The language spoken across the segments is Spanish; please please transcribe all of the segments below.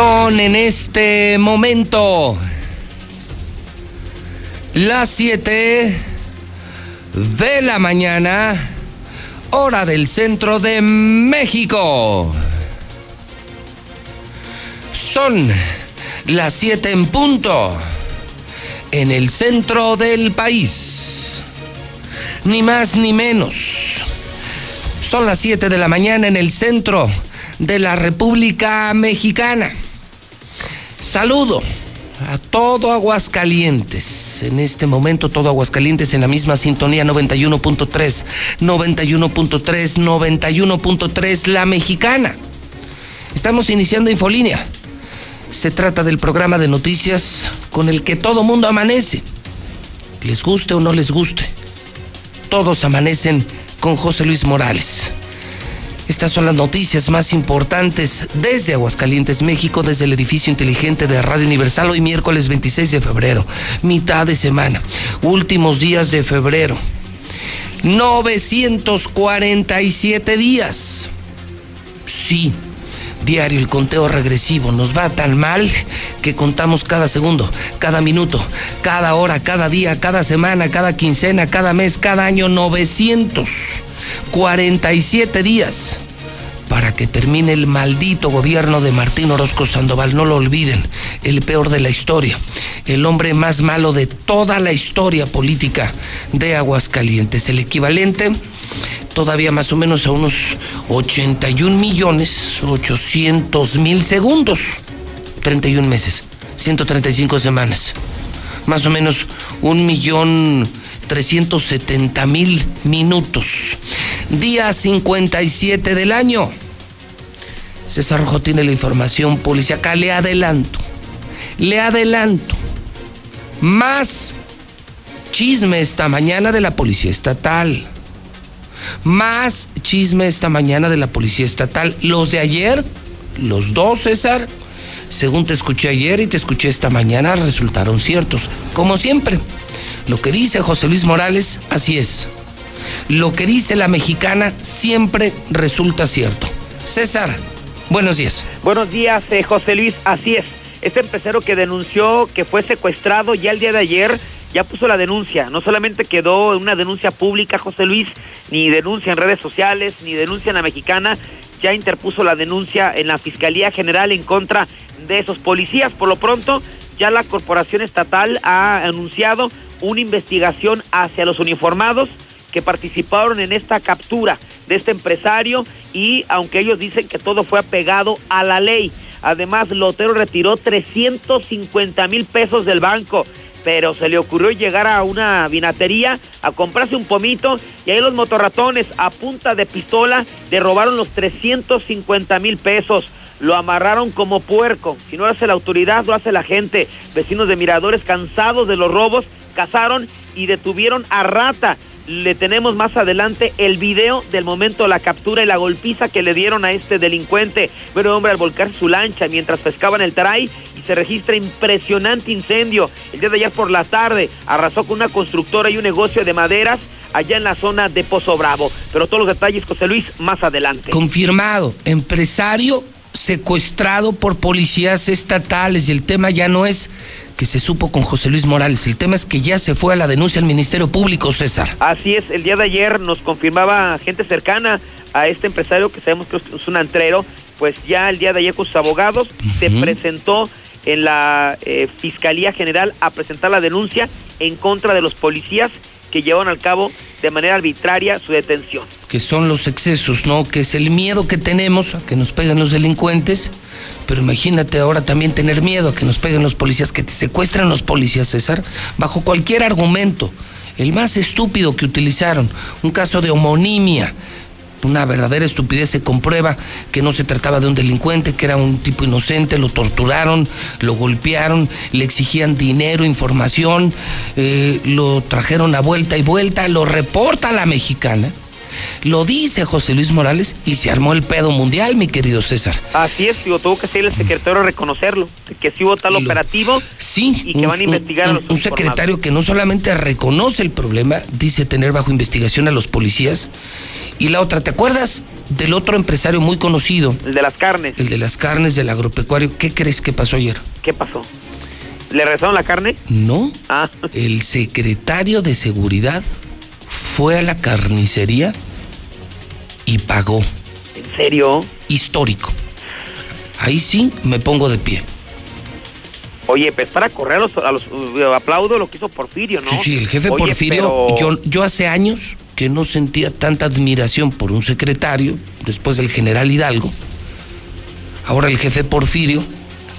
Son en este momento las 7 de la mañana, hora del centro de México. Son las 7 en punto en el centro del país. Ni más ni menos. Son las 7 de la mañana en el centro de la República Mexicana. Saludo a todo Aguascalientes. En este momento todo Aguascalientes en la misma sintonía 91.3, 91.3, 91.3, la mexicana. Estamos iniciando Infolínea. Se trata del programa de noticias con el que todo mundo amanece. Les guste o no les guste. Todos amanecen con José Luis Morales. Estas son las noticias más importantes desde Aguascalientes, México, desde el edificio inteligente de Radio Universal, hoy miércoles 26 de febrero, mitad de semana, últimos días de febrero. 947 días. Sí, diario el conteo regresivo. Nos va tan mal que contamos cada segundo, cada minuto, cada hora, cada día, cada semana, cada quincena, cada mes, cada año. 947 días para que termine el maldito gobierno de Martín Orozco Sandoval. No lo olviden, el peor de la historia, el hombre más malo de toda la historia política de Aguascalientes, el equivalente todavía más o menos a unos 81 millones 800 mil segundos, 31 meses, 135 semanas, más o menos un millón 370 mil minutos. Día 57 del año. César Rojo tiene la información acá Le adelanto. Le adelanto. Más chisme esta mañana de la Policía Estatal. Más chisme esta mañana de la Policía Estatal. Los de ayer, los dos, César, según te escuché ayer y te escuché esta mañana, resultaron ciertos. Como siempre, lo que dice José Luis Morales, así es. Lo que dice la mexicana siempre resulta cierto. César, buenos días. Buenos días, eh, José Luis, así es. Este empresario que denunció que fue secuestrado ya el día de ayer ya puso la denuncia. No solamente quedó una denuncia pública, José Luis, ni denuncia en redes sociales, ni denuncia en la mexicana, ya interpuso la denuncia en la Fiscalía General en contra de esos policías. Por lo pronto, ya la Corporación Estatal ha anunciado una investigación hacia los uniformados que participaron en esta captura de este empresario y aunque ellos dicen que todo fue apegado a la ley, además Lotero retiró 350 mil pesos del banco, pero se le ocurrió llegar a una vinatería a comprarse un pomito y ahí los motorratones a punta de pistola le robaron los 350 mil pesos lo amarraron como puerco. Si no lo hace la autoridad, lo hace la gente. Vecinos de Miradores cansados de los robos, cazaron y detuvieron a Rata. Le tenemos más adelante el video del momento de la captura y la golpiza que le dieron a este delincuente. Pero hombre al volcar su lancha mientras pescaban el taray y se registra impresionante incendio. El día de ayer por la tarde arrasó con una constructora y un negocio de maderas allá en la zona de Pozo Bravo. Pero todos los detalles, José Luis, más adelante. Confirmado, empresario secuestrado por policías estatales y el tema ya no es que se supo con José Luis Morales. El tema es que ya se fue a la denuncia al Ministerio Público, César. Así es, el día de ayer nos confirmaba gente cercana a este empresario que sabemos que es un antrero, pues ya el día de ayer con sus abogados se presentó en la eh, Fiscalía General a presentar la denuncia en contra de los policías que llevan al cabo de manera arbitraria su detención. Que son los excesos, ¿no? Que es el miedo que tenemos a que nos peguen los delincuentes, pero imagínate ahora también tener miedo a que nos peguen los policías, que te secuestran los policías, César, bajo cualquier argumento. El más estúpido que utilizaron, un caso de homonimia, una verdadera estupidez, se comprueba que no se trataba de un delincuente, que era un tipo inocente, lo torturaron, lo golpearon, le exigían dinero, información, eh, lo trajeron a vuelta y vuelta, lo reporta la mexicana, Lo dice José Luis Morales y se armó el pedo mundial, mi querido César. Así es, digo, tuvo que ser el secretario a reconocerlo, que sí hubo tal operativo sí, y que van a investigar a los Un secretario que no solamente reconoce el problema, dice tener bajo investigación a los policías. Y la otra, ¿te acuerdas del otro empresario muy conocido? El de las carnes. El de las carnes del agropecuario. ¿Qué crees que pasó ayer? ¿Qué pasó? ¿Le regresaron la carne? No. Ah. El secretario de seguridad fue a la carnicería y pagó. ¿En serio? Histórico. Ahí sí me pongo de pie. Oye, pues para correr a los, los aplaudo lo que hizo Porfirio, ¿no? Sí, sí, el jefe Porfirio, yo, yo hace años que no sentía tanta admiración por un secretario, después del general Hidalgo, ahora el jefe Porfirio,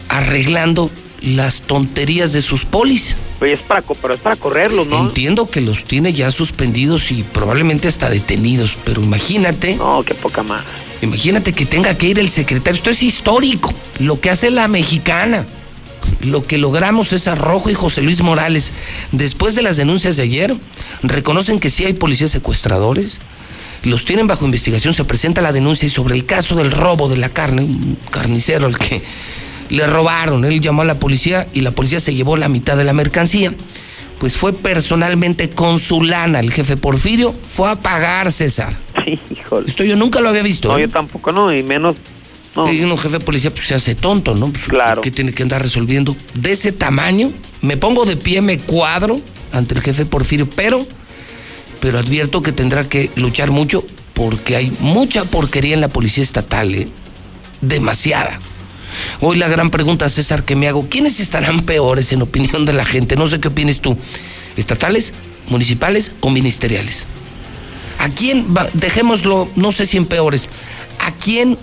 arreglando las tonterías de sus polis. Oye, es para, pero es para correrlos, ¿no? Entiendo que los tiene ya suspendidos y probablemente hasta detenidos, pero imagínate. No, qué poca más. Imagínate que tenga que ir el secretario. Esto es histórico. Lo que hace la mexicana. Lo que logramos es Arrojo y José Luis Morales. Después de las denuncias de ayer, reconocen que sí hay policías secuestradores. Los tienen bajo investigación. Se presenta la denuncia y sobre el caso del robo de la carne, un carnicero al que le robaron. Él llamó a la policía y la policía se llevó la mitad de la mercancía. Pues fue personalmente con su lana, el jefe Porfirio, fue a pagar, César. Híjole. Esto yo nunca lo había visto. No, ¿eh? yo tampoco, no, y menos. No. Y un jefe de policía pues, se hace tonto, ¿no? Pues, claro. ¿Qué tiene que andar resolviendo? De ese tamaño, me pongo de pie, me cuadro ante el jefe Porfirio, pero, pero advierto que tendrá que luchar mucho porque hay mucha porquería en la policía estatal, ¿eh? Demasiada. Hoy la gran pregunta, César, que me hago, ¿quiénes estarán peores en opinión de la gente? No sé qué opinas tú, estatales, municipales o ministeriales. ¿A quién, dejémoslo, no sé si en peores, a quién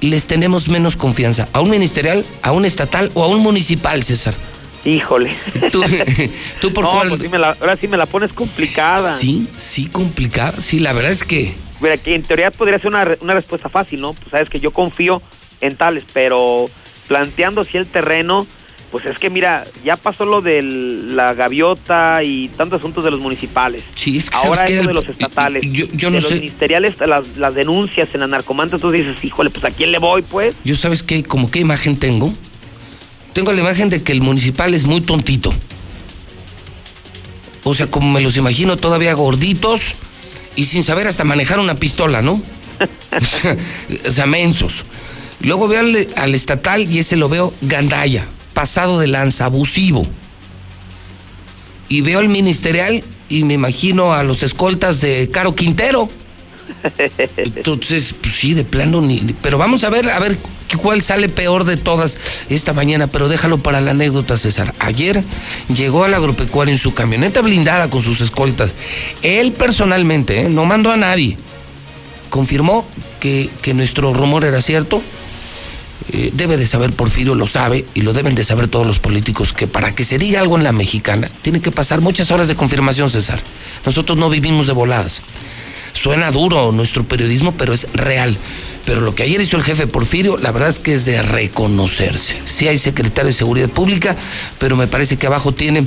les tenemos menos confianza? ¿A un ministerial, a un estatal o a un municipal, César? Híjole. ¿Tú, por cuál? Pues ahora sí me la pones complicada. Sí, sí, complicada. Sí, la verdad es que. Mira, que en teoría podría ser una, una respuesta fácil, ¿no? Pues sabes que yo confío en tales, pero planteando si el terreno, pues es que mira, ya pasó lo de la gaviota y tantos asuntos de los municipales. Sí, es que Ahora eso de los estatales. Yo, yo no de los ministeriales, las, las, denuncias en la narcomanta, tú dices, híjole, pues a quién le voy, pues. Yo sabes qué, como qué imagen tengo. Tengo la imagen de que el municipal es muy tontito. O sea, como me los imagino todavía gorditos y sin saber hasta manejar una pistola, ¿no? o sea, mensos. Luego veo al, estatal y ese lo veo gandaya, pasado de lanza, abusivo. Y veo al ministerial y me imagino a los escoltas de Caro Quintero. Entonces, pues sí, de plano ni. Pero vamos a ver, a ver cuál sale peor de todas esta mañana, pero déjalo para la anécdota, César. Ayer llegó al agropecuario en su camioneta blindada con sus escoltas. Él personalmente, ¿eh? no mandó a nadie. Confirmó que nuestro rumor era cierto eh, debe de saber Porfirio, lo sabe, y lo deben de saber todos los políticos, que para que se diga algo en la mexicana, tiene que pasar muchas horas de confirmación, César. Nosotros no vivimos de voladas. Suena duro nuestro periodismo, pero es real. Pero lo que ayer hizo el jefe Porfirio, la verdad es que es de reconocerse. Sí hay secretario de Seguridad Pública, pero me parece que abajo tiene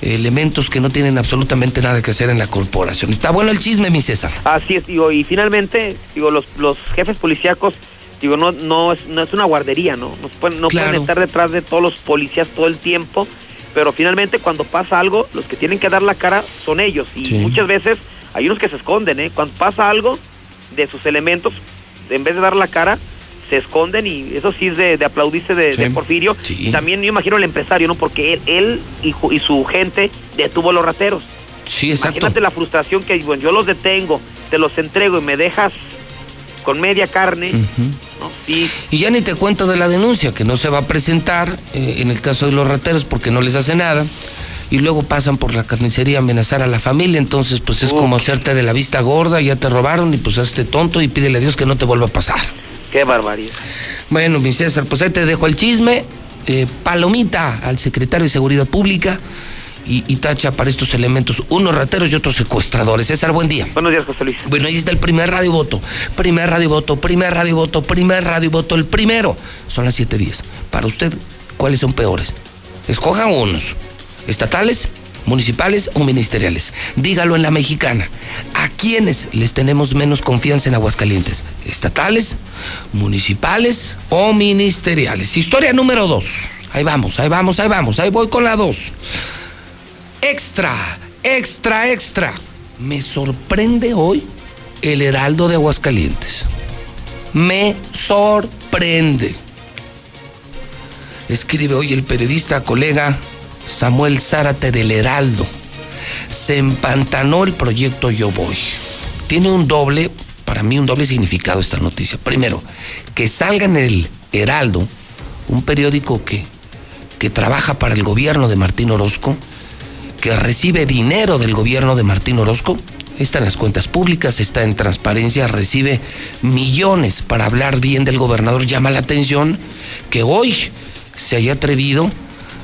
elementos que no tienen absolutamente nada que hacer en la corporación. Está bueno el chisme, mi César. Así es, digo, y finalmente, digo, los, los jefes policíacos digo, no, no, es, no es una guardería, ¿no? No, pueden, no pueden estar detrás de todos los policías todo el tiempo, pero finalmente cuando pasa algo, los que tienen que dar la cara son ellos. Y muchas veces hay unos que se esconden, ¿eh? Cuando pasa algo de sus elementos, en vez de dar la cara, se esconden y eso sí es de, aplaudirse de, Porfirio. Y también yo imagino el empresario, ¿no? Porque él, y, y, su gente detuvo a los rateros. Sí, exacto. Imagínate la frustración que bueno, yo los detengo, te los entrego y me dejas con media carne. y, ya ni te cuento de la denuncia, que no se va a presentar eh, en el caso de los rateros porque no les hace nada. Y luego pasan por la carnicería a amenazar a la familia. Entonces, pues es como hacerte de la vista gorda, ya te robaron y pues hazte tonto y pídele a Dios que no te vuelva a pasar. Qué barbaridad. Bueno, mi César, pues ahí te dejo el chisme. Eh, palomita al secretario de Seguridad Pública y, tacha para estos elementos, unos rateros y otros secuestradores. César, buen día. Buenos días, José Luis. Bueno, ahí está el primer radio voto. Primer radio voto, primer radio voto, primer radio voto, el primero. Son las 7.10. Para usted, ¿cuáles son peores? Escoja unos. Estatales, municipales o ministeriales. Dígalo en la mexicana. ¿A ¿A quiénes les tenemos menos confianza en Aguascalientes? ¿Estatales, municipales o ministeriales? Historia número dos. Ahí vamos, ahí vamos, ahí vamos, ahí voy con la dos. Extra, extra, extra. Me sorprende hoy el Heraldo de Aguascalientes. Me sorprende. Escribe hoy el periodista colega Samuel Zárate del Heraldo. Se empantanó el proyecto Yo Voy. Tiene un doble, para mí un doble significado esta noticia. Primero, que salga en el Heraldo, un periódico que, que trabaja para el gobierno de Martín Orozco, que recibe dinero del gobierno de Martín Orozco, está en las cuentas públicas, está en transparencia, recibe millones para hablar bien del gobernador, llama la atención que hoy se haya atrevido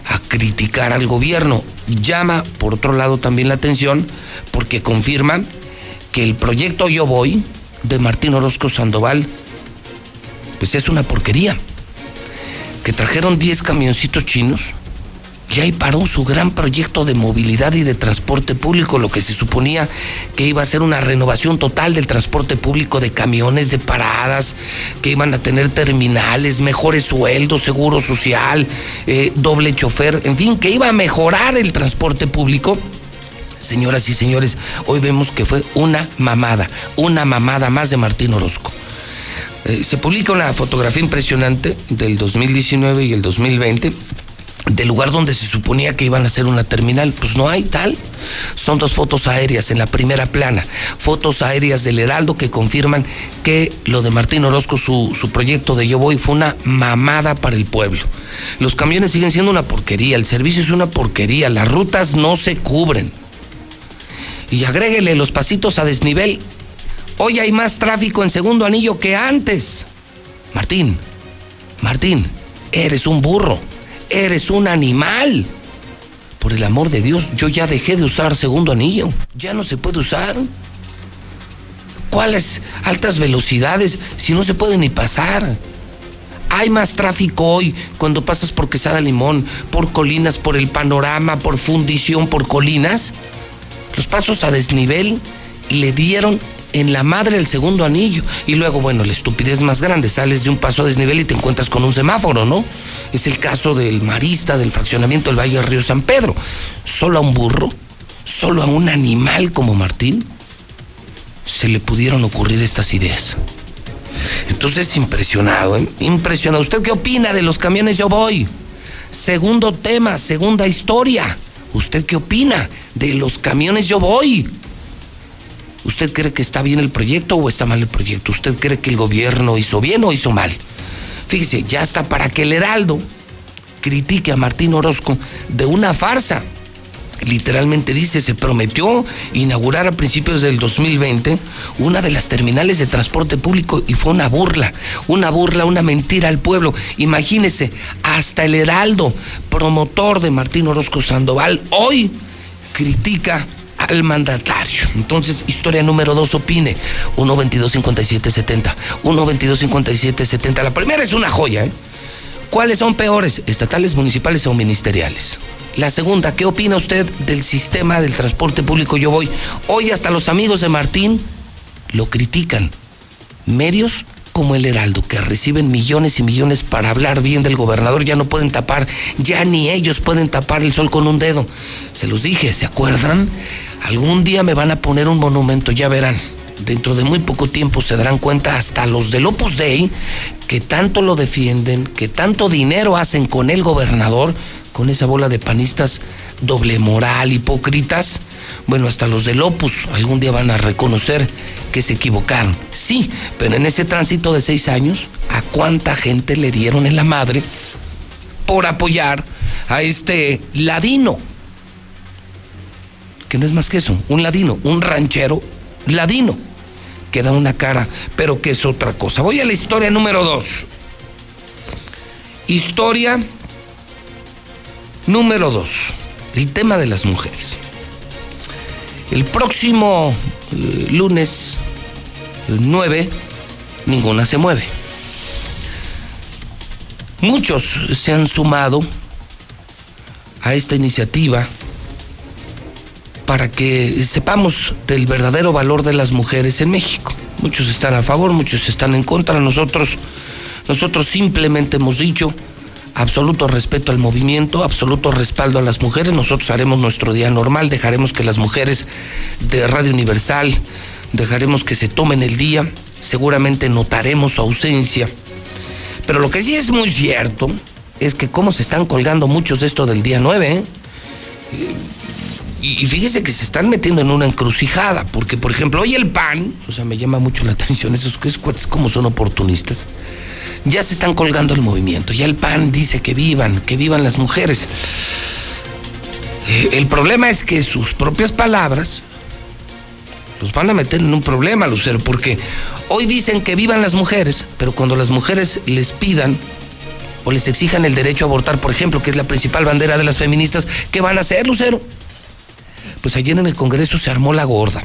a criticar al gobierno. Llama, por otro lado, también la atención porque confirma que el proyecto Yo Voy de Martín Orozco Sandoval, pues es una porquería. Que trajeron 10 camioncitos chinos y ahí paró su gran proyecto de movilidad y de transporte público, lo que se suponía que iba a ser una renovación total del transporte público de camiones, de paradas, que iban a tener terminales, mejores sueldos, seguro social, eh, doble chofer, en fin, que iba a mejorar el transporte público. Señoras y señores, hoy vemos que fue una mamada, una mamada más de Martín Orozco. Eh, se publica una fotografía impresionante del 2019 y el 2020 del lugar donde se suponía que iban a hacer una terminal. Pues no hay tal. Son dos fotos aéreas en la primera plana. Fotos aéreas del Heraldo que confirman que lo de Martín Orozco, su, su proyecto de Yo Voy, fue una mamada para el pueblo. Los camiones siguen siendo una porquería, el servicio es una porquería, las rutas no se cubren. Y agréguele los pasitos a desnivel. Hoy hay más tráfico en segundo anillo que antes. Martín, Martín, eres un burro eres un animal. Por el amor de Dios, yo ya dejé de usar segundo anillo. Ya no se puede usar. ¿Cuáles altas velocidades si no se puede ni pasar? Hay más tráfico hoy cuando pasas por Quesada Limón, por Colinas, por el panorama, por fundición, por Colinas. Los pasos a desnivel le dieron en la madre el segundo anillo. Y luego, bueno, la estupidez más grande, sales de un paso a desnivel y te encuentras con un semáforo, ¿no? Es el caso del marista del fraccionamiento del Valle del Río San Pedro. Solo a un burro, solo a un animal como Martín, se le pudieron ocurrir estas ideas. Entonces, impresionado, ¿eh? Impresionado. ¿Usted qué opina de los camiones Yo Voy? Segundo tema, segunda historia. ¿Usted qué opina de los camiones Yo Voy? ¿Usted cree que está bien el proyecto o está mal el proyecto? ¿Usted cree que el gobierno hizo bien o hizo mal? Fíjese, ya está para que el Heraldo critique a Martín Orozco de una farsa. Literalmente dice, se prometió inaugurar a principios del 2020 una de las terminales de transporte público y fue una burla, una burla, una mentira al pueblo. Imagínese, hasta el Heraldo, promotor de Martín Orozco Sandoval, hoy critica al mandatario. Entonces, historia número dos, opine. 1 22 57 70. 1 22 57 70. La primera es una joya, ¿eh? ¿Cuáles son peores, estatales, municipales o ministeriales? La segunda, ¿qué opina usted del sistema del transporte público Yo Voy? Hoy hasta los amigos de Martín lo critican. Medios como el Heraldo, que reciben millones y millones para hablar bien del gobernador, ya no pueden tapar, ya ni ellos pueden tapar el sol con un dedo. Se los dije, ¿se acuerdan? Algún día me van a poner un monumento, ya verán. Dentro de muy poco tiempo se darán cuenta hasta los del Opus Dei que tanto lo defienden, que tanto dinero hacen con el gobernador, con esa bola de panistas doble moral, hipócritas. Bueno, hasta los del Opus algún día van a reconocer que se equivocaron. Sí, pero en ese tránsito de seis años, ¿a cuánta gente le dieron en la madre por apoyar a este ladino? Que no es más que eso, un ladino, un ranchero ladino, que da una cara, pero que es otra cosa. Voy a la historia número dos. Historia número dos, el tema de las mujeres. El próximo eh, lunes 9, ninguna se mueve. Muchos se han sumado a esta iniciativa para que sepamos del verdadero valor de las mujeres en México. Muchos están a favor, muchos están en contra. Nosotros, nosotros simplemente hemos dicho absoluto respeto al movimiento, absoluto respaldo a las mujeres. Nosotros haremos nuestro día normal, dejaremos que las mujeres de Radio Universal, dejaremos que se tomen el día, seguramente notaremos su ausencia. Pero lo que sí es muy cierto es que cómo se están colgando muchos de esto del día 9, ¿eh? Y fíjese que se están metiendo en una encrucijada, porque por ejemplo, hoy el PAN, o sea, me llama mucho la atención, esos cuates como son oportunistas, ya se están colgando el movimiento, ya el PAN dice que vivan, que vivan las mujeres. Eh, el problema es que sus propias palabras los van a meter en un problema, Lucero, porque hoy dicen que vivan las mujeres, pero cuando las mujeres les pidan o les exijan el derecho a abortar, por ejemplo, que es la principal bandera de las feministas, ¿qué van a hacer, Lucero? Pues ayer en el Congreso se armó la gorda.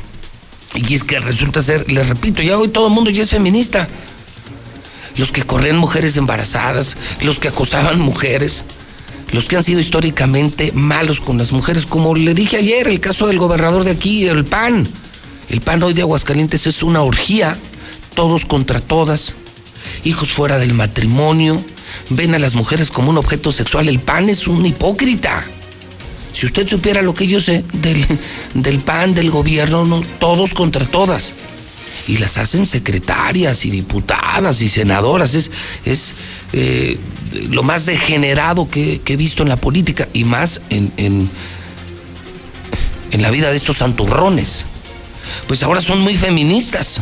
Y es que resulta ser, le repito, ya hoy todo el mundo ya es feminista. Los que corren mujeres embarazadas, los que acosaban mujeres, los que han sido históricamente malos con las mujeres, como le dije ayer, el caso del gobernador de aquí, el PAN. El PAN hoy de Aguascalientes es una orgía, todos contra todas, hijos fuera del matrimonio, ven a las mujeres como un objeto sexual. El PAN es un hipócrita. Si usted supiera lo que yo sé del, PAN, del gobierno, no, todos contra todas. Y las hacen secretarias y diputadas y senadoras. Es, es eh, lo más degenerado que, he visto en la política y más en, en, la vida de estos santurrones. Pues ahora son muy feministas.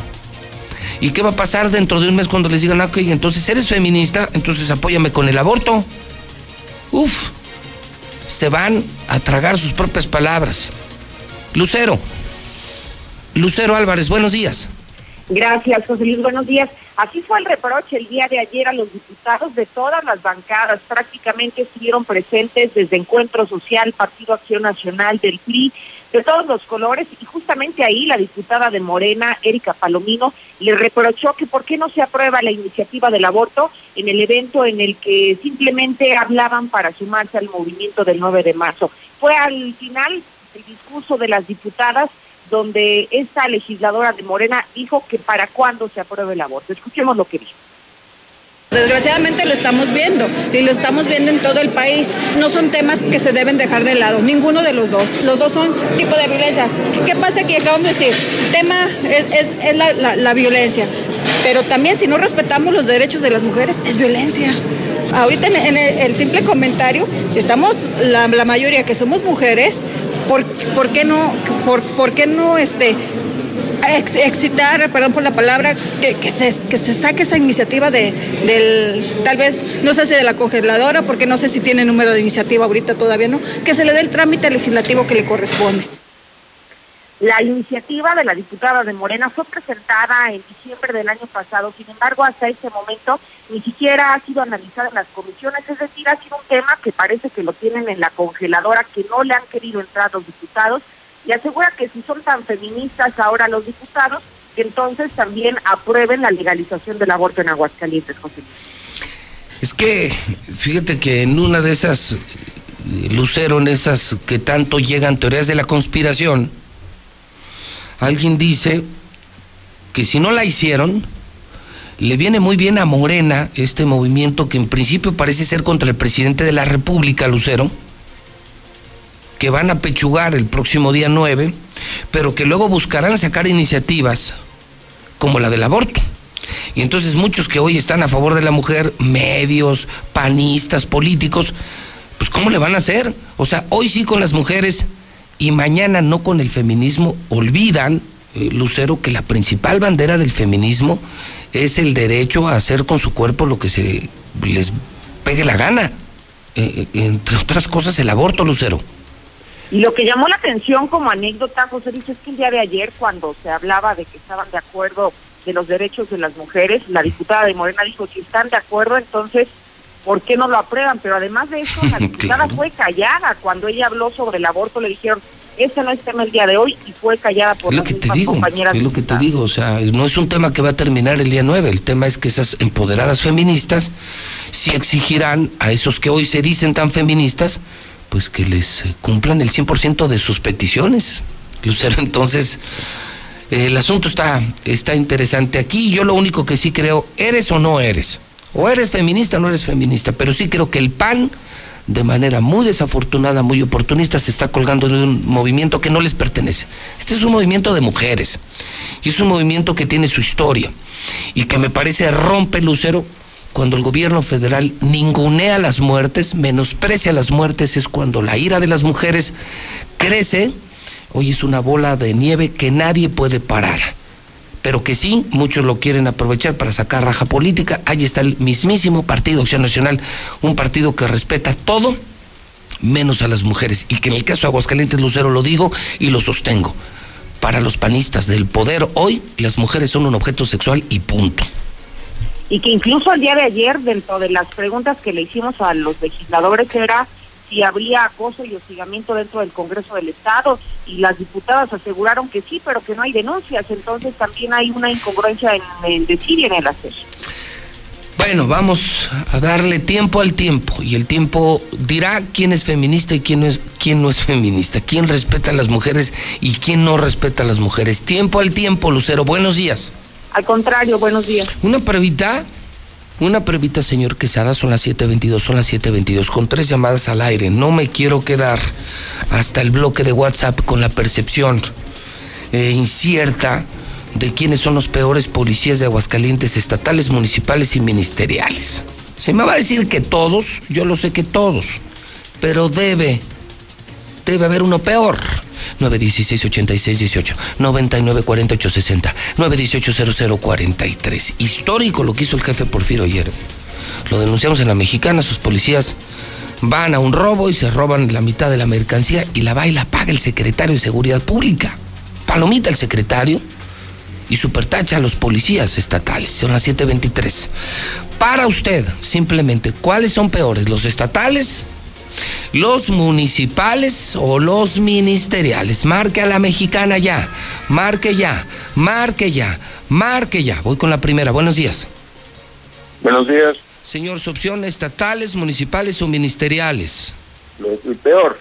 ¿Y qué va a pasar dentro de un mes cuando les digan, ok, entonces eres feminista, entonces apóyame con el aborto? Uf, se van a tragar sus propias palabras. Lucero, Lucero Álvarez, buenos días. Gracias, José Luis, buenos días. Así fue el reproche el día de ayer a los diputados de todas las bancadas. Prácticamente estuvieron presentes desde Encuentro Social, Partido Acción Nacional del PRI, de todos los colores y justamente ahí la diputada de Morena, Erika Palomino, le reprochó que por qué no se aprueba la iniciativa del aborto en el evento en el que simplemente hablaban para sumarse al movimiento del 9 de marzo. Fue al final el discurso de las diputadas donde esta legisladora de Morena dijo que para cuándo se apruebe el aborto. Escuchemos lo que dijo. Desgraciadamente lo estamos viendo y lo estamos viendo en todo el país. No son temas que se deben dejar de lado, ninguno de los dos. Los dos son tipo de violencia. ¿Qué pasa aquí? Acabamos de decir, tema es, la, violencia, pero también si no respetamos los derechos de las mujeres, es violencia. Ahorita en, el, simple comentario, si estamos la, mayoría que somos mujeres, ¿por, por qué no, por, por qué no este, excitar, perdón por la palabra, que, que, se, que se saque esa iniciativa de, del, tal vez, no sé si de la congeladora, porque no sé si tiene número de iniciativa ahorita todavía, ¿no? Que se le dé el trámite legislativo que le corresponde. La iniciativa de la diputada de Morena fue presentada en diciembre del año pasado, sin embargo, hasta este momento ni siquiera ha sido analizada en las comisiones, es decir, ha sido un tema que parece que lo tienen en la congeladora, que no le han querido entrar los diputados y asegura que si son tan feministas ahora los diputados, que entonces también aprueben la legalización del aborto en Aguascalientes, José. Es que, fíjate que en una de esas, Lucero, en esas que tanto llegan teorías de la conspiración, alguien dice que si no la hicieron, le viene muy bien a Morena este movimiento que en principio parece ser contra el presidente de la República, Lucero, que van a pechugar el próximo día 9, pero que luego buscarán sacar iniciativas como la del aborto. Y entonces muchos que hoy están a favor de la mujer, medios, panistas, políticos, pues ¿cómo le van a hacer? O sea, hoy sí con las mujeres y mañana no con el feminismo, olvidan, eh, Lucero, que la principal bandera del feminismo es el derecho a hacer con su cuerpo lo que se les pegue la gana. Eh, eh, entre otras cosas, el aborto, Lucero. Y lo que llamó la atención como anécdota, José Luis, es que el día de ayer, cuando se hablaba de que estaban de acuerdo de los derechos de las mujeres, la diputada de Morena dijo, si están de acuerdo, entonces, ¿por qué no lo aprueban? Pero además de eso, la diputada fue callada. Cuando ella habló sobre el aborto, le dijeron, ese no es tema el día de hoy, y fue callada por es lo que te digo, Es lo que te digo, o sea, no es un tema que va a terminar el día 9, el tema es que esas empoderadas feministas sí exigirán a esos que hoy se dicen tan feministas, pues que les cumplan el 100% de sus peticiones. Lucero. Entonces, el asunto está, está interesante. Aquí yo lo único que sí creo, eres o no eres. O eres feminista o no eres feminista, pero sí creo que el PAN, de manera muy desafortunada, muy oportunista, se está colgando de un movimiento que no les pertenece. Este es un movimiento de mujeres. Y es un movimiento que tiene su historia. Y que me parece rompe, Lucero, cuando el gobierno federal ningunea las muertes, menosprecia las muertes, es cuando la ira de las mujeres crece Hoy es una bola de nieve que nadie puede parar. Pero que sí, muchos lo quieren aprovechar para sacar raja política. Ahí está el mismísimo Partido Acción Nacional, un partido que respeta todo menos a las mujeres. Y que en el caso de Aguascalientes Lucero lo digo y lo sostengo. Para los panistas del poder hoy, las mujeres son un objeto sexual y punto y que incluso el día de ayer, dentro de las preguntas que le hicimos a los legisladores, era si habría acoso y hostigamiento dentro del Congreso del Estado y las diputadas aseguraron que sí, pero que no hay denuncias, entonces también hay una incongruencia en el decir y en el hacer. Bueno, vamos a darle tiempo al tiempo y el tiempo dirá quién es feminista y quién no es, quién no es feminista, quién respeta a las mujeres y quién no respeta a las mujeres. Tiempo al tiempo, Lucero. Buenos días. Al contrario, buenos días. Una previta una previta, señor Quesada, son las 7.22, son las 7.22, con tres llamadas al aire. No me quiero quedar hasta el bloque de WhatsApp con la percepción eh, incierta de quiénes son los peores policías de Aguascalientes, estatales, municipales y ministeriales. Se me va a decir que todos, yo lo sé que todos, pero debe, debe haber uno peor. 916 86 18 99 48 60 918 0043. Histórico lo que hizo el jefe Porfirio ayer. Lo denunciamos en la mexicana, sus policías van a un robo y se roban la mitad de la mercancía y la va y la paga el secretario de Seguridad Pública. Palomita el secretario y supertacha a los policías estatales. Son las 7.23. Para usted, simplemente, ¿cuáles son peores, los estatales los municipales o los ministeriales. Marque a la mexicana ya, marque ya, marque ya, marque ya. Voy con la primera. Buenos días. Buenos días. Señor, su opción estatales, municipales o ministeriales. El peor.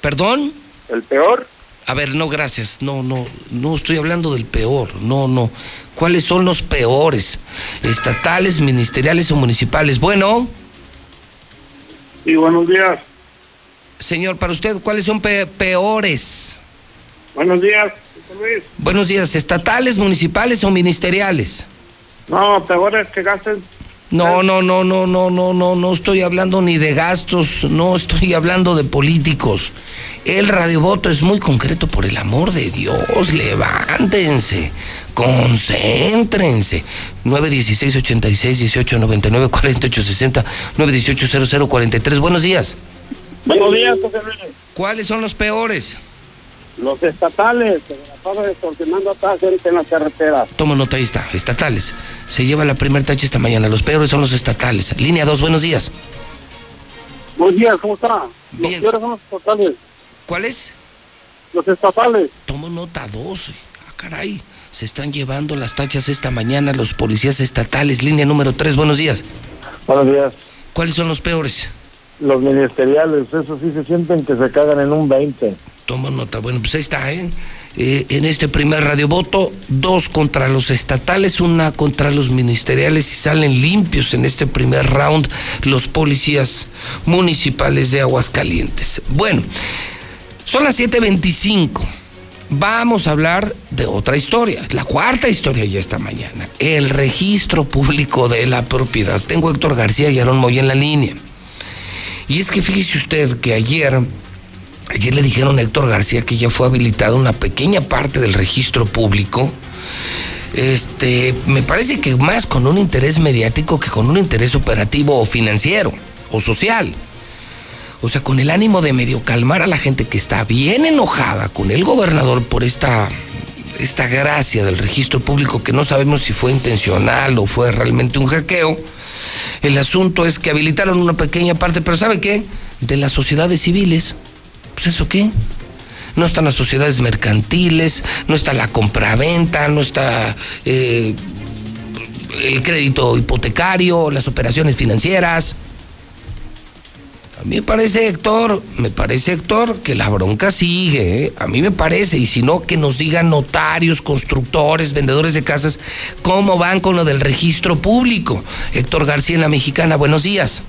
¿Perdón? ¿El peor? A ver, no, gracias. No, no, no estoy hablando del peor. No, no. ¿Cuáles son los peores? ¿Estatales, ministeriales o municipales? Bueno. Sí, buenos días. Señor, para usted, ¿cuáles son peores? Buenos días, Luis. Buenos días, ¿estatales, municipales o ministeriales? No, peores que gasten. No, no, no, no, no, no, no, no estoy hablando ni de gastos, no estoy hablando de políticos. El radiovoto es muy concreto, por el amor de Dios, levántense, concéntrense. 916 86 18 99 48 60 918 00 43. Buenos días. Buenos días, José Luis. ¿Cuáles son los peores? Los estatales, se la pasa extorsionando a gente en las carreteras. Toma nota, ahí está, estatales. Se lleva la primer tacha esta mañana. Los peores son los estatales. Línea 2, buenos días. Buenos días, ¿cómo está? Los peores son los estatales. ¿Cuáles? Los estatales. Tomo nota 2. Ah, caray. Se están llevando las tachas esta mañana los policías estatales. Línea número 3, buenos días. Buenos días. ¿Cuáles son los peores? Los ministeriales, eso sí se sienten que se cagan en un 20. Toma nota. Bueno, pues ahí está, ¿eh? ¿eh? en este primer radiovoto, dos contra los estatales, una contra los ministeriales y salen limpios en este primer round los policías municipales de Aguascalientes. Bueno, son las 7.25. Vamos a hablar de otra historia, la cuarta historia ya esta mañana, el registro público de la propiedad. Tengo Héctor García y Aaron Moy en la línea. Y es que fíjese usted que ayer, ayer le dijeron a Héctor García que ya fue habilitada una pequeña parte del registro público. Este, me parece que más con un interés mediático que con un interés operativo o financiero o social. O sea, con el ánimo de medio calmar a la gente que está bien enojada con el gobernador por esta, esta gracia del registro público que no sabemos si fue intencional o fue realmente un hackeo el asunto es que habilitaron una pequeña parte, pero ¿sabe qué? De las sociedades civiles. Pues eso qué? No están las sociedades mercantiles, no está la compraventa, no está eh, el crédito hipotecario, las operaciones financieras. Me parece, Héctor, me parece, Héctor, que la bronca sigue. ¿eh? A mí me parece. Y si no, que nos digan notarios, constructores, vendedores de casas, cómo van con lo del registro público. Héctor García en la Mexicana, buenos días.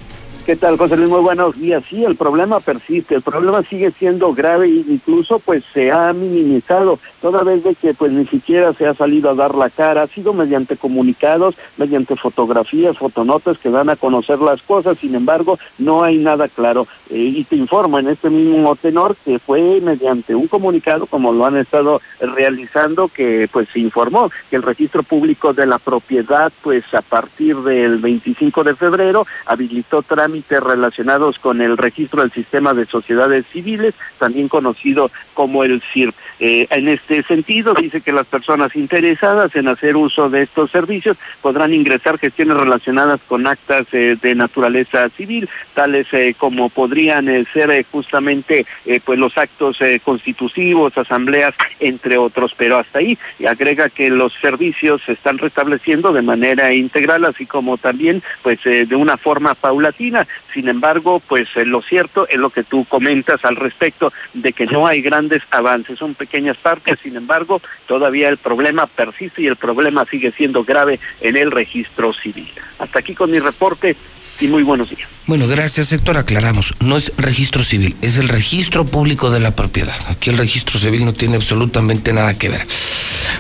¿Qué tal, José Luis? Muy buenos días. Sí, el problema persiste, el problema sigue siendo grave e incluso pues se ha minimizado toda vez de que pues ni siquiera se ha salido a dar la cara, ha sido mediante comunicados, mediante fotografías, fotonotas que dan a conocer las cosas, sin embargo no hay nada claro. Eh, y te informo en este mismo tenor que fue mediante un comunicado, como lo han estado realizando, que pues se informó que el registro público de la propiedad pues a partir del 25 de febrero habilitó trámites relacionados con el registro del sistema de sociedades civiles, también conocido como el CIRP. Eh, en este sentido, dice que las personas interesadas en hacer uso de estos servicios podrán ingresar gestiones relacionadas con actas eh, de naturaleza civil, tales eh, como podrían ser justamente pues los actos constitutivos, asambleas, entre otros. Pero hasta ahí y agrega que los servicios se están restableciendo de manera integral, así como también pues de una forma paulatina sin embargo, pues eh, lo cierto es lo que tú comentas al respecto de que no hay grandes avances, son pequeñas partes, sin embargo, todavía el problema persiste y el problema sigue siendo grave en el registro civil. Hasta aquí con mi reporte y muy buenos días. Bueno, gracias Héctor, aclaramos, no es registro civil, es el registro público de la propiedad. Aquí el registro civil no tiene absolutamente nada que ver.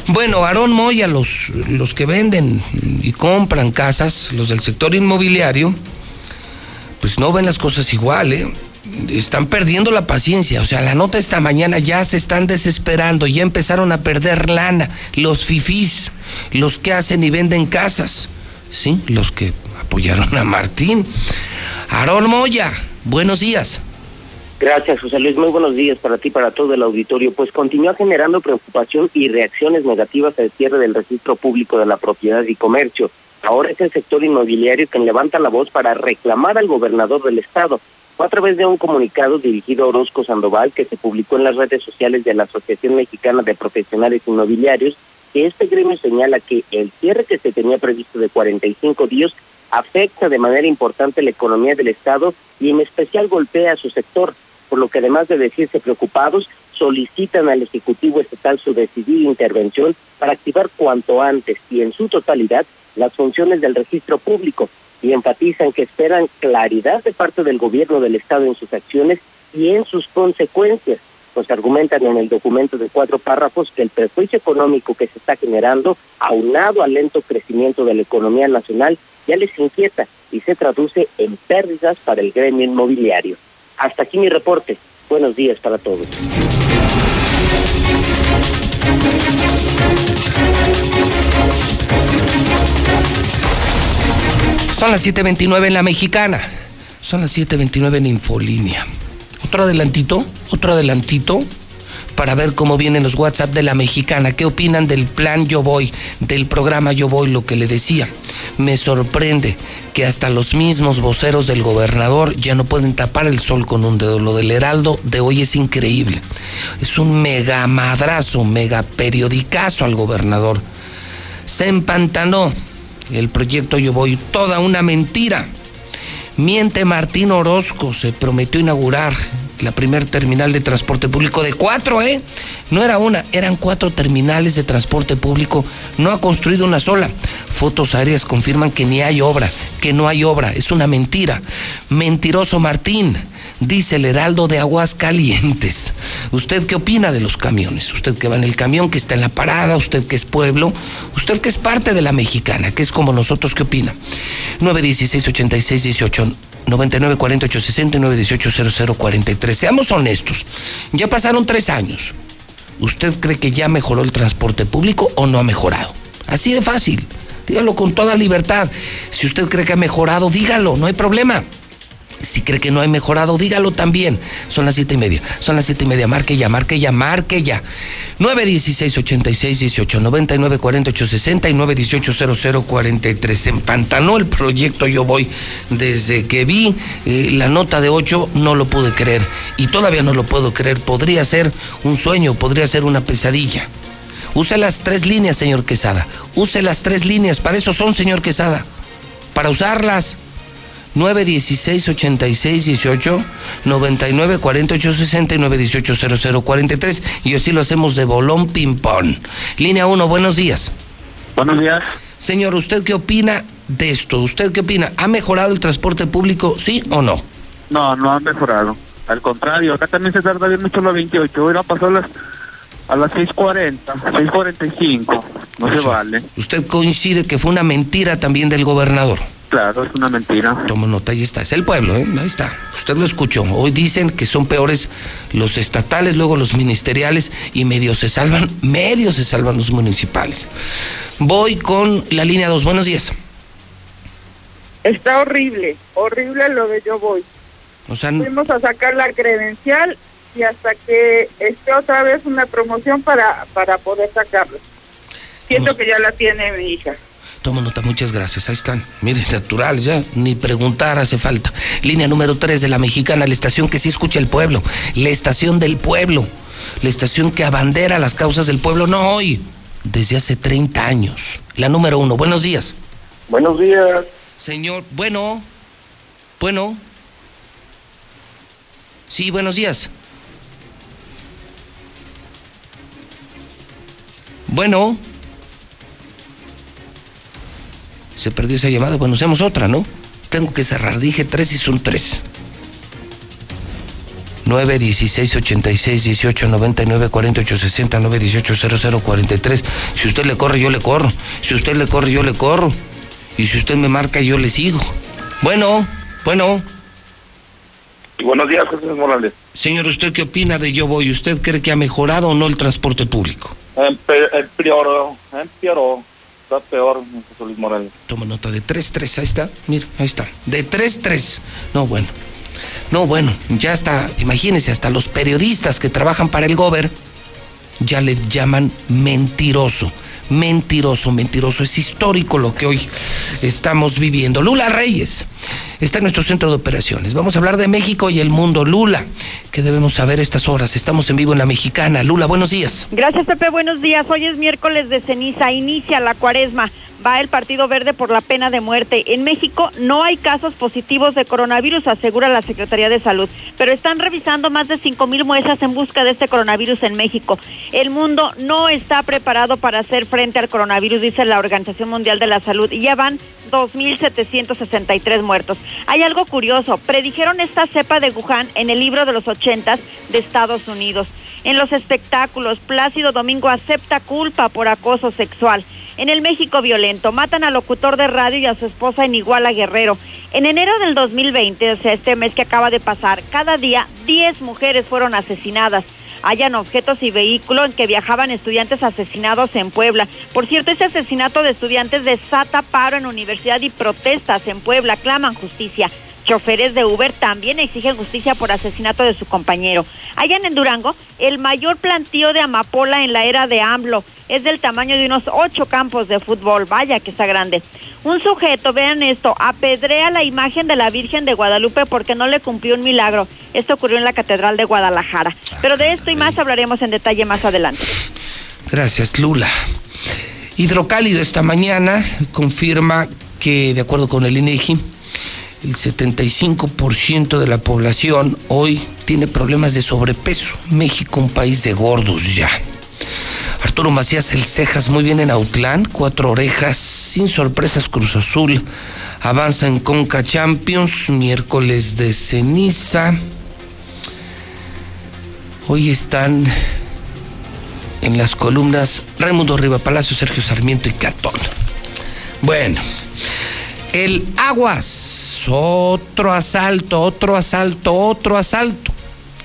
Bueno, Aarón Moya, los, los que venden y compran casas, los del sector inmobiliario, pues no ven las cosas igual, ¿eh? Están perdiendo la paciencia. O sea, la nota esta mañana ya se están desesperando, ya empezaron a perder lana. Los fifís, los que hacen y venden casas, ¿sí? Los que apoyaron a Martín. Aarón Moya, buenos días. Gracias, José Luis. Muy buenos días para ti, para todo el auditorio. Pues continúa generando preocupación y reacciones negativas al cierre del registro público de la propiedad y comercio. Ahora es el sector inmobiliario quien levanta la voz para reclamar al gobernador del estado. Fue a través de un comunicado dirigido a Orozco Sandoval que se publicó en las redes sociales de la Asociación Mexicana de Profesionales Inmobiliarios que este gremio señala que el cierre que se tenía previsto de 45 días afecta de manera importante la economía del Estado y en especial golpea a su sector, por lo que además de decirse preocupados, solicitan al Ejecutivo Estatal su decidida intervención para activar cuanto antes y en su totalidad las funciones del registro público y enfatizan que esperan claridad de parte del gobierno del Estado en sus acciones y en sus consecuencias, pues argumentan en el documento de cuatro párrafos que el perjuicio económico que se está generando, aunado al lento crecimiento de la economía nacional, ya les inquieta y se traduce en pérdidas para el gremio inmobiliario. Hasta aquí mi reporte. Buenos días para todos. Son las 7.29 en la mexicana. Son las 7.29 en Infolínea. Otro adelantito, otro adelantito para ver cómo vienen los WhatsApp de la mexicana. ¿Qué opinan del plan Yo Voy, del programa Yo Voy? Lo que le decía. Me sorprende que hasta los mismos voceros del gobernador ya no pueden tapar el sol con un dedo. Lo del Heraldo de hoy es increíble. Es un mega madrazo, mega periodicazo al gobernador. Se empantanó el proyecto Yo Voy, toda una mentira. Miente Martín Orozco, se prometió inaugurar la primer terminal de transporte público de cuatro, ¿eh? No era una, eran cuatro terminales de transporte público, no ha construido una sola. Fotos aéreas confirman que ni hay obra, que no hay obra, es una mentira. Mentiroso Martín dice el Heraldo de Aguas Calientes. ¿Usted qué opina de los camiones? Usted que va en el camión, que está en la parada, usted que es pueblo, usted que es parte de la mexicana, que es como nosotros, ¿qué opina? 916 86 18 99 48 69 18 00 43. Seamos honestos, ya pasaron tres años. ¿Usted cree que ya mejoró el transporte público o no ha mejorado? Así de fácil. Dígalo con toda libertad. Si usted cree que ha mejorado, dígalo, no hay problema. Si cree que no hay mejorado, dígalo también. Son las siete y media. Son las siete y media. Marque ya, marque ya, marque ya. 916 86 18 99 48 60 y 918 00 43. Se empantanó el proyecto Yo Voy. Desde que vi eh, la nota de 8, no lo pude creer. Y todavía no lo puedo creer. Podría ser un sueño, podría ser una pesadilla. Use las tres líneas, señor Quesada. Use las tres líneas. Para eso son, señor Quesada. Para usarlas 916 86 18 99 48 69 18 00 43 y así lo hacemos de bolón ping-pong. Línea 1, buenos días. Buenos días. Señor, ¿usted qué opina de esto? ¿Usted qué opina? ¿Ha mejorado el transporte público, sí o no? No, no ha mejorado. Al contrario, acá también se tarda bien mucho las 28. Hoy pasó las, a las 6.40, 6.45. No se vale. ¿Usted coincide que fue una mentira también del gobernador? Claro, es una mentira. Tomo nota, ahí está. Es el pueblo, ¿eh? Ahí está. Usted lo escuchó. Hoy dicen que son peores los estatales, luego los ministeriales y medio se salvan, medio se salvan los municipales. Voy con la línea 2. Buenos días. Está horrible, horrible lo de yo voy. O sea, Fuimos a sacar la credencial y hasta que esté otra vez una promoción para, para poder sacarlo. Siento que ya la tiene mi hija. Toma nota, muchas gracias. Ahí están. Mire, natural, ya. Ni preguntar hace falta. Línea número 3 de la mexicana, la estación que sí escucha el pueblo. La estación del pueblo. La estación que abandera las causas del pueblo, no hoy, desde hace 30 años. La número uno. Buenos días. Buenos días. Señor, bueno. Bueno. Sí, buenos días. Bueno. Se perdió esa llamada. Bueno, hacemos otra, ¿no? Tengo que cerrar. Dije tres y son tres. 9 16 86 18 99 48 60 9 18 00 43. Si usted le corre, yo le corro. Si usted le corre, yo le corro. Y si usted me marca, yo le sigo. Bueno, bueno. Buenos días, José Morales. Señor, ¿usted qué opina de Yo Voy? ¿Usted cree que ha mejorado o no el transporte público? Empeoró, empeoró. Está peor, José Luis Morales. Toma nota de 3-3, ahí está. Mira, ahí está. De 3-3. No, bueno. No, bueno, ya está. Imagínense, hasta los periodistas que trabajan para el Gober ya le llaman mentiroso. Mentiroso, mentiroso. Es histórico lo que hoy estamos viviendo. Lula Reyes está en nuestro centro de operaciones. Vamos a hablar de México y el mundo. Lula, ¿qué debemos saber estas horas? Estamos en vivo en la mexicana. Lula, buenos días. Gracias, Pepe. Buenos días. Hoy es miércoles de ceniza. Inicia la cuaresma. Va el Partido Verde por la pena de muerte. En México no hay casos positivos de coronavirus, asegura la Secretaría de Salud, pero están revisando más de cinco mil muestras en busca de este coronavirus en México. El mundo no está preparado para hacer frente al coronavirus, dice la Organización Mundial de la Salud, y ya van 2.763 muertos. Hay algo curioso, predijeron esta cepa de Wuhan en el libro de los ochentas de Estados Unidos. En los espectáculos, Plácido Domingo acepta culpa por acoso sexual. En el México violento, matan al locutor de radio y a su esposa en Iguala Guerrero. En enero del 2020, o sea, este mes que acaba de pasar, cada día 10 mujeres fueron asesinadas. Hayan objetos y vehículos en que viajaban estudiantes asesinados en Puebla. Por cierto, este asesinato de estudiantes desata paro en universidad y protestas en Puebla. Claman justicia. Choferes de Uber también exigen justicia por asesinato de su compañero. Allá en Durango, el mayor plantío de amapola en la era de AMLO es del tamaño de unos ocho campos de fútbol. Vaya que está grande. Un sujeto, vean esto, apedrea la imagen de la Virgen de Guadalupe porque no le cumplió un milagro. Esto ocurrió en la Catedral de Guadalajara. Pero de esto y más hablaremos en detalle más adelante. Gracias, Lula. Hidrocálido esta mañana confirma que, de acuerdo con el INEGI, el 75% de la población hoy tiene problemas de sobrepeso. México, un país de gordos ya. Arturo Macías, el Cejas, muy bien en Autlán, cuatro orejas, sin sorpresas, Cruz Azul. Avanza en Conca Champions, miércoles de ceniza. Hoy están en las columnas Raimundo Riva Palacio, Sergio Sarmiento y Catón. Bueno, el Aguas, otro asalto, otro asalto, otro asalto.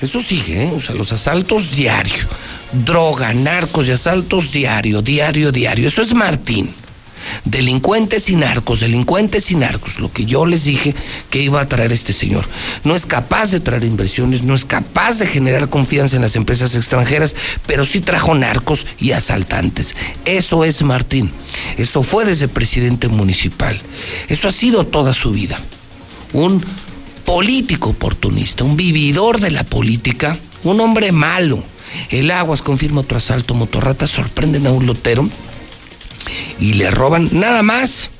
Eso sigue, ¿eh? o sea, los asaltos diario. Droga, narcos y asaltos diario, diario, diario. Eso es Martín. Delincuentes y narcos, delincuentes y narcos. Lo que yo les dije que iba a traer este señor. No es capaz de traer inversiones, no es capaz de generar confianza en las empresas extranjeras, pero sí trajo narcos y asaltantes. Eso es Martín. Eso fue desde presidente municipal. Eso ha sido toda su vida. Un político oportunista, un vividor de la política, un hombre malo. El Aguas confirma otro asalto, motorratas sorprenden a un lotero y le roban nada más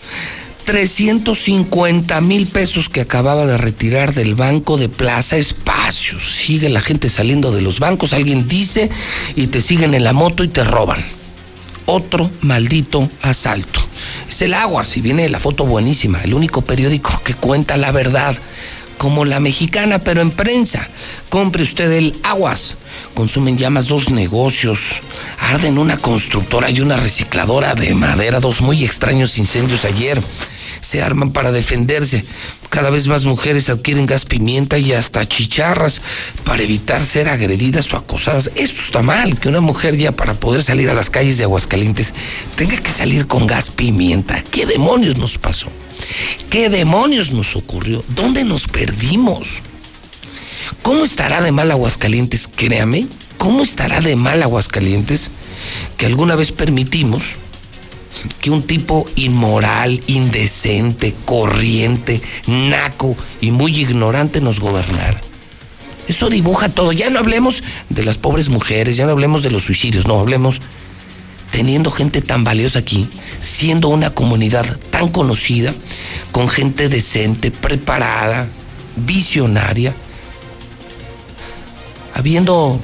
350 mil pesos que acababa de retirar del banco de Plaza Espacios. Sigue la gente saliendo de los bancos, alguien dice, y te siguen en la moto y te roban. Otro maldito asalto. Es el agua, si viene la foto buenísima, el único periódico que cuenta la verdad como la mexicana, pero en prensa. Compre usted el aguas. Consumen llamas dos negocios. Arden una constructora y una recicladora de madera. Dos muy extraños incendios ayer. Se arman para defenderse. Cada vez más mujeres adquieren gas pimienta y hasta chicharras para evitar ser agredidas o acosadas. Esto está mal, que una mujer ya para poder salir a las calles de Aguascalientes tenga que salir con gas pimienta. ¿Qué demonios nos pasó? ¿Qué demonios nos ocurrió? ¿Dónde nos perdimos? ¿Cómo estará de mal Aguascalientes? Créame, ¿cómo estará de mal Aguascalientes que alguna vez permitimos que un tipo inmoral, indecente, corriente, naco y muy ignorante nos gobernara? Eso dibuja todo. Ya no hablemos de las pobres mujeres, ya no hablemos de los suicidios, no, hablemos teniendo gente tan valiosa aquí, siendo una comunidad tan conocida, con gente decente, preparada, visionaria, habiendo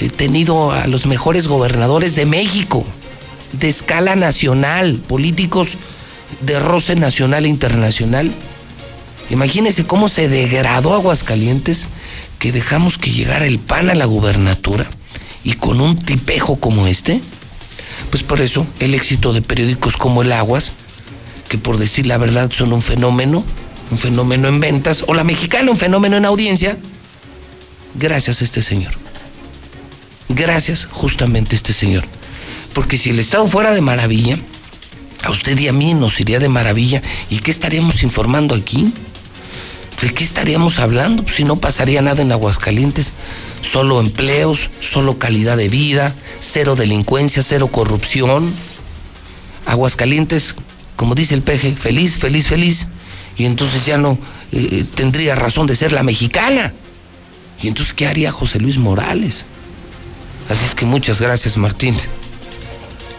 eh, tenido a los mejores gobernadores de México, de escala nacional, políticos de roce nacional e internacional. Imagínense cómo se degradó Aguascalientes que dejamos que llegara el PAN a la gubernatura y con un tipejo como este. Pues por eso el éxito de periódicos como El Aguas, que por decir la verdad son un fenómeno, un fenómeno en ventas, o La Mexicana, un fenómeno en audiencia, gracias a este señor. Gracias justamente a este señor. Porque si el Estado fuera de maravilla, a usted y a mí nos iría de maravilla. ¿Y qué estaríamos informando aquí? ¿De qué estaríamos hablando? Pues si no pasaría nada en Aguascalientes. Solo empleos, solo calidad de vida, cero delincuencia, cero corrupción. Aguascalientes, como dice el peje, feliz, feliz, feliz. Y entonces ya no eh, tendría razón de ser la mexicana. Y entonces, ¿qué haría José Luis Morales? Así es que muchas gracias, Martín,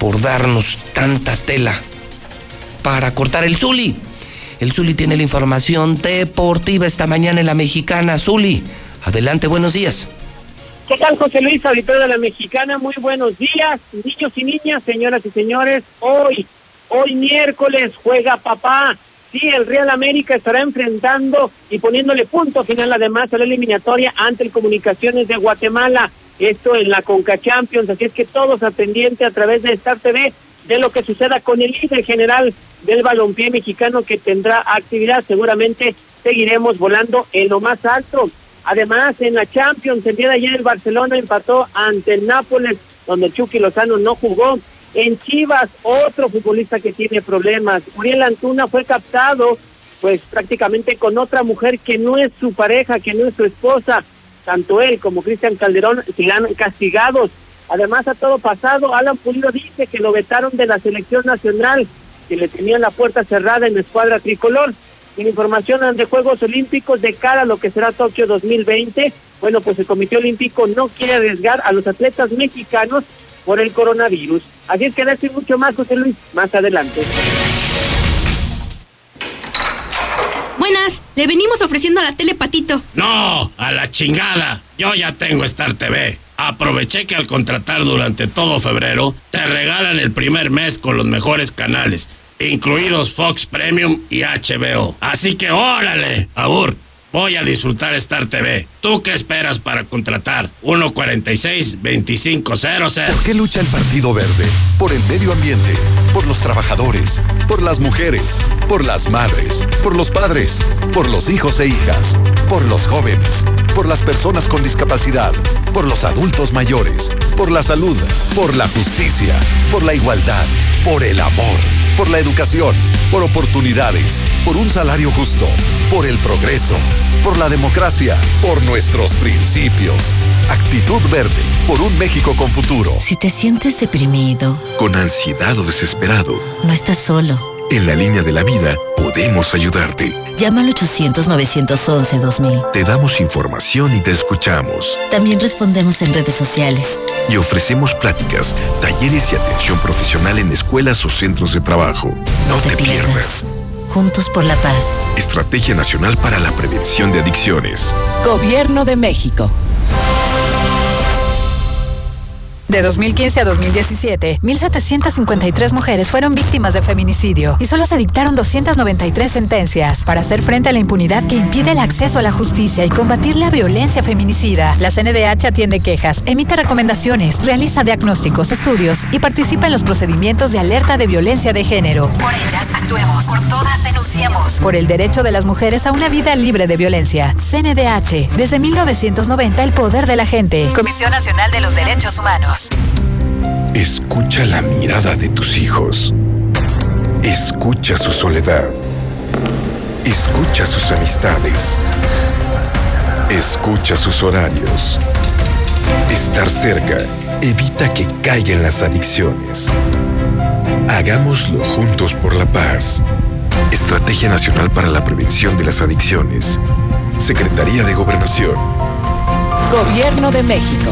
por darnos tanta tela para cortar el Zuli. El Zuli tiene la información deportiva esta mañana en la mexicana. Zuli, adelante, buenos días. ¿Qué tal, José Luis, auditor de la Mexicana? Muy buenos días, niños y niñas, señoras y señores. Hoy, hoy miércoles, juega papá. Sí, el Real América estará enfrentando y poniéndole punto final además a la eliminatoria ante el Comunicaciones de Guatemala. Esto en la Conca Champions, así es que todos atendientes a través de Star TV de lo que suceda con el líder general del balompié mexicano que tendrá actividad. Seguramente seguiremos volando en lo más alto. Además, en la Champions, el día de ayer el Barcelona empató ante el Nápoles, donde Chucky Lozano no jugó. En Chivas, otro futbolista que tiene problemas. Uriel Antuna fue captado, pues prácticamente con otra mujer que no es su pareja, que no es su esposa. Tanto él como Cristian Calderón sigan castigados. Además, a todo pasado, Alan Pulido dice que lo vetaron de la selección nacional, que le tenían la puerta cerrada en la escuadra tricolor en información de Juegos Olímpicos de cara a lo que será Tokio 2020. Bueno, pues el Comité Olímpico no quiere arriesgar a los atletas mexicanos por el coronavirus. Así es que decir mucho más, José Luis, más adelante. Le venimos ofreciendo a la tele Patito. No, a la chingada. Yo ya tengo Star TV. Aproveché que al contratar durante todo febrero, te regalan el primer mes con los mejores canales incluidos Fox Premium y HBO. Así que órale, Abur, voy a disfrutar Star TV. ¿Tú qué esperas para contratar? 146-2500. ¿Por qué lucha el Partido Verde? Por el medio ambiente, por los trabajadores, por las mujeres, por las madres, por los padres, por los hijos e hijas, por los jóvenes, por las personas con discapacidad, por los adultos mayores, por la salud, por la justicia, por la igualdad, por el amor por la educación, por oportunidades, por un salario justo, por el progreso, por la democracia, por nuestros principios. Actitud verde, por un México con futuro. Si te sientes deprimido, con ansiedad o desesperado, no estás solo. En la línea de la vida podemos ayudarte. Llama al 800-911-2000. Te damos información y te escuchamos. También respondemos en redes sociales. Y ofrecemos pláticas, talleres y atención profesional en escuelas o centros de trabajo. No, te, pierdas. Juntos por la paz. Estrategia Nacional para la Prevención de Adicciones. Gobierno de México. De 2015 a 2017, 1.753 mujeres fueron víctimas de feminicidio y solo se dictaron 293 sentencias. Para hacer frente a la impunidad que impide el acceso a la justicia y combatir la violencia feminicida, la CNDH atiende quejas, emite recomendaciones, realiza diagnósticos, estudios y participa en los procedimientos de alerta de violencia de género. Por ellas, actuemos. Por todas, denunciemos. Por el derecho de las mujeres a una vida libre de violencia. CNDH, desde 1990, el poder de la gente. Comisión Nacional de los Derechos Humanos. Escucha la mirada de tus hijos. Escucha su soledad. Escucha sus amistades. Escucha sus horarios. Estar cerca evita que caigan las adicciones. Hagámoslo juntos por la paz. Estrategia Nacional para la Prevención de las Adicciones. Secretaría de Gobernación. Gobierno de México.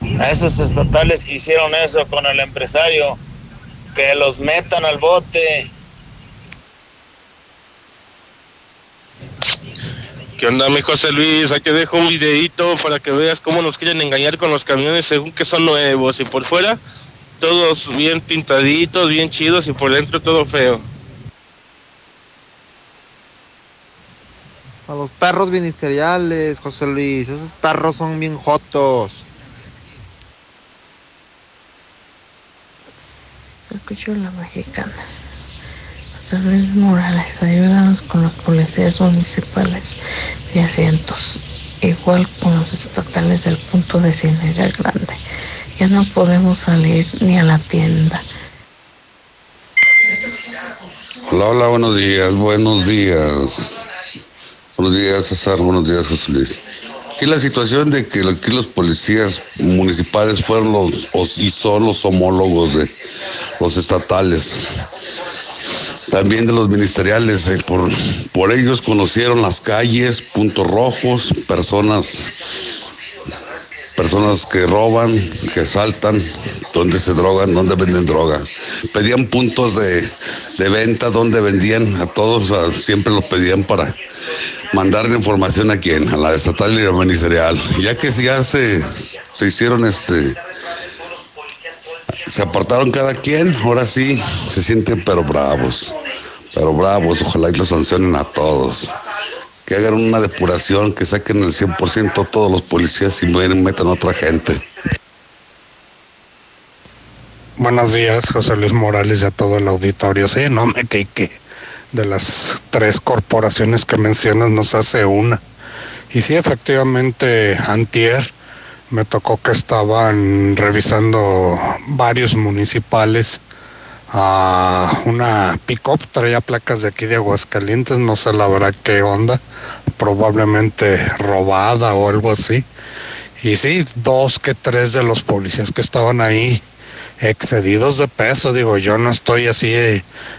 A esos estatales que hicieron eso con el empresario, que los metan al bote. ¿Qué onda, mi José Luis? Aquí te dejo un videito para que veas cómo nos quieren engañar con los camiones según que son nuevos y por fuera todos bien pintaditos, bien chidos y por dentro todo feo. A los perros ministeriales, José Luis, esos perros son bien jotos. Escucho la mexicana. José Luis Morales, ayúdanos con los policías municipales y asientos, igual con los estatales del punto de Ciénaga Grande. Ya no podemos salir ni a la tienda. Hola, hola, buenos días, buenos días. Buenos días, César, buenos días, José Luis. Aquí la situación de que aquí los policías municipales fueron los y son los homólogos de los estatales, también de los ministeriales. eh, por, por ellos conocieron las calles, puntos rojos, personas personas que roban, que saltan, donde se drogan, donde venden droga. Pedían puntos de, de venta donde vendían a todos, siempre los pedían para mandar la información a quién, a la estatal y a la ministerial. Ya que ya se, se hicieron este, se apartaron cada quien, ahora sí se sienten pero bravos, pero bravos, ojalá y los sancionen a todos que hagan una depuración, que saquen el 100% todos los policías y metan a otra gente. Buenos días, José Luis Morales y a todo el auditorio. Sí, no me que que de las tres corporaciones que mencionas nos hace una. Y sí, efectivamente, antier me tocó que estaban revisando varios municipales a una pick-up, traía placas de aquí de Aguascalientes, no sé la verdad qué onda, probablemente robada o algo así. Y sí, dos que tres de los policías que estaban ahí excedidos de peso, digo, yo no estoy así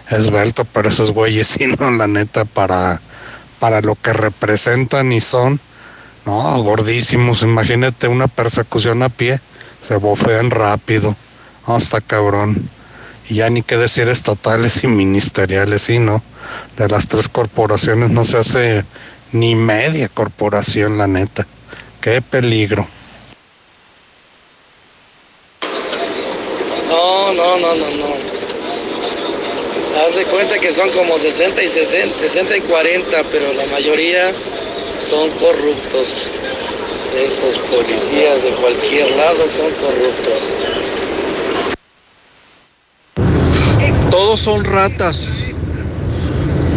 esbelto, pero esos güeyes sí, no, la neta, para, para lo que representan y son, no, gordísimos, imagínate una persecución a pie, se bofean rápido, está cabrón. Y ya ni qué decir estatales y ministeriales, sí, ¿no? De las tres corporaciones no se hace ni media corporación, la neta. Qué peligro. No, no, no, no. Haz de cuenta que son como 60 y 60, 60 y 40, pero la mayoría son corruptos. Esos policías de cualquier lado son corruptos. Todos son ratas,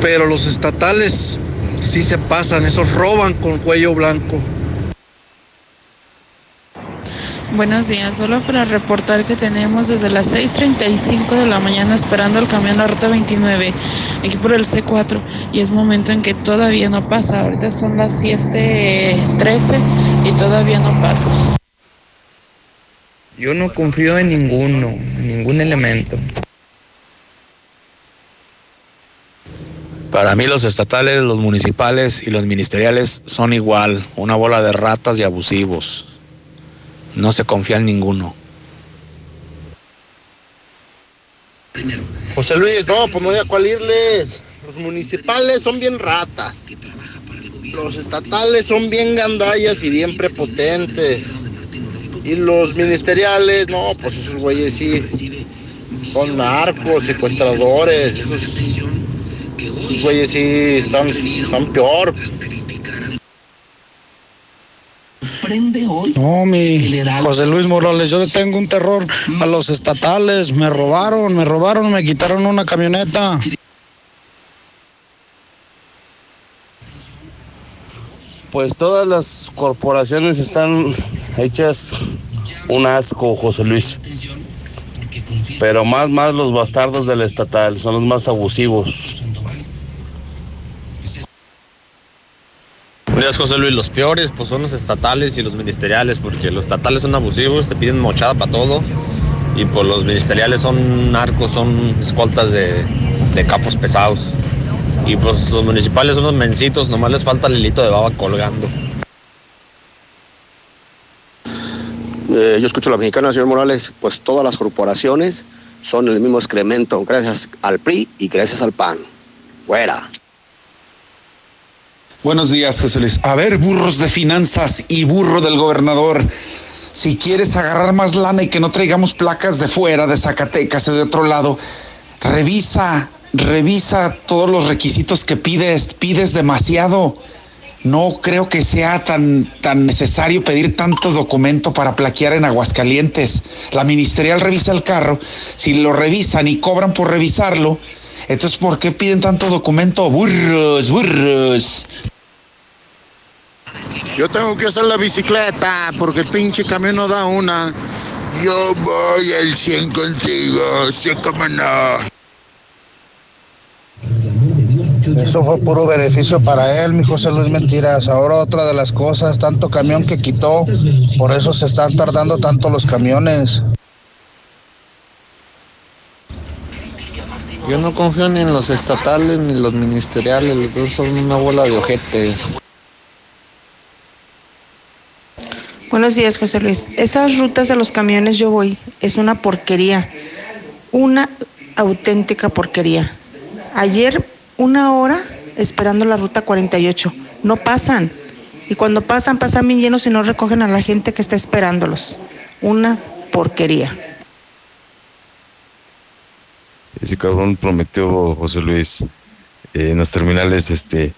pero los estatales sí se pasan, esos roban con cuello blanco. Buenos días, solo para reportar que tenemos desde las 6.35 de la mañana esperando el camión a la ruta 29, aquí por el C4, y es momento en que todavía no pasa. Ahorita son las 7.13 y todavía no pasa. Yo no confío en ninguno, en ningún elemento. Para mí los estatales, los municipales y los ministeriales son igual, una bola de ratas y abusivos. No se confía en ninguno. José Luis, no, pues no hay a cuál irles. Los municipales son bien ratas. Los estatales son bien gandallas y bien prepotentes. Y los ministeriales, no, pues esos güeyes sí. Son narcos, secuestradores. Esos, esos güeyes sí están, están peor. No, mi José Luis Morales, yo le tengo un terror a los estatales. Me robaron, me robaron, me quitaron una camioneta. Pues todas las corporaciones están hechas un asco, José Luis. Pero más, más los bastardos del estatal, son los más abusivos. Días, José Luis. Los peores pues son los estatales y los ministeriales, porque los estatales son abusivos, te piden mochada para todo. Y pues los ministeriales son narcos, son escoltas de, de capos pesados. Y pues los municipales son unos mencitos, nomás les falta el hilito de baba colgando. Eh, yo escucho a la mexicana, señor Morales, pues todas las corporaciones son el mismo excremento, gracias al PRI y gracias al PAN. Fuera. Buenos días, José Luis. A ver, burros de finanzas y burro del gobernador. Si quieres agarrar más lana y que no traigamos placas de fuera, de Zacatecas o de otro lado, revisa, revisa todos los requisitos que pides. Pides demasiado. No creo que sea tan, tan necesario pedir tanto documento para plaquear en Aguascalientes. La ministerial revisa el carro. Si lo revisan y cobran por revisarlo, entonces ¿por qué piden tanto documento? Burros, burros. Yo tengo que hacer la bicicleta porque el pinche camión no da una. Yo voy al 100 contigo, sí como no. Eso fue puro beneficio para él, mi José Luis Mentiras. Ahora otra de las cosas, tanto camión que quitó, por eso se están tardando tanto los camiones. Yo no confío ni en los estatales ni los ministeriales, los dos son una bola de ojetes. Buenos días, José Luis. Esas rutas de los camiones yo voy, es una porquería, una auténtica porquería. Ayer una hora esperando la ruta 48, no pasan. Y cuando pasan, pasan bien llenos y no recogen a la gente que está esperándolos. Una porquería. Ese cabrón prometió, José Luis, eh, en las terminales, este,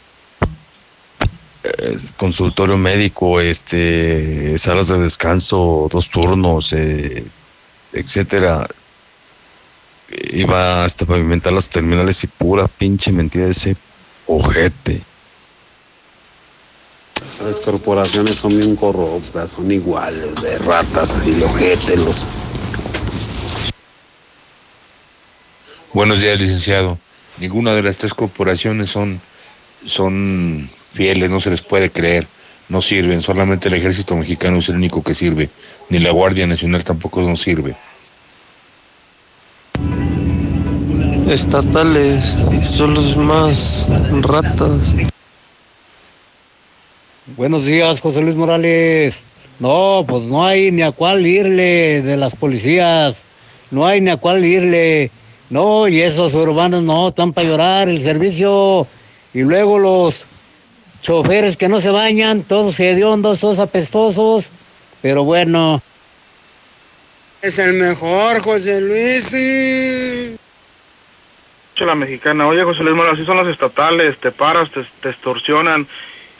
eh, consultorio médico, este, salas de descanso, dos turnos, eh, etcétera. Iba hasta pavimentar las terminales y pura pinche mentira ese ojete. Las corporaciones son bien corruptas, son iguales, de ratas y de los Buenos días, licenciado. Ninguna de las tres corporaciones son, son fieles, no se les puede creer, no sirven. Solamente el ejército mexicano es el único que sirve, ni la Guardia Nacional tampoco nos sirve. Estatales son los más ratas. Buenos días, José Luis Morales. No, pues no hay ni a cuál irle de las policías. No hay ni a cuál irle. No, y esos urbanos no, están para llorar el servicio. Y luego los choferes que no se bañan, todos hediondos, todos apestosos. Pero bueno. Es el mejor, José Luis. la mexicana. Oye, José Luis Morales, así son los estatales, te paras, te, te extorsionan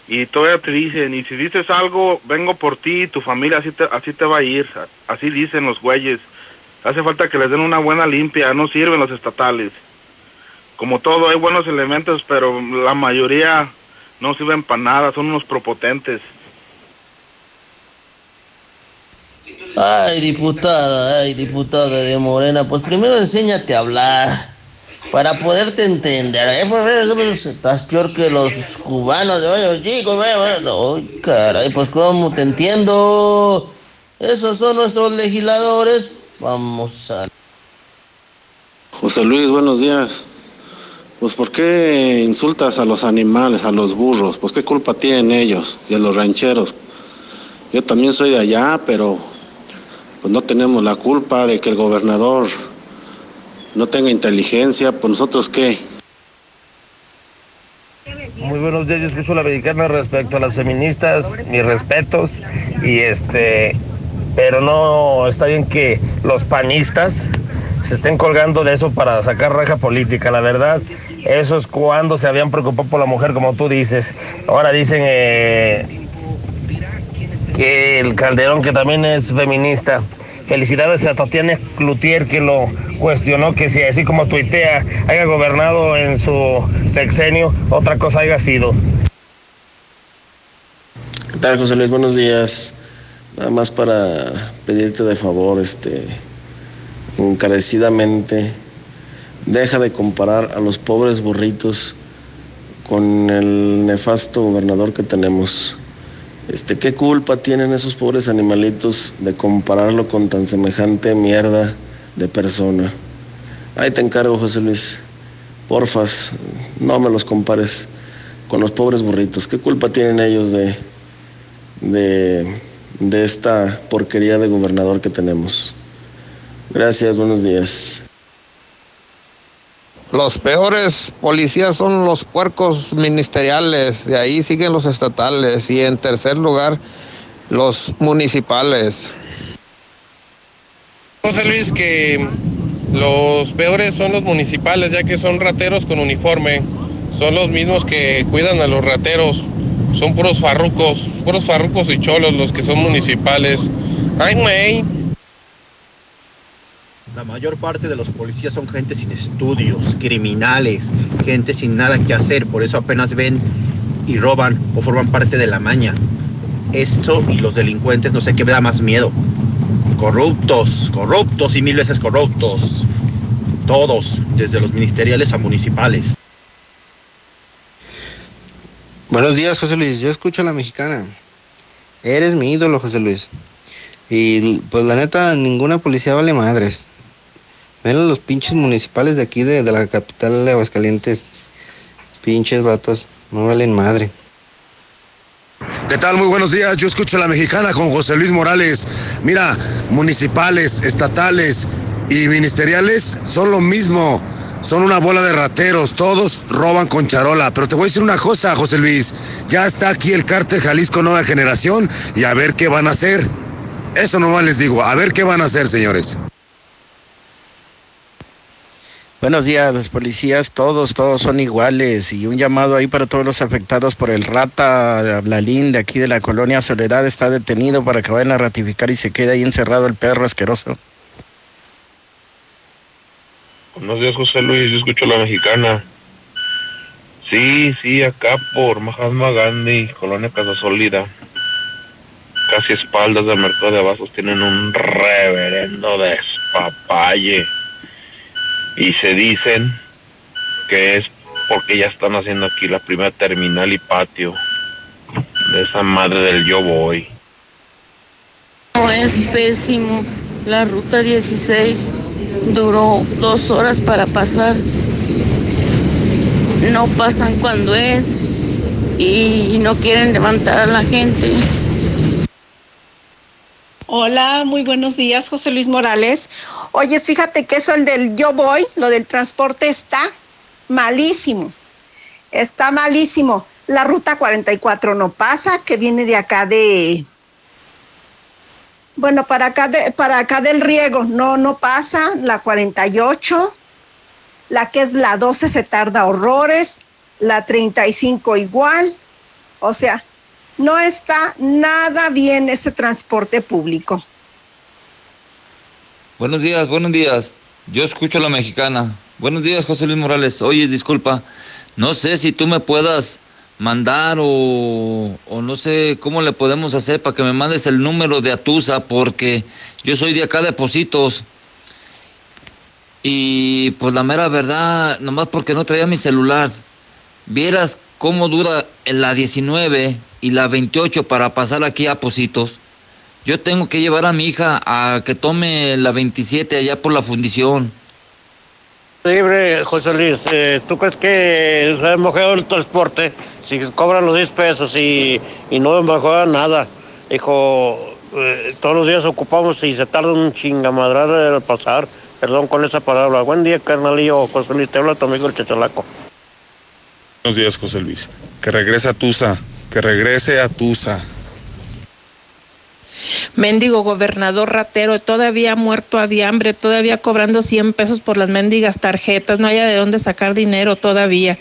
y todavía te dicen, y si dices algo, vengo por ti, tu familia así te, así te va a ir. Así dicen los güeyes. Hace falta que les den una buena limpia, no sirven los estatales. Como todo, hay buenos elementos, pero la mayoría no sirven para nada, son unos propotentes. Ay, diputada, ay, diputada de Morena, pues primero enséñate a hablar para poderte entender. ¿eh? Pues, pues, estás peor que los cubanos, oye, chicos, ay, caray, pues cómo te entiendo. Esos son nuestros legisladores. Vamos a... José Luis, buenos días. Pues ¿por qué insultas a los animales, a los burros? Pues qué culpa tienen ellos y a los rancheros. Yo también soy de allá, pero pues no tenemos la culpa de que el gobernador no tenga inteligencia, pues nosotros qué. Muy buenos días, yo escucho la mexicana respecto a las feministas, mis respetos, y este, pero no está bien que los panistas se estén colgando de eso para sacar raja política, la verdad. Eso es cuando se habían preocupado por la mujer, como tú dices. Ahora dicen eh, que el Calderón, que también es feminista. Felicidades a Tatiana Cloutier que lo cuestionó que si así como tuitea haya gobernado en su sexenio, otra cosa haya sido. ¿Qué tal, José Luis? Buenos días. Nada más para pedirte de favor, este, encarecidamente, deja de comparar a los pobres burritos con el nefasto gobernador que tenemos. Este, ¿qué culpa tienen esos pobres animalitos de compararlo con tan semejante mierda de persona? Ahí te encargo, José Luis. Porfas, no me los compares con los pobres burritos. ¿Qué culpa tienen ellos de, de, de esta porquería de gobernador que tenemos? Gracias, buenos días. Los peores policías son los puercos ministeriales, de ahí siguen los estatales y en tercer lugar los municipales. José Luis, que los peores son los municipales, ya que son rateros con uniforme. Son los mismos que cuidan a los rateros. Son puros farrucos, puros farrucos y cholos los que son municipales. Ay, güey. La mayor parte de los policías son gente sin estudios, criminales, gente sin nada que hacer, por eso apenas ven y roban o forman parte de la maña. Esto y los delincuentes no sé qué me da más miedo. Corruptos, corruptos y mil veces corruptos. Todos, desde los ministeriales a municipales. Buenos días, José Luis. Yo escucho a la mexicana. Eres mi ídolo, José Luis. Y pues la neta, ninguna policía vale madres. A los pinches municipales de aquí, de, de la capital de Aguascalientes. Pinches vatos, no valen madre. ¿Qué tal? Muy buenos días. Yo escucho a la mexicana con José Luis Morales. Mira, municipales, estatales y ministeriales son lo mismo. Son una bola de rateros, todos roban con charola. Pero te voy a decir una cosa, José Luis. Ya está aquí el cártel Jalisco Nueva Generación y a ver qué van a hacer. Eso nomás les digo, a ver qué van a hacer, señores. Buenos días, los policías, todos, todos son iguales. Y un llamado ahí para todos los afectados por el rata Blalín de aquí de la colonia Soledad está detenido para que vayan a ratificar y se quede ahí encerrado el perro asqueroso. Buenos días, José Luis. Yo escucho a la mexicana. Sí, sí, acá por Mahatma Gandhi, Colonia Casa Sólida. Casi espaldas del mercado de Abastos tienen un reverendo despapalle. Y se dicen que es porque ya están haciendo aquí la primera terminal y patio de esa madre del yo voy. No, es pésimo. La ruta 16 duró dos horas para pasar. No pasan cuando es y no quieren levantar a la gente. Hola, muy buenos días, José Luis Morales. Oye, fíjate que eso el del yo voy, lo del transporte está malísimo. Está malísimo. La ruta 44 no pasa, que viene de acá de bueno, para acá de, para acá del riego no no pasa la 48. La que es la 12 se tarda horrores, la 35 igual. O sea, no está nada bien ese transporte público. Buenos días, buenos días. Yo escucho a la mexicana. Buenos días, José Luis Morales. Oye, disculpa, no sé si tú me puedas mandar o, o no sé cómo le podemos hacer para que me mandes el número de Atusa, porque yo soy de acá de Positos. Y pues la mera verdad, nomás porque no traía mi celular. Vieras cómo dura la 19 y la 28 para pasar aquí a Positos. Yo tengo que llevar a mi hija a que tome la 27 allá por la fundición. Libre, José Luis, eh, ¿tú crees que se ha mejorado el transporte? Si cobran los 10 pesos y, y no mejora nada. Hijo, eh, todos los días ocupamos y se tarda un chingamadral en pasar. Perdón con esa palabra. Buen día, carnalillo. José Luis, te habla tu amigo el Chachalaco. Buenos días, José Luis. Que regrese a Tusa, que regrese a Tusa. Mendigo gobernador ratero, todavía muerto de hambre, todavía cobrando 100 pesos por las mendigas tarjetas, no haya de dónde sacar dinero todavía.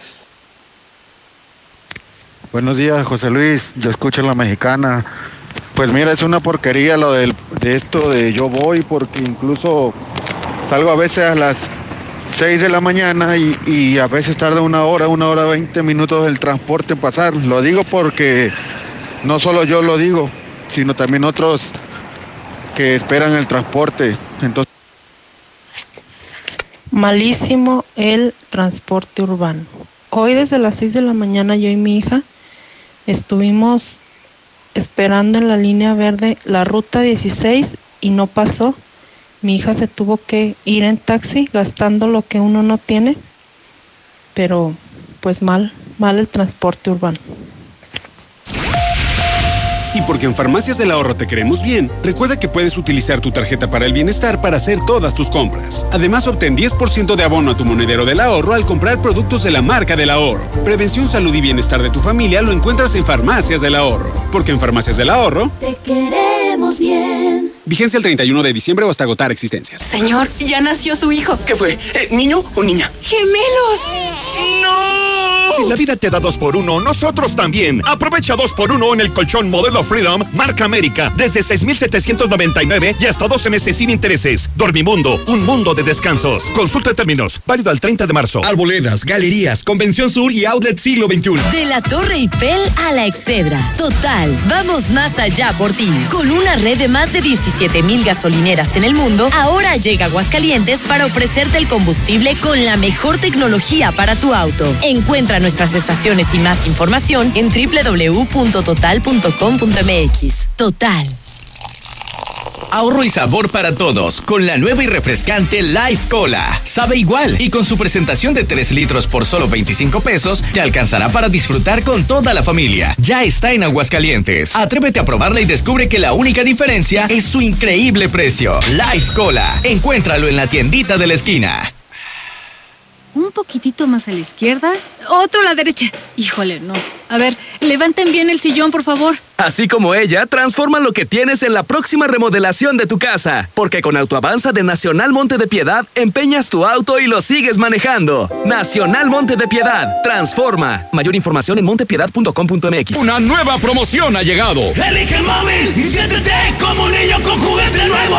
Buenos días, José Luis. Yo escucho la mexicana. Pues mira, es una porquería lo del, de esto de yo voy, porque incluso salgo a veces a las 6 de la mañana y, y a veces tarda una hora, una hora 20 minutos el transporte en pasar. Lo digo porque no solo yo lo digo, sino también otros que esperan el transporte. Entonces, Malísimo el transporte urbano. Hoy desde las 6 de la mañana yo y mi hija estuvimos esperando en la línea verde la ruta 16 y no pasó. Mi hija se tuvo que ir en taxi gastando lo que uno no tiene, pero pues mal, mal el transporte urbano. Porque en Farmacias del Ahorro te queremos bien, recuerda que puedes utilizar tu tarjeta para el bienestar para hacer todas tus compras. Además, obtén 10% de abono a tu monedero del ahorro al comprar productos de la marca del ahorro. Prevención, salud y bienestar de tu familia lo encuentras en Farmacias del Ahorro. Porque en Farmacias del Ahorro Te queremos bien. Vigencia el 31 de diciembre o hasta agotar existencias. Señor, ya nació su hijo. ¿Qué fue? Eh, ¿Niño o niña? ¡Gemelos! Si la vida te da dos por uno, nosotros también. Aprovecha dos por uno en el colchón modelo Freedom, marca América, desde 6,799 y hasta 12 meses sin intereses. Dormimundo, un mundo de descansos. Consulta términos, válido al 30 de marzo. Arboledas, galerías, Convención Sur y Outlet Siglo XXI. De la Torre Eiffel a la Excedra. Total, vamos más allá por ti. Con una red de más de 17 mil gasolineras en el mundo, ahora llega Aguascalientes para ofrecerte el combustible con la mejor tecnología para tu auto. Encuentra nuestras estaciones y más información en www.total.com.mx. Total. Ahorro y sabor para todos con la nueva y refrescante Life Cola. Sabe igual y con su presentación de 3 litros por solo 25 pesos te alcanzará para disfrutar con toda la familia. Ya está en Aguascalientes. Atrévete a probarla y descubre que la única diferencia es su increíble precio. Life Cola. Encuéntralo en la tiendita de la esquina. Un poquitito más a la izquierda, otro a la derecha. Híjole, no. A ver, levanten bien el sillón, por favor. Así como ella, transforma lo que tienes en la próxima remodelación de tu casa. Porque con Autoavanza de Nacional Monte de Piedad, empeñas tu auto y lo sigues manejando. Nacional Monte de Piedad, transforma. Mayor información en montepiedad.com.mx. Una nueva promoción ha llegado. Elige el móvil y siéntete como un niño con juguete nuevo.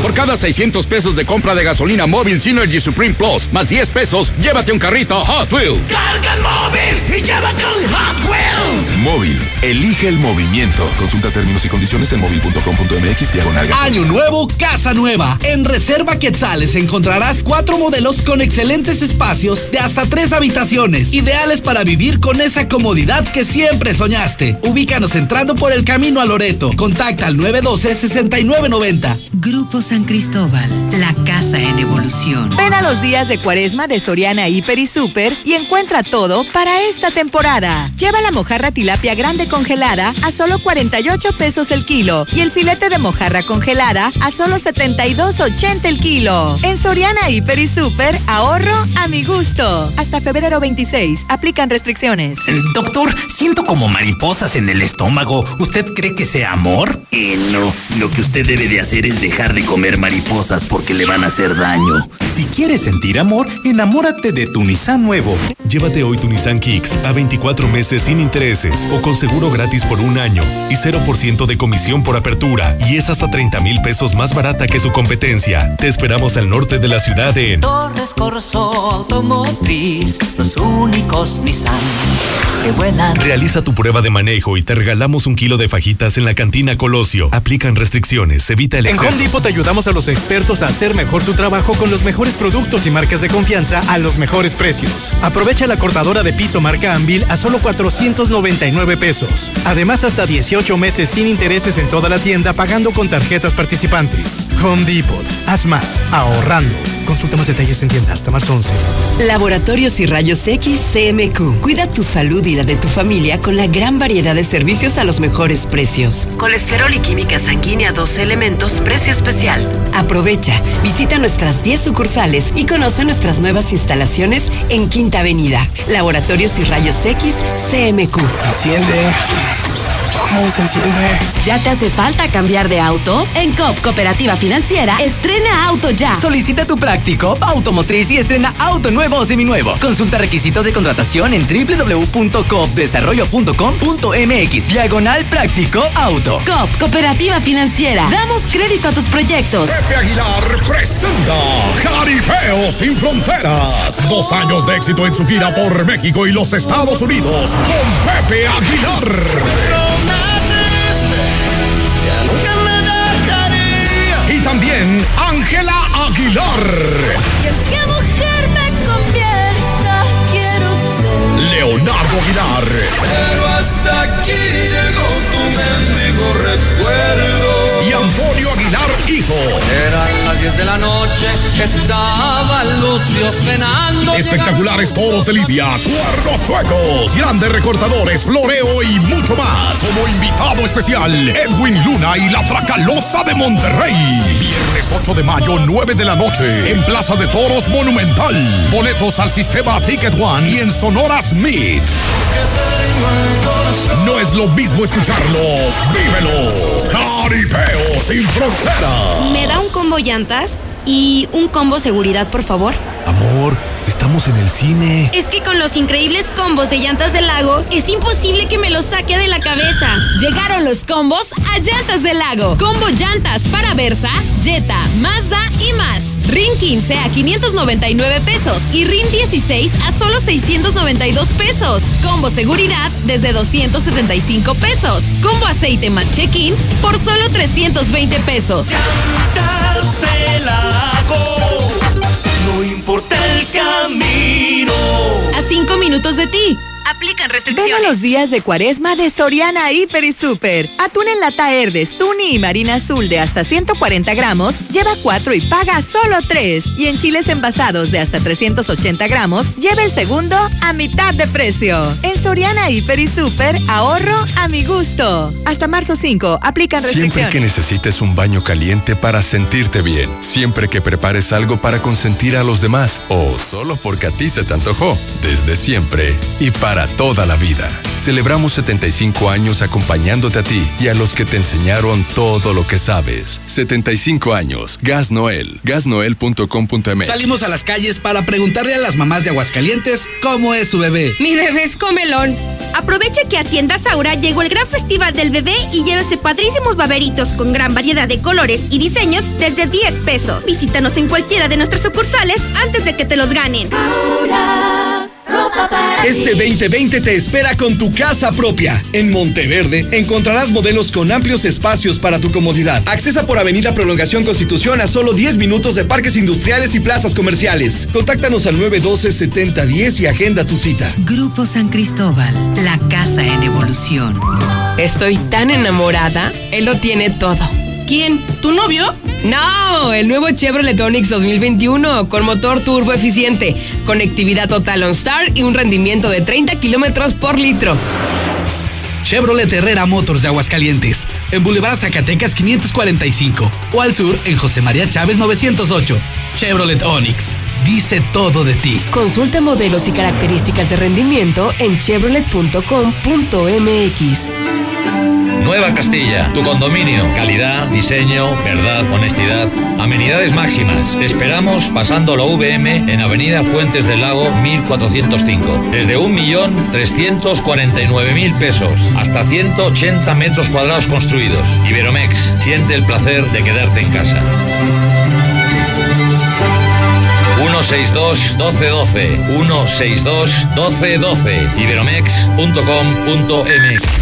Por cada 600 pesos de compra de gasolina móvil Synergy Supreme Plus, más 10 pesos, llévate un carrito Hot Wheels. Carga el móvil y llévate un Hot Wheels. Móvil, elige el movimiento. Consulta términos y condiciones en móvil.com.mx diagonal. Año nuevo, casa nueva. En Reserva Quetzales encontrarás cuatro modelos con excelentes espacios de hasta tres habitaciones, ideales para vivir con esa comodidad que siempre soñaste. Ubícanos entrando por el camino a Loreto. Contacta al 912-6990. Grupo San Cristóbal, la casa en evolución. Ven a los días de cuaresma de Soriana Hiper y Super y encuentra todo para esta temporada. Lleva la mojarra tilapia grande congelada a solo 48 pesos el kilo y el filete de mojarra congelada a solo 72.80 el kilo. En Soriana Hiper y Super, ahorro a mi gusto. Hasta febrero 26. Aplican restricciones. Doctor, siento como mariposas en el estómago. ¿Usted cree que sea amor? Eh, no. Lo que usted debe de hacer es dejar de comer mariposas porque le van a hacer daño. Si quieres sentir amor, enamórate de tu Nissan nuevo. Llévate hoy tu Nissan Kicks a 24 meses sin intereses o con seguro gratis por un año y 0% de comisión por apertura y es hasta 30 mil pesos más barata que su competencia. Te esperamos al norte de la ciudad en Torres Corso Automotriz, los únicos Nissan que vuelan. Realiza tu prueba de manejo y te regalamos un kilo de fajitas en la cantina Colosio. Aplican restricciones, evita el En exceso. Home Depot te ayudamos a los expertos a hacer mejor su trabajo con los mejores productos y marcas de confianza a los mejores precios. Aprovecha la cortadora de piso marca Anvil a solo 499 pesos. Además, hasta 18 meses sin intereses en toda la tienda pagando con tarjetas participantes. Home Depot. Haz más, ahorrando. Consulta más detalles en tienda hasta marzo 11. Laboratorios y Rayos X CMQ. Cuida tu salud y la de tu familia con la gran variedad de servicios a los mejores precios. Colesterol y química sanguínea 12 elementos, precio especial. Aprovecha, visita nuestras 10 sucursales y conoce nuestras nuevas instalaciones en Quinta Avenida. Laboratorios y Rayos X CMQ. Enciende. ¿Cómo se enciende? ¿Ya te hace falta cambiar de auto? En COP Cooperativa Financiera, estrena auto ya. Solicita tu práctico automotriz y estrena auto nuevo o seminuevo. Consulta requisitos de contratación en www.coopdesarrollo.com.mx. Diagonal práctico auto. COP Cooperativa Financiera. Damos crédito a tus proyectos. Pepe Aguilar presenta Jaripeo sin Fronteras. Dos años de éxito en su gira por México y los Estados Unidos con Pepe Aguilar. Aguilar. ¿Y en qué mujer me convierta? Quiero ser. Leonardo Aguilar. Pero hasta aquí llegó tu mendigo recuerdo. Y Antonio Aguilar, hijo. Eran las 10 de la noche, estaba Lucio cenando. Espectaculares toros de Lidia, cuernos chuecos, grandes recortadores, floreo y mucho más. Como invitado especial, Edwin Luna y la Tracalosa de Monterrey. Viernes 8 de mayo, 9 de la noche, en Plaza de Toros Monumental. Boletos al sistema Ticket One y en Sonora Smith. No es lo mismo escucharlo, vívelo. Caripeo sin fronteras. ¿Me da un combo llantas y un combo seguridad, por favor? Amor, estamos en el cine. Es que con los increíbles combos de llantas del lago, es imposible que me los saque de la cabeza. Llegaron los combos a Llantas del Lago. Combo llantas para Versa, Jetta, Mazda y más. RIN 15 a 599 pesos y RIN 16 a solo 692 pesos. Combo seguridad desde 275 pesos. Combo aceite más check-in por solo 320 pesos. del lago, no importa el A 5 minutos de ti. Aplican Ven restricciones. a los días de cuaresma de Soriana Hiper y Super. Atún en lata Herdes, Tuni y Marina Azul de hasta 140 gramos, lleva 4 y paga solo 3. Y en chiles envasados de hasta 380 gramos, lleva el segundo a mitad de precio. En Soriana Hiper y Super, ahorro a mi gusto. Hasta marzo 5, aplican Siempre restricciones. que necesites un baño caliente para sentirte bien, siempre que prepares algo para consentir a los demás o solo porque a ti se te antojó, desde siempre y para toda la vida. Celebramos 75 años acompañándote a ti y a los que te enseñaron todo lo que sabes. 75 años. Gas Noel. Gasnoel.com.mx. Salimos a las calles para preguntarle a las mamás de Aguascalientes cómo es su bebé. Mi bebé es comelón. Aproveche que a Tiendas Aura llegó el gran festival del bebé y llévese padrísimos baberitos con gran variedad de colores y diseños desde 10 pesos. Visítanos en cualquiera de nuestras sucursales antes de que te los ganen. Este 2020 te espera con tu casa propia. En Monteverde encontrarás modelos con amplios espacios para tu comodidad. Accesa por Avenida Prolongación Constitución a solo 10 minutos de parques industriales y plazas comerciales. Contáctanos al 912-7010 y agenda tu cita. Grupo San Cristóbal, la casa en evolución. Estoy tan enamorada. Él lo tiene todo. ¿Quién? ¿Tu novio? No, el nuevo Chevrolet Onix 2021 con motor turbo eficiente, conectividad total OnStar y un rendimiento de 30 kilómetros por litro. Chevrolet Herrera Motors de Aguascalientes, en Boulevard Zacatecas 545 o al sur en José María Chávez 908. Chevrolet Onix. dice todo de ti. Consulta modelos y características de rendimiento en chevrolet.com.mx. Nueva Castilla, tu condominio. Calidad, diseño, verdad, honestidad. Amenidades máximas. Te esperamos pasando la VM en Avenida Fuentes del Lago 1405. Desde 1.349.000 pesos hasta 180 metros cuadrados construidos. Iberomex, siente el placer de quedarte en casa. 162 1212 162 1212 iberomex.com.mx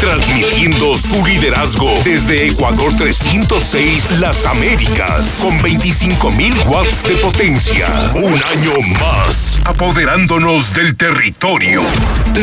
transmitiendo su liderazgo desde Ecuador 306 Las Américas con 25.000 watts de potencia. Un año más, apoderándonos del territorio.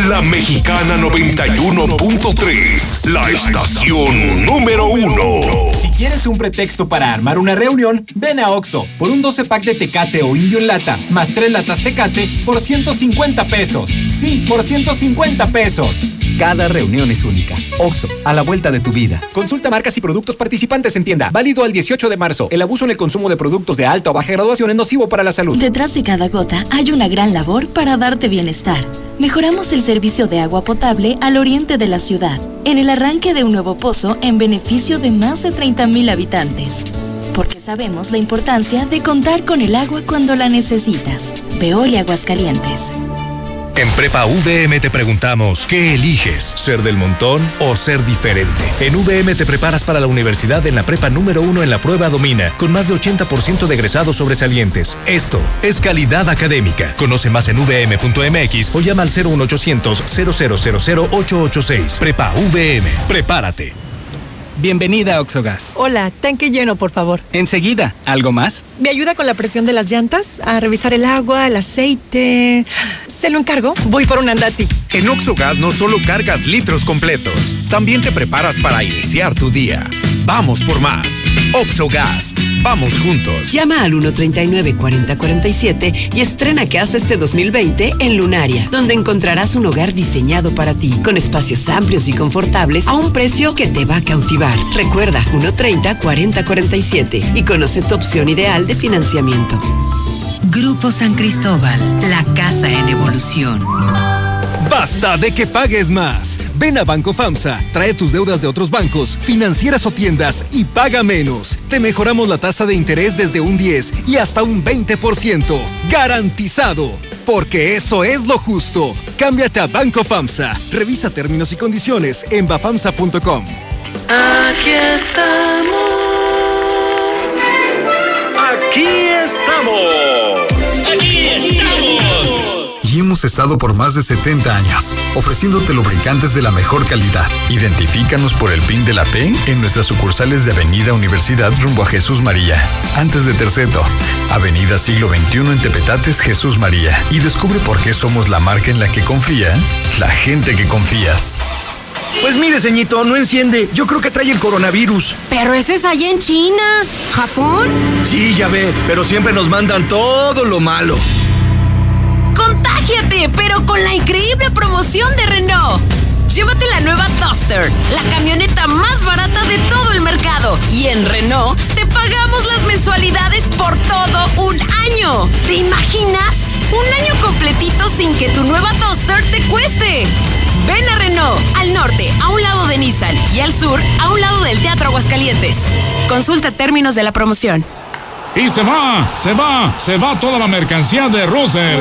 La Mexicana 91.3, la estación número uno. Si quieres un pretexto para armar una reunión, ven a Oxo por un 12 pack de Tecate o Indio en lata, más 3 latas Tecate por 150 pesos. Sí, por 150 pesos. Cada reunión es única. Oxo, a la vuelta de tu vida. Consulta marcas y productos participantes en tienda. Válido al 18 de marzo. El abuso en el consumo de productos de alta o baja graduación es nocivo para la salud. Detrás de cada gota hay una gran labor para darte bienestar. Mejoramos el servicio de agua potable al oriente de la ciudad, en el arranque de un nuevo pozo en beneficio de más de 30.000 habitantes. Porque sabemos la importancia de contar con el agua cuando la necesitas. Veolia Aguascalientes. En Prepa VM te preguntamos, ¿qué eliges? ¿Ser del montón o ser diferente? En VM te preparas para la universidad en la prepa número uno en la prueba Domina, con más de 80% de egresados sobresalientes. Esto es calidad académica. Conoce más en vm.mx o llama al 01800 000 886. Prepa VM. Prepárate. Bienvenida a Oxogas. Hola, tanque lleno, por favor. Enseguida, ¿algo más? ¿Me ayuda con la presión de las llantas? A revisar el agua, el aceite. ¿Se lo encargo? Voy por un andati. En Oxogas no solo cargas litros completos, también te preparas para iniciar tu día. Vamos por más. Oxogas. Vamos juntos. Llama al 139-4047 y estrena casa este 2020 en Lunaria, donde encontrarás un hogar diseñado para ti, con espacios amplios y confortables a un precio que te va a cautivar. Recuerda 130-4047 y conoce tu opción ideal de financiamiento. Grupo San Cristóbal, la casa en evolución. Basta de que pagues más. Ven a Banco FAMSA, trae tus deudas de otros bancos, financieras o tiendas y paga menos. Te mejoramos la tasa de interés desde un 10 y hasta un 20%. Garantizado. Porque eso es lo justo. Cámbiate a Banco FAMSA. Revisa términos y condiciones en bafamsa.com. Aquí estamos. Aquí estamos. Aquí estamos. Y hemos estado por más de 70 años, ofreciéndote lubricantes de la mejor calidad. Identifícanos por el PIN de la P en nuestras sucursales de Avenida Universidad rumbo a Jesús María, antes de Terceto, Avenida Siglo XXI en Tepetates, Jesús María. Y descubre por qué somos la marca en la que confía la gente que confías. Pues mire, ceñito, no enciende. Yo creo que trae el coronavirus. Pero ese es allá en China. ¿Japón? Sí, ya ve, pero siempre nos mandan todo lo malo. ¡Contágiate! Pero con la increíble promoción de Renault. Llévate la nueva Duster, la camioneta más barata de todo el mercado. Y en Renault te pagamos las mensualidades por todo un año. ¿Te imaginas? Un año completito sin que tu nueva Duster te cueste. Ven a Renault, al norte, a un lado de Nissan, y al sur, a un lado del Teatro Aguascalientes. Consulta términos de la promoción. Y se va, se va, se va toda la mercancía de Russell.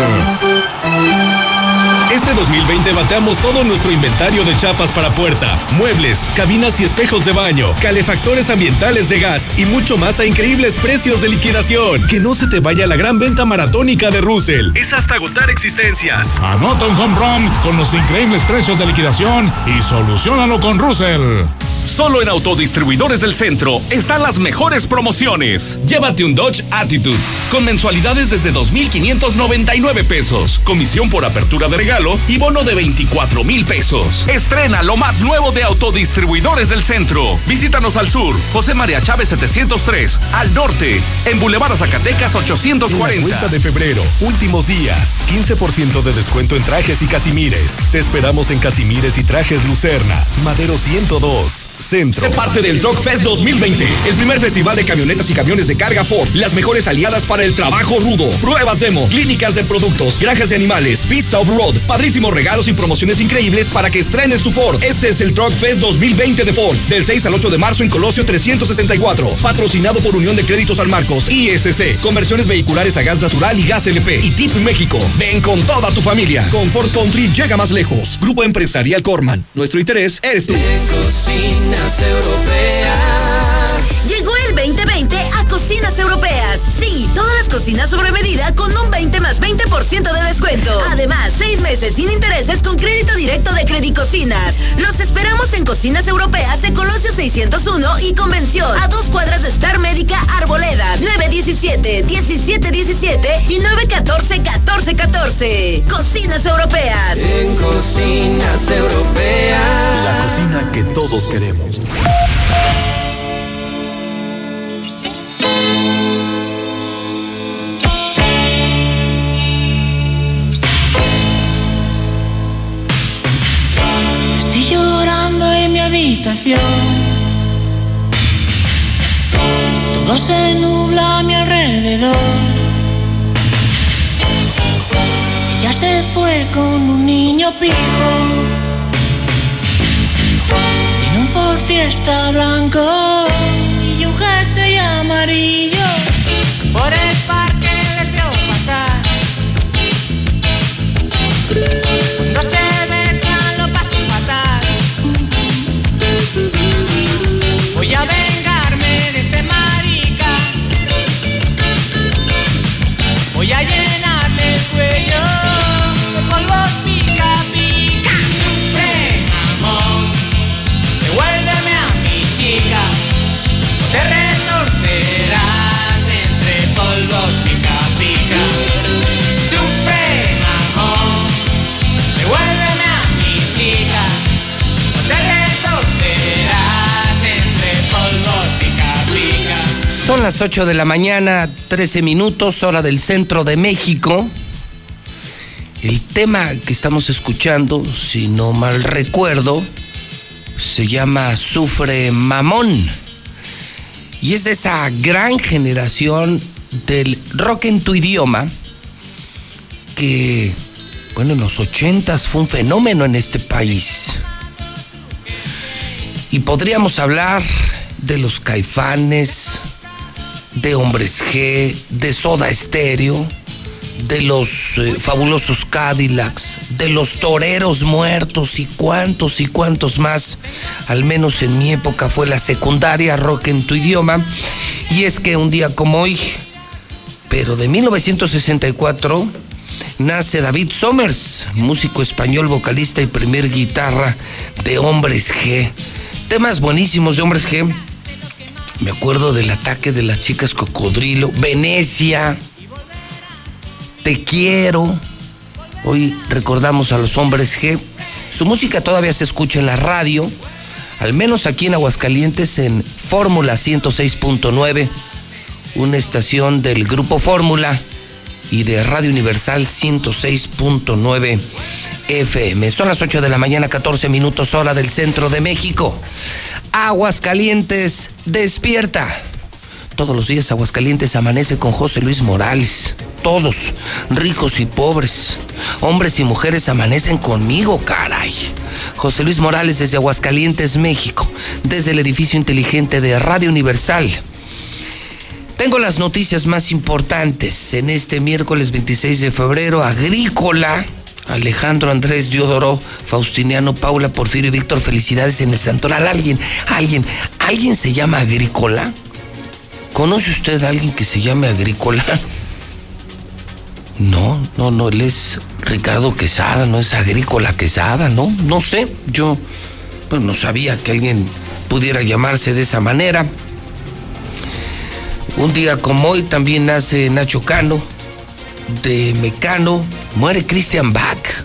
Este 2020 bateamos todo nuestro inventario de chapas para puerta, muebles, cabinas y espejos de baño, calefactores ambientales de gas y mucho más a increíbles precios de liquidación. Que no se te vaya la gran venta maratónica de Russell. Es hasta agotar existencias. Anota un home run con los increíbles precios de liquidación y solucionalo con Russell. Solo en Autodistribuidores del Centro están las mejores promociones. Llévate un Dodge Attitude con mensualidades desde 2.599 pesos. Comisión por apertura de regalo y bono de 24 mil pesos. Estrena lo más nuevo de Autodistribuidores del Centro. Visítanos al sur, José María Chávez 703, al norte, en Boulevard Zacatecas 840. Vuelta de febrero, últimos días, 15% de descuento en trajes y casimires. Te esperamos en Casimires y Trajes Lucerna, Madero 102, Centro. Sé parte del Truck Fest 2020, el primer festival de camionetas y camiones de carga Ford. Las mejores aliadas para el trabajo rudo. Pruebas demo, clínicas de productos, granjas de animales, pista off-road, padrísimos regalos y promociones increíbles para que estrenes tu Ford. Este es el Truck Fest 2020 de Ford, del 6 al 8 de marzo en Colosio 364. Patrocinado por Unión de Créditos San Marcos, ISC, conversiones vehiculares a gas natural y gas LP. Y Tip México. Ven con toda tu familia. Con Ford Country llega más lejos. Grupo Empresarial Corman. Nuestro interés eres tú. Cocinas europeas. Llegó el 2020 a Cocinas Europeas. Sí, todas las cocinas sobre medida con un 20 más 20% de descuento. Además, seis meses sin intereses con crédito directo de Credicocinas. Los esperamos en Cocinas Europeas de Colosio 601 y Convención. A dos cuadras de Star Médica Arboledas. 917 1717 y 914 1414. Cocinas Europeas. En cocinas europeas. La cocina que todos queremos. Todo se nubla a mi alrededor. Ella se fue con un niño pijo. Tiene un Ford Fiesta blanco y un jersey amarillo. Por el las 8 de la mañana, 13 minutos, hora del centro de México. El tema que estamos escuchando, si no mal recuerdo, se llama Sufre Mamón. Y es de esa gran generación del rock en tu idioma que, bueno, en los ochentas fue un fenómeno en este país. Y podríamos hablar de los caifanes, de Hombres G, de Soda Stereo, de los eh, fabulosos Cadillacs, de los toreros muertos y cuantos y cuantos más. Al menos en mi época fue la secundaria rock en tu idioma. Y es que un día como hoy, pero de 1964, nace David Somers, músico español, vocalista y primer guitarra de Hombres G. Temas buenísimos de Hombres G. Me acuerdo del ataque de las chicas cocodrilo, Venecia, Te quiero. Hoy recordamos a los hombres G. Su música todavía se escucha en la radio, al menos aquí en Aguascalientes en Fórmula 106.9, una estación del grupo Fórmula y de Radio Universal 106.9 FM. Son las 8 de la mañana, 14 minutos hora del centro de México. Aguascalientes despierta. Todos los días Aguascalientes amanece con José Luis Morales. Todos, ricos y pobres, hombres y mujeres amanecen conmigo, caray. José Luis Morales desde Aguascalientes, México, desde el edificio inteligente de Radio Universal. Tengo las noticias más importantes en este miércoles 26 de febrero. Agrícola, Alejandro Andrés Diodoro, Faustiniano, Paula, Porfirio y Víctor, felicidades en el Santoral. ¿Alguien, alguien, alguien se llama Agrícola? ¿Conoce usted a alguien que se llame Agrícola? No, no, no, él es Ricardo Quesada, no es Agrícola Quesada, no, no sé. Yo pues, no sabía que alguien pudiera llamarse de esa manera. Un día como hoy también nace Nacho Cano, de Mecano, muere Christian Bach,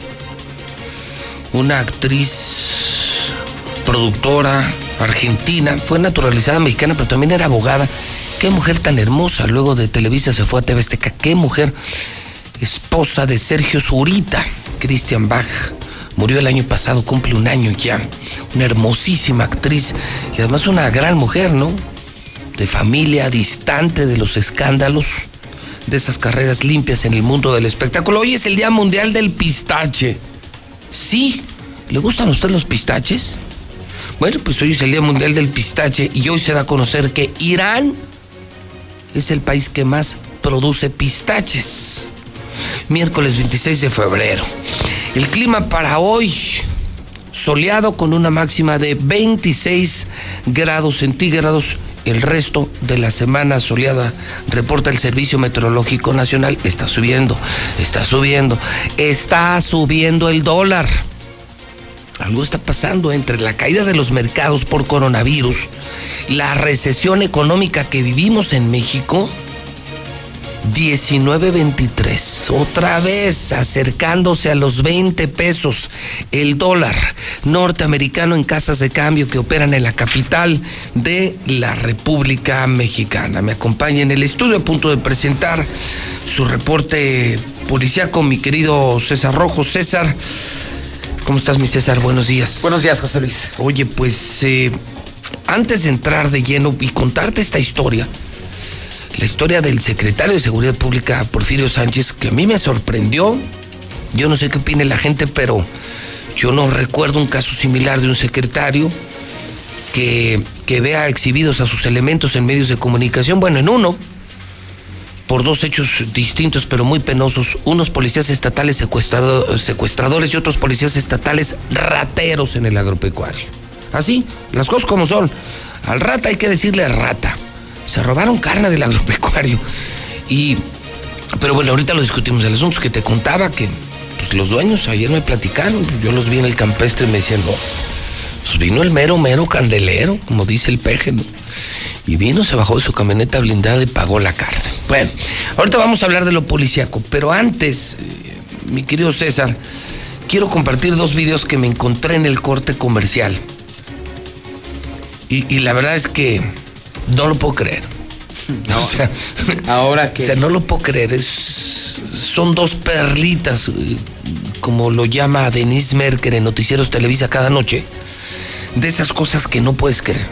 una actriz, productora argentina, fue naturalizada mexicana, pero también era abogada. Qué mujer tan hermosa. Luego de Televisa se fue a TV Azteca. Qué mujer. Esposa de Sergio Zurita, Christian Bach. Murió el año pasado, cumple un año ya. Una hermosísima actriz y además una gran mujer, ¿no? De familia, distante de los escándalos, de esas carreras limpias en el mundo del espectáculo. Hoy es el Día Mundial del Pistache. Sí, ¿le gustan a usted los pistaches? Bueno, pues hoy es el Día Mundial del Pistache y hoy se da a conocer que Irán es el país que más produce pistaches. Miércoles 26 de febrero. El clima para hoy, soleado con una máxima de 26 grados centígrados. El resto de la semana soleada, reporta el Servicio Meteorológico Nacional, está subiendo, está subiendo, está subiendo el dólar. Algo está pasando entre la caída de los mercados por coronavirus, la recesión económica que vivimos en México 19.23, otra vez acercándose a los 20 pesos el dólar norteamericano en casas de cambio que operan en la capital de la República Mexicana. Me acompaña en el estudio a punto de presentar su reporte policiaco, mi querido César Rojo. César, ¿cómo estás, mi César? Buenos días. Buenos días, José Luis. Oye, pues eh, antes de entrar de lleno y contarte esta historia, la historia del secretario de Seguridad Pública, Porfirio Sánchez, que a mí me sorprendió. Yo no sé qué opine la gente, pero yo no recuerdo un caso similar de un secretario que, que vea exhibidos a sus elementos en medios de comunicación. Bueno, en uno, por dos hechos distintos pero muy penosos, unos policías estatales secuestrado, secuestradores y otros policías estatales rateros en el agropecuario. Así, las cosas como son. Al rata hay que decirle rata se robaron carne del agropecuario. Y, pero bueno, ahorita lo discutimos. El asunto que te contaba que pues, los dueños ayer me platicaron. Yo los vi en el campestre y me decían, no, pues vino el mero, mero candelero, como dice el peje, ¿no? Y vino, se bajó de su camioneta blindada y pagó la carne. Bueno, ahorita vamos a hablar de lo policíaco, pero antes, eh, mi querido César, quiero compartir dos videos que me encontré en el corte comercial. Y la verdad es que no lo puedo creer. No, o sea, ahora que. O sea, no lo puedo creer. Es, son dos perlitas, como lo llama Denise Merker en Noticieros Televisa cada noche, de esas cosas que no puedes creer.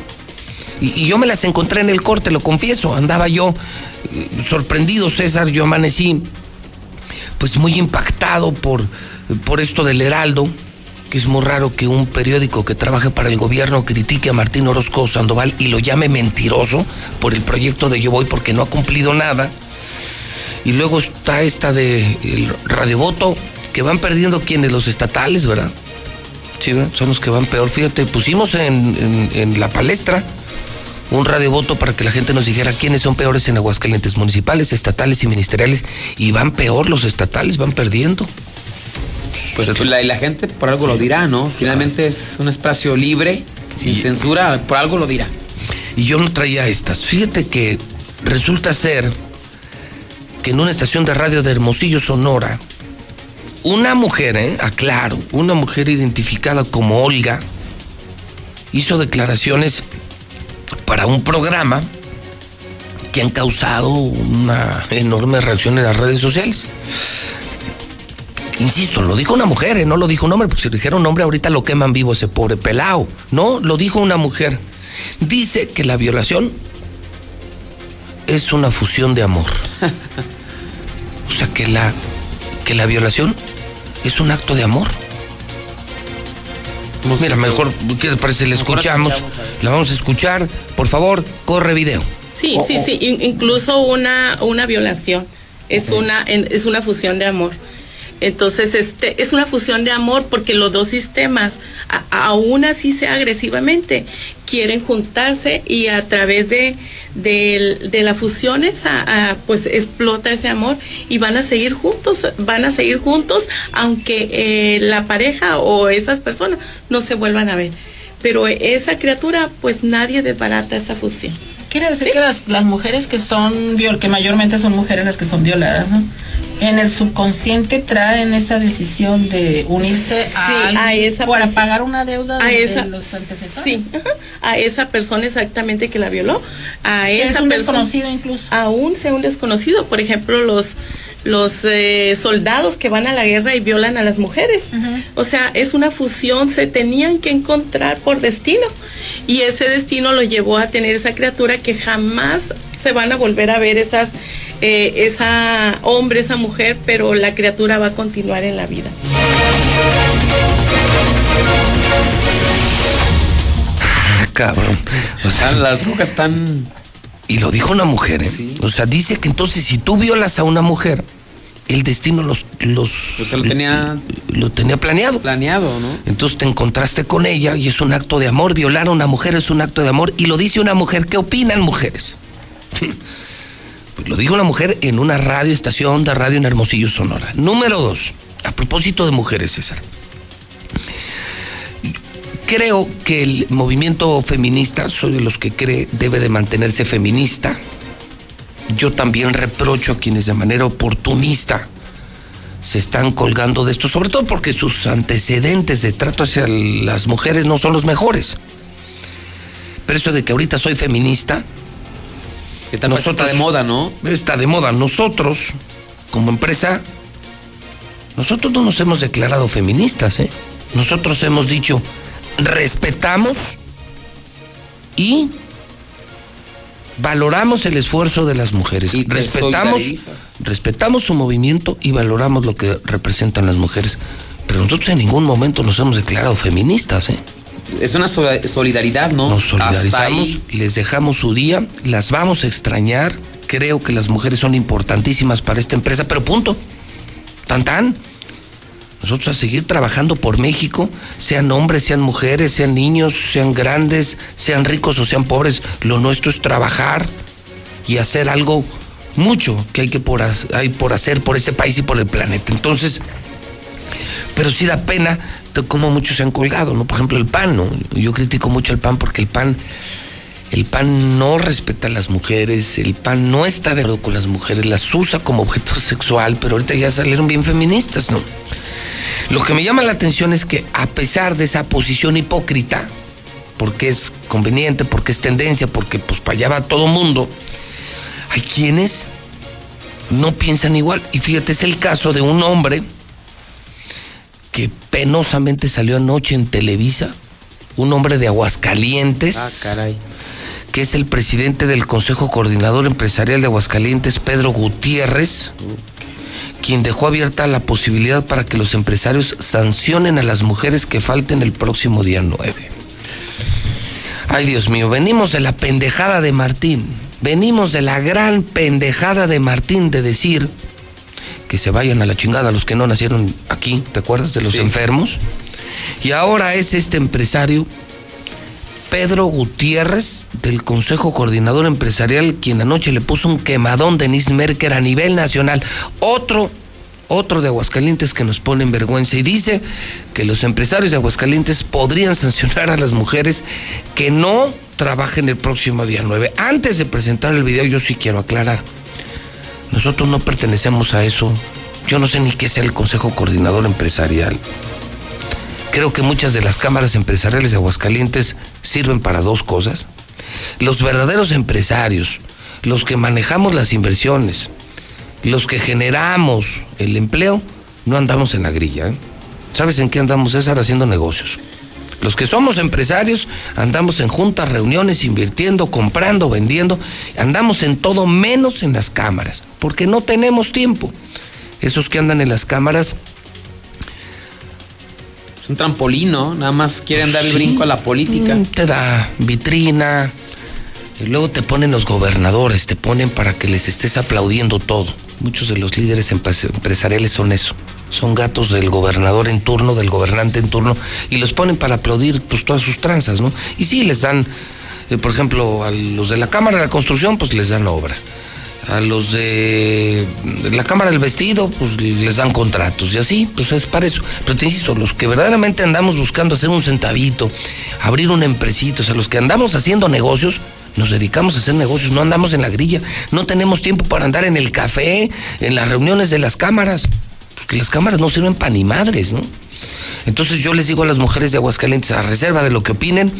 Y, y yo me las encontré en el corte, lo confieso. Andaba yo eh, sorprendido, César. Yo amanecí, pues muy impactado por, por esto del Heraldo que es muy raro que un periódico que trabaje para el gobierno critique a Martín Orozco Sandoval y lo llame mentiroso por el proyecto de Yo Voy porque no ha cumplido nada. Y luego está esta de el radiovoto, que van perdiendo quienes, los estatales, ¿verdad? Sí, ¿verdad? son los que van peor. Fíjate, pusimos en, en, en la palestra un radiovoto para que la gente nos dijera quiénes son peores en Aguascalientes, municipales, estatales y ministeriales. Y van peor los estatales, van perdiendo. Pues la, la gente por algo lo dirá, ¿no? Finalmente es un espacio libre, sin censura, por algo lo dirá. Y yo no traía estas. Fíjate que resulta ser que en una estación de radio de Hermosillo, Sonora, una mujer, ¿eh? aclaro, una mujer identificada como Olga, hizo declaraciones para un programa que han causado una enorme reacción en las redes sociales. Insisto, lo dijo una mujer, ¿eh? no lo dijo un hombre, porque si lo dijera un hombre ahorita lo queman vivo ese pobre pelao. No, lo dijo una mujer. Dice que la violación es una fusión de amor. O sea, que la, que la violación es un acto de amor. Pues mira, mejor, ¿qué les parece? La escuchamos, la vamos a escuchar. Por favor, corre video. Sí, sí, sí, incluso una, una violación es una, es una fusión de amor. Entonces, este es una fusión de amor porque los dos sistemas, aún así sea agresivamente, quieren juntarse y a través de, de, de las fusiones, a, pues explota ese amor y van a seguir juntos, van a seguir juntos, aunque eh, la pareja o esas personas no se vuelvan a ver. Pero esa criatura, pues nadie desbarata esa fusión. Quiere decir ¿Sí? que las, las, mujeres que son, que mayormente son mujeres las que son violadas, ¿no? en el subconsciente traen esa decisión de unirse a, a alguien esa para pagar una deuda a de, esa- de los antecesores. Sí, a esa persona exactamente que la violó, a Es esa un persona- desconocido incluso. Aún sea un desconocido, por ejemplo, los los eh, soldados que van a la guerra y violan a las mujeres. O sea, es una fusión, se tenían que encontrar por destino. Y ese destino lo llevó a tener esa criatura que jamás se van a volver a ver esas eh, esa hombre, esa mujer, pero la criatura va a continuar en la vida. Ah, cabrón. O sea, las drogas están. Y lo dijo una mujer, ¿eh? O sea, dice que entonces si tú violas a una mujer, el destino los. los se lo tenía. Lo tenía planeado. Planeado, ¿no? Entonces te encontraste con ella y es un acto de amor. Violar a una mujer es un acto de amor. Y lo dice una mujer. ¿Qué opinan mujeres? Pues lo dijo una mujer en una radio estación de radio en Hermosillo, Sonora. Número dos. A propósito de mujeres, César. Creo que el movimiento feminista, soy de los que cree debe de mantenerse feminista. Yo también reprocho a quienes de manera oportunista se están colgando de esto, sobre todo porque sus antecedentes de trato hacia las mujeres no son los mejores. Pero eso de que ahorita soy feminista, tal está de moda, ¿no? Está de moda. Nosotros, como empresa, nosotros no nos hemos declarado feministas, ¿eh? Nosotros hemos dicho, respetamos y valoramos el esfuerzo de las mujeres. respetamos, respetamos su movimiento y valoramos lo que representan las mujeres. Pero nosotros en ningún momento nos hemos declarado feministas, ¿eh? Es una solidaridad, ¿no? Nos solidarizamos, les dejamos su día, las vamos a extrañar. Creo que las mujeres son importantísimas para esta empresa, pero punto. Tan tan. Nosotros a seguir trabajando por México, sean hombres, sean mujeres, sean niños, sean grandes, sean ricos o sean pobres. Lo nuestro es trabajar y hacer algo mucho que hay que por, ha- hay por hacer por ese país y por el planeta. Entonces, pero sí da pena de cómo muchos se han colgado, ¿no? Por ejemplo, el PAN, ¿no? Yo critico mucho el PAN porque el PAN, el PAN no respeta a las mujeres, el PAN no está de acuerdo con las mujeres, las usa como objeto sexual, pero ahorita ya salieron bien feministas, ¿no? Lo que me llama la atención es que a pesar de esa posición hipócrita, porque es conveniente, porque es tendencia, porque pues para allá va todo mundo, hay quienes no piensan igual. Y fíjate, es el caso de un hombre que penosamente salió anoche en Televisa, un hombre de Aguascalientes. Ah, caray. Que es el presidente del Consejo Coordinador Empresarial de Aguascalientes, Pedro Gutiérrez, quien dejó abierta la posibilidad para que los empresarios sancionen a las mujeres que falten el próximo día 9. Ay, Dios mío, venimos de la pendejada de Martín. Venimos de la gran pendejada de Martín de decir que se vayan a la chingada los que no nacieron aquí, ¿te acuerdas de los Sí. enfermos? Y ahora es este empresario, Pedro Gutiérrez, del Consejo Coordinador Empresarial, quien anoche le puso un quemadón de Denise Merker a nivel nacional. Otro, otro de Aguascalientes que nos pone en vergüenza y dice que los empresarios de Aguascalientes podrían sancionar a las mujeres que no trabajen el próximo día 9. Antes de presentar el video, yo sí quiero aclarar. Nosotros no pertenecemos a eso. Yo no sé ni qué sea el Consejo Coordinador Empresarial. Creo que muchas de las cámaras empresariales de Aguascalientes sirven para dos cosas. Los verdaderos empresarios, los que manejamos las inversiones, los que generamos el empleo, no andamos en la grilla. ¿eh? ¿Sabes en qué andamos, César? Haciendo negocios. Los que somos empresarios andamos en juntas, reuniones, invirtiendo, comprando, vendiendo. Andamos en todo menos en las cámaras, porque no tenemos tiempo. Esos que andan en las cámaras Es un trampolín, ¿no? Nada más quieren dar el Sí. brinco a la política. Mm, Te da vitrina. Y luego te ponen los gobernadores, te ponen para que les estés aplaudiendo todo. Muchos de los líderes empres- empresariales son eso. Son gatos del gobernador en turno, del gobernante en turno, y los ponen para aplaudir pues todas sus tranzas, ¿no? Y sí, les dan, eh, por ejemplo, a los de la Cámara de la Construcción, pues les dan obra. A los de la Cámara del Vestido, pues les dan contratos y así, pues es para eso. Pero te insisto, los que verdaderamente andamos buscando hacer un centavito, abrir un empresito, o sea, los que andamos haciendo negocios, Nos dedicamos a hacer negocios, no andamos en la grilla, no tenemos tiempo para andar en el café, en las reuniones de las cámaras, porque las cámaras no sirven para ni madres, ¿no? Entonces yo les digo a las mujeres de Aguascalientes, a reserva de lo que opinen,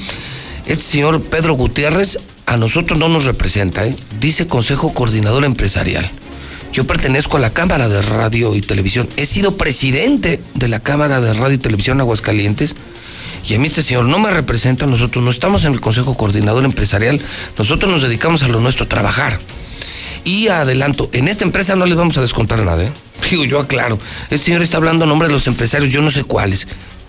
este señor Pedro Gutiérrez a nosotros no nos representa, ¿eh? dice Consejo Coordinador Empresarial. Yo pertenezco a la Cámara de Radio y Televisión. He sido presidente de la Cámara de Radio y Televisión Aguascalientes. Y a mí este señor no me representa, nosotros no estamos en el Consejo Coordinador Empresarial, nosotros nos dedicamos a lo nuestro, a trabajar. Y adelanto, en esta empresa no les vamos a descontar nada, ¿eh? Digo, yo aclaro, este señor está hablando a nombre de los empresarios, yo no sé cuáles,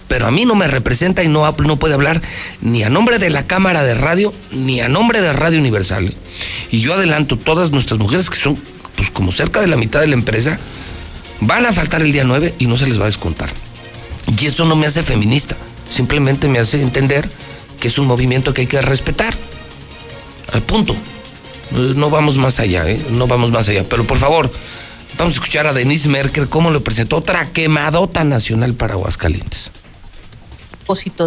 pero a mí no me representa y no, no puede hablar ni a nombre de la Cámara de Radio, ni a nombre de Radio Universal. Y yo adelanto, todas nuestras mujeres que son pues como cerca de la mitad de la empresa, van a faltar el día 9 y no se les va a descontar. Y eso no me hace feminista, simplemente me hace entender que es un movimiento que hay que respetar. Al punto. No vamos más allá, ¿eh? No vamos más allá. Pero por favor, vamos a escuchar a Denise Merkel cómo le presentó otra quemadota nacional para Aguascalientes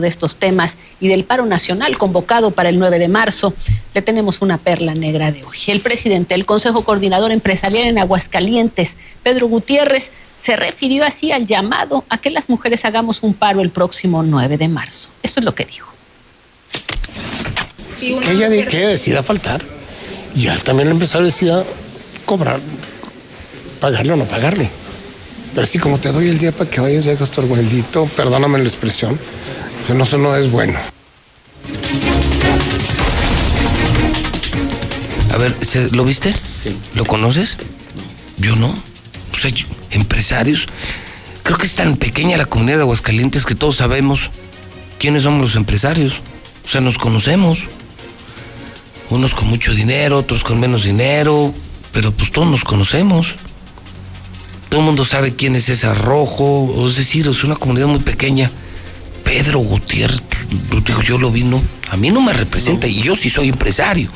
de estos temas y del paro nacional convocado para el 9 de marzo, le tenemos una perla negra de hoy. El presidente del Consejo Coordinador Empresarial en Aguascalientes, Pedro Gutiérrez, se refirió así al llamado a que las mujeres hagamos un paro el próximo 9 de marzo. Esto es lo que dijo. que, ella, que ella decida faltar y también el empresario decida cobrar, pagarle o no pagarle. Pero sí, como te doy el día para que vayas a gastar bendito, perdóname la expresión, que no, eso no es bueno. A ver, ¿lo viste? Sí. ¿Lo conoces? Yo no. O sea, empresarios. Creo que es tan pequeña la comunidad de Aguascalientes que todos sabemos quiénes somos los empresarios. O sea, nos conocemos. Unos con mucho dinero, otros con menos dinero, pero pues todos nos conocemos. Todo el mundo sabe quién es ese rojo, es decir, es una comunidad muy pequeña. Pedro Gutiérrez, yo lo vi, no, a mí no me representa y yo sí soy empresario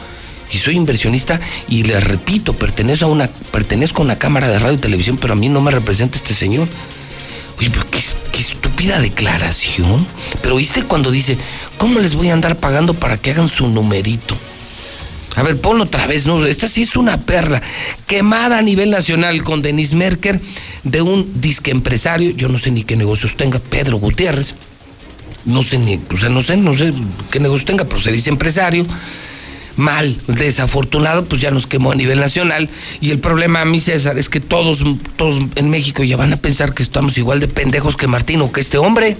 y soy inversionista y le repito, pertenezco a una, pertenezco a una cámara de radio y televisión, pero a mí no me representa este señor. Oye, pero qué, qué estúpida declaración. Pero viste cuando dice, ¿cómo les voy a andar pagando para que hagan su numerito? A ver, ponlo otra vez, ¿no? Esta sí es una perla. Quemada a nivel nacional con Denise Merker de un disque empresario, yo no sé ni qué negocios tenga, Pedro Gutiérrez. No sé ni, o sea, no sé, no sé qué negocios tenga, pero se dice empresario mal, desafortunado, pues ya nos quemó a nivel nacional. Y el problema a mí, César, es que todos, todos en México ya van a pensar que estamos igual de pendejos que Martín o que este hombre.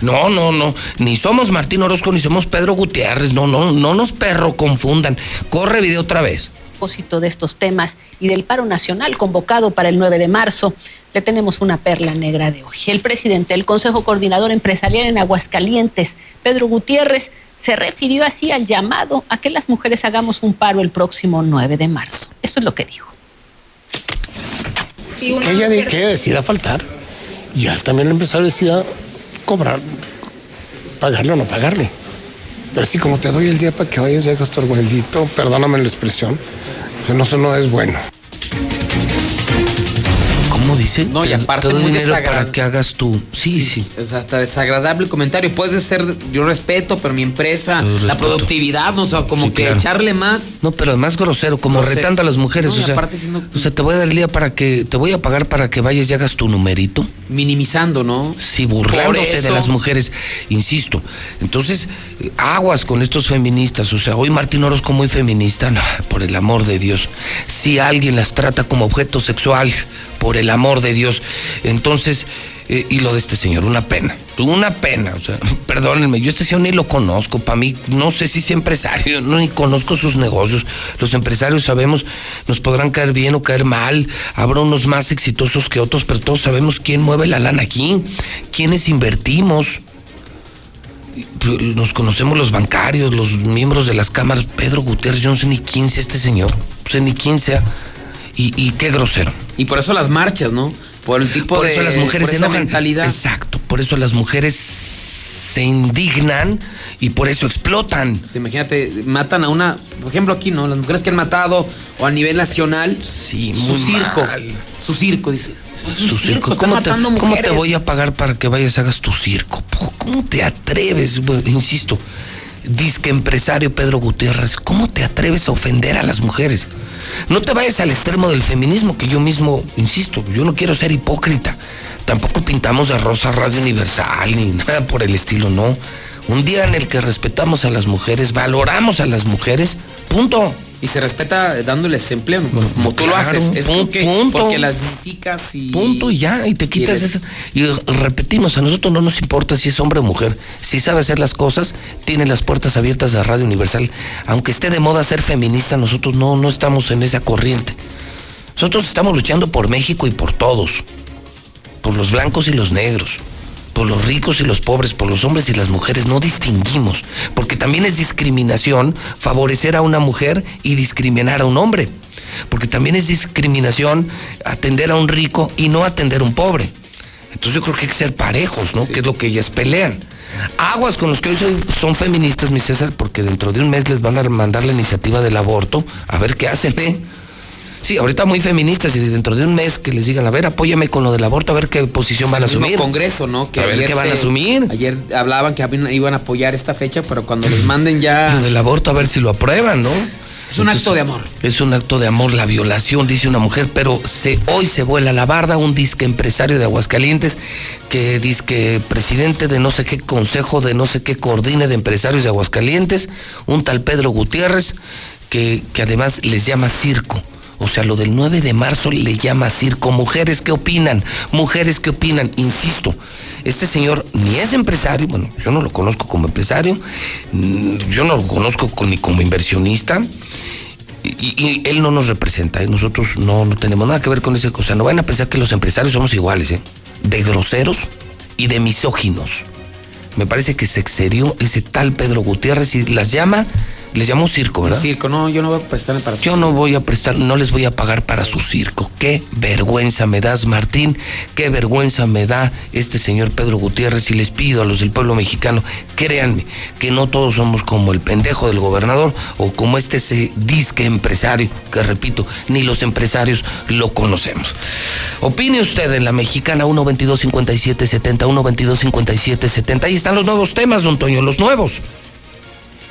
No, no, no. Ni somos Martín Orozco ni somos Pedro Gutiérrez. No, no, no nos perro confundan. Corre video otra vez. Propósito de estos temas y del paro nacional convocado para el 9 de marzo, le tenemos una perla negra de hoy. El presidente del Consejo Coordinador Empresarial en Aguascalientes, Pedro Gutiérrez, se refirió así al llamado a que las mujeres hagamos un paro el próximo 9 de marzo. Esto es lo que dijo. que, ella, decida faltar y también el empresario decida cobrar, pagarle o no pagarle. Pero sí, como te doy el día para que vayas a gastar bendito, perdóname la expresión, no, eso no es bueno. ¿Cómo dice? No, y aparte todo muy dinero desagradable. para que hagas tú. Sí, sí. Es hasta desagradable el comentario. Puede ser, yo respeto, pero mi empresa, Yo la respeto. productividad, no, o sea, como Sí, que claro. echarle más. No, pero además grosero, como Grosero. retando a las mujeres. No, o, sea, aparte siendo- o sea, te voy a dar el día para que, te voy a pagar para que vayas y hagas tu numerito. Minimizando, ¿no? Sí, burlándose de las mujeres, insisto. Entonces, aguas con estos feministas. O sea, hoy Martín Orozco muy feminista, no, por el amor de Dios. Si alguien las trata como objeto sexual, por el amor de Dios. Entonces, eh, y lo de este señor, una pena. Una pena. O sea, perdónenme, yo este señor ni lo conozco. Para mí, no sé si es empresario, no ni conozco sus negocios. Los empresarios sabemos, nos podrán caer bien o caer mal. Habrá unos más exitosos que otros, pero todos sabemos quién mueve la lana aquí, quiénes invertimos. Nos conocemos los bancarios, los miembros de las cámaras. Pedro Gutiérrez, yo no sé ni quién sea este señor. No sé ni quién sea. Y, y qué grosero. Y por eso las marchas, ¿no? Por el tipo Por de eso las mujeres por se esa enojan. mentalidad. Exacto. Por eso las mujeres se indignan y por eso explotan. Pues imagínate, matan a una, por ejemplo aquí, ¿no? Las mujeres que han matado o a nivel nacional, sí, su muy circo, mal. su circo, dices. Es un Su circo. ¿Cómo te, cómo te voy a pagar para que vayas y hagas tu circo? ¿Cómo te atreves? Bueno, insisto, disque empresario Pedro Gutiérrez, ¿cómo te atreves a ofender a las mujeres? No te vayas al extremo del feminismo, que yo mismo, insisto, yo no quiero ser hipócrita. Tampoco pintamos de rosa Radio Universal ni nada por el estilo, no. Un día en el que respetamos a las mujeres, valoramos a las mujeres, punto. Y se respeta dándoles empleo, como tú lo haces. Es punto, porque, punto. porque las dignificas y. Punto y ya, y te quitas eres- eso. Y repetimos, a nosotros no nos importa si es hombre o mujer. Si sabe hacer las cosas, tiene las puertas abiertas de Radio Universal. Aunque esté de moda ser feminista, nosotros no, no estamos en esa corriente. Nosotros estamos luchando por México y por todos. Por los blancos y los negros. Por los ricos y los pobres, por los hombres y las mujeres, no distinguimos. Porque también es discriminación favorecer a una mujer y discriminar a un hombre. Porque también es discriminación atender a un rico y no atender a un pobre. Entonces yo creo que hay que ser parejos, ¿no? Que es lo que ellas pelean. Aguas con los que hoy son- son feministas, mi César, porque dentro de un mes les van a mandar la iniciativa del aborto, a ver qué hacen, ¿eh? Sí, ahorita muy feministas y dentro de un mes que les digan, a ver, apóyame con lo del aborto, a ver qué posición van a el asumir. Congreso, ¿no? Que A ver qué van a asumir. Ayer hablaban que iban a apoyar esta fecha, pero cuando les manden ya. Lo del aborto, a ver si lo aprueban, ¿no? Es un acto de amor. Es un acto de amor, la violación, dice una mujer, pero se, hoy se vuela la barda un disque empresario de Aguascalientes que disque presidente de no sé qué consejo, de no sé qué coordine de empresarios de Aguascalientes, un tal Pedro Gutiérrez, que, que además les llama circo. O sea, lo del 9 de marzo le llama circo. Mujeres que opinan, mujeres que opinan, insisto. Este señor ni es empresario, bueno, yo no lo conozco como empresario, mm, yo no lo conozco con- ni como inversionista, y, y él no nos representa, ¿eh? nosotros no, tenemos nada que ver con esa cosa. No van a pensar que los empresarios somos iguales, ¿eh? de groseros y de misóginos. Me parece que se excedió ese tal Pedro Gutiérrez y las llama, les llamó circo, ¿verdad? Circo, no, yo no voy a prestarme para Yo no voy a prestar, no les voy a pagar para su circo. Qué vergüenza me das, Martín. Qué vergüenza me da este señor Pedro Gutiérrez. Y les pido a los del pueblo mexicano, créanme, que no todos somos como el pendejo del gobernador o como este ese disque empresario, que repito, ni los empresarios lo conocemos. Opine usted en la mexicana 122 57 70 122 57 70. Ahí están los nuevos temas, don Toño, los nuevos.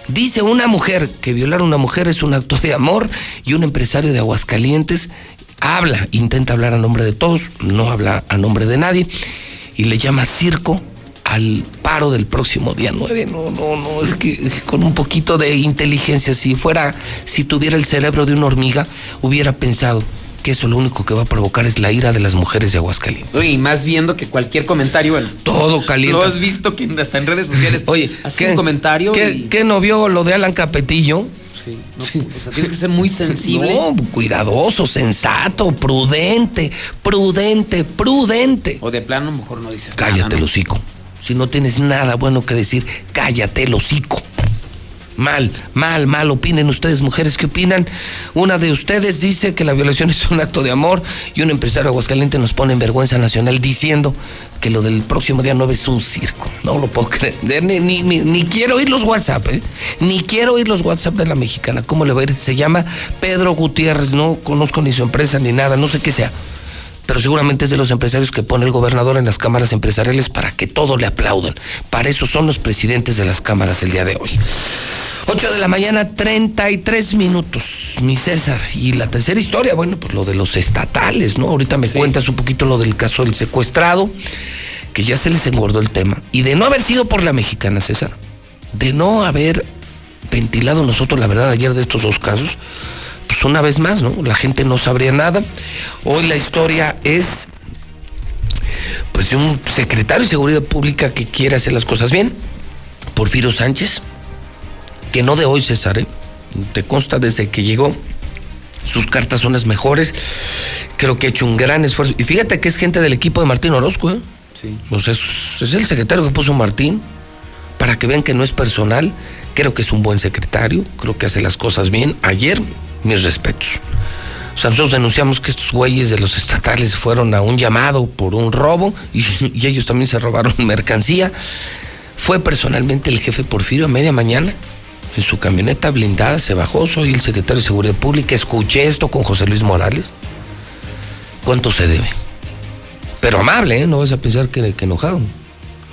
Dice una mujer que violar a una mujer es un acto de amor y un empresario de Aguascalientes habla, intenta hablar a nombre de todos, no habla a nombre de nadie y le llama circo al paro del próximo día 9. No, no, no, es que con un poquito de inteligencia, si fuera, si tuviera el cerebro de una hormiga, hubiera pensado que eso lo único que va a provocar es la ira de las mujeres de Aguascalientes. Y más viendo que cualquier comentario, bueno. Todo calienta. Lo has visto que hasta en redes sociales. Oye, hace un comentario. ¿qué, y- qué no vio lo de Alan Capetillo? Sí, no, O sea, tienes que ser muy sensible. No, cuidadoso, sensato, prudente, prudente, prudente. O de plano, mejor no dices nada, Cállate ¿no? el hocico. Si no tienes nada bueno que decir, cállate el hocico. Mal, mal, mal opinen ustedes, mujeres, ¿qué opinan? Una de ustedes dice que la violación es un acto de amor y un empresario aguascaliente nos pone en vergüenza nacional diciendo que lo del próximo día 9 es un circo. No lo puedo creer. Ni, ni, quiero oír los WhatsApp, ¿eh? Ni quiero oír los WhatsApp de la mexicana. ¿Cómo le va a ir? Se llama Pedro Gutiérrez, no conozco ni su empresa ni nada, no sé qué sea pero seguramente es de los empresarios que pone el gobernador en las cámaras empresariales para que todos le aplaudan. Para eso son los presidentes de las cámaras el día de hoy. 8 de la mañana, 33 minutos, mi César. Y la tercera historia, bueno, pues lo de los estatales, ¿no? Ahorita me cuentas un poquito lo del caso del secuestrado, que ya se les engordó el tema. Y de no haber sido por la mexicana, César, de no haber ventilado nosotros la verdad ayer de estos dos casos, pues una vez más, ¿no? La gente no sabría nada. Hoy la historia es pues de un secretario de Seguridad Pública que quiere hacer las cosas bien, Porfirio Sánchez, que no de hoy, César, ¿eh? te consta desde que llegó, sus cartas son las mejores, creo que ha hecho un gran esfuerzo. Y fíjate que es gente del equipo de Martín Orozco, ¿eh? Sí. Sea, es, es el secretario que puso Martín, para que vean que no es personal. Creo que es un buen secretario, creo que hace las cosas bien. Ayer, mis respetos. O sea, nosotros denunciamos que estos güeyes de los estatales fueron a un llamado por un robo y, ellos también se robaron mercancía. Fue personalmente el jefe Porfirio a media mañana en su camioneta blindada, se bajó, soy el secretario de Seguridad Pública, escuché esto con José Luis Morales. ¿Cuánto se debe? Pero amable, ¿eh? No vas a pensar que, que enojado.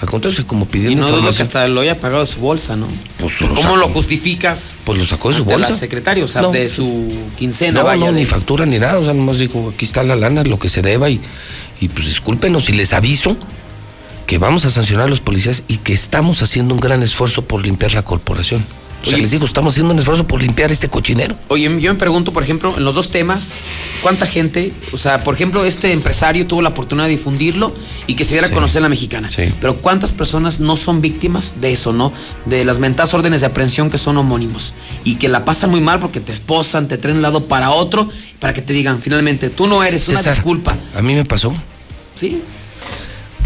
Al contrario, es como Y pidiendo no dudo que hasta lo haya pagado de su bolsa, ¿no? Pues ¿Cómo sacó. lo justificas? Pues lo sacó de su bolsa. la secretaria, o sea, No. de su quincena, No, vaya. no, de- ni factura ni nada. O sea, nomás dijo, aquí está la lana, lo que se deba y, y pues discúlpenos y les aviso que vamos a sancionar a los policías y que estamos haciendo un gran esfuerzo por limpiar la corporación. O sea, Oye. les digo, estamos haciendo un esfuerzo por limpiar este cochinero. Oye, yo me pregunto, por ejemplo, en los dos temas, ¿cuánta gente, o sea, por ejemplo, este empresario tuvo la oportunidad de difundirlo y que se diera a conocer en la mexicana? Pero ¿cuántas personas no son víctimas de eso, no? De las mentadas órdenes de aprehensión que son homónimos y que la pasan muy mal porque te esposan, te traen de un lado para otro para que te digan, finalmente, tú no eres una disculpa. A mí me pasó. Sí.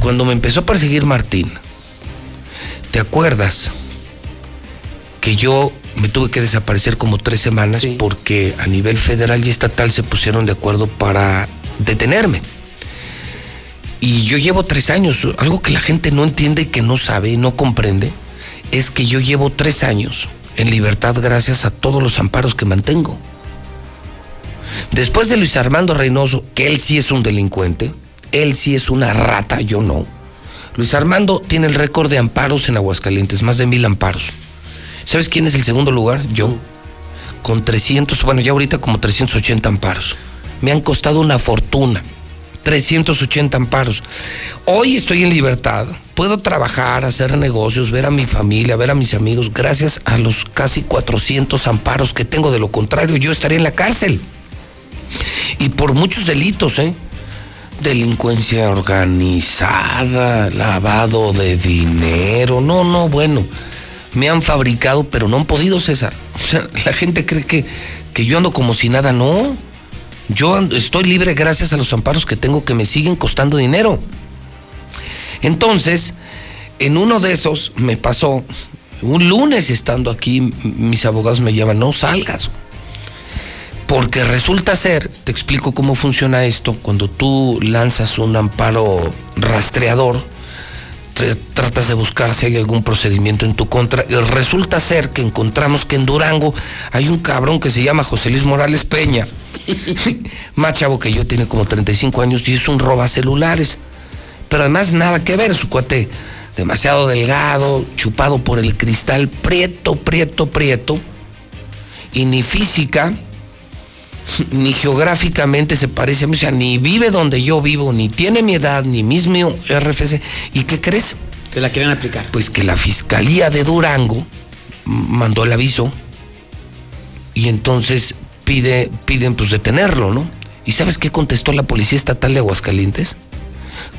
Cuando me empezó a perseguir Martín, ¿te acuerdas que yo me tuve que desaparecer como tres semanas porque a nivel federal y estatal se pusieron de acuerdo para detenerme? Y yo llevo tres años, algo que la gente no entiende y que no sabe y no comprende, es que yo llevo tres años en libertad gracias a todos los amparos que mantengo. Después de Luis Armando Reynoso, que él sí es un delincuente, él sí es una rata, yo no. Luis Armando tiene el récord de amparos en Aguascalientes, más de mil amparos. ¿Sabes quién es el segundo lugar? Yo. Con 300, bueno, ya ahorita como 380 amparos. Me han costado una fortuna. 380 amparos. Hoy estoy en libertad. Puedo trabajar, hacer negocios, ver a mi familia, ver a mis amigos, gracias a los casi 400 amparos que tengo. De lo contrario, yo estaría en la cárcel. Y por muchos delitos, ¿eh? Delincuencia organizada, lavado de dinero. No, no, bueno. Me han fabricado, pero no han podido, César. La gente cree que, que yo ando como si nada. No. Yo estoy libre gracias a los amparos que tengo que me siguen costando dinero. Entonces, en uno de esos me pasó, un lunes estando aquí, mis abogados me llaman, no salgas. Porque resulta ser, te explico cómo funciona esto, cuando tú lanzas un amparo rastreador, tr- tratas de buscar si hay algún procedimiento en tu contra, y resulta ser que encontramos que en Durango hay un cabrón que se llama José Luis Morales Peña, más chavo que yo, tiene como 35 años y es un roba celulares. Pero además nada que ver, su cuate demasiado delgado, chupado por el cristal, prieto, prieto, prieto, y ni física, ni geográficamente se parece a mí, o sea, ni vive donde yo vivo, ni tiene mi edad, ni mismo RFC. ¿Y qué crees? Te la quieren aplicar. Pues que la Fiscalía de Durango mandó el aviso y entonces pide, piden pues detenerlo, ¿no? ¿Y sabes qué contestó la Policía Estatal de Aguascalientes?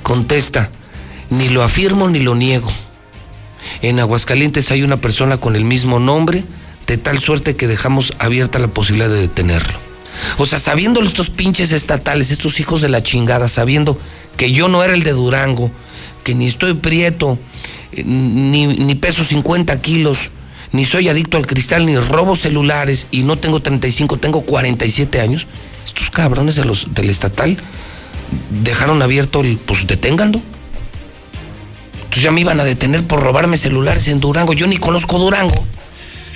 Contesta, ni lo afirmo ni lo niego. En Aguascalientes hay una persona con el mismo nombre, de tal suerte que dejamos abierta la posibilidad de detenerlo. O sea, sabiendo estos pinches estatales, estos hijos de la chingada, sabiendo que yo no era el de Durango, que ni estoy prieto, eh, ni, peso 50 kilos, ni soy adicto al cristal, ni robo celulares, y no tengo 35, tengo 47 años, estos cabrones de los, del estatal dejaron abierto el, pues deténganlo. Entonces ya me iban a detener por robarme celulares en Durango. Yo ni conozco Durango.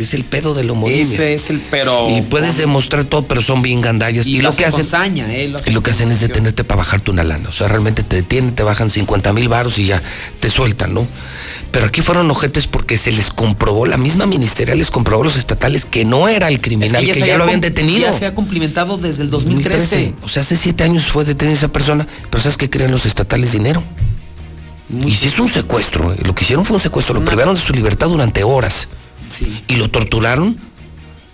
Es el pedo de la homonimia. Ese es el pero. Y puedes demostrar todo, pero son bien gandallas. Y, Y, lo lo que hacen saña, ¿eh? Lo y lo que hacen es detenerte para bajarte una lana. O sea, realmente te detienen, te bajan 50 mil varos y ya te sueltan, ¿no? Pero aquí fueron ojetes porque se les comprobó, la misma ministerial les comprobó a los estatales que no era el Es criminal, que, se ya lo habían detenido. Ya se ha cumplimentado desde el 2013. O sea, hace siete años fue detenida esa persona, pero ¿sabes qué creen los estatales? Dinero. y si es un secuestro, ¿eh? lo que hicieron fue un secuestro, lo privaron de su libertad durante horas. Sí. Y lo torturaron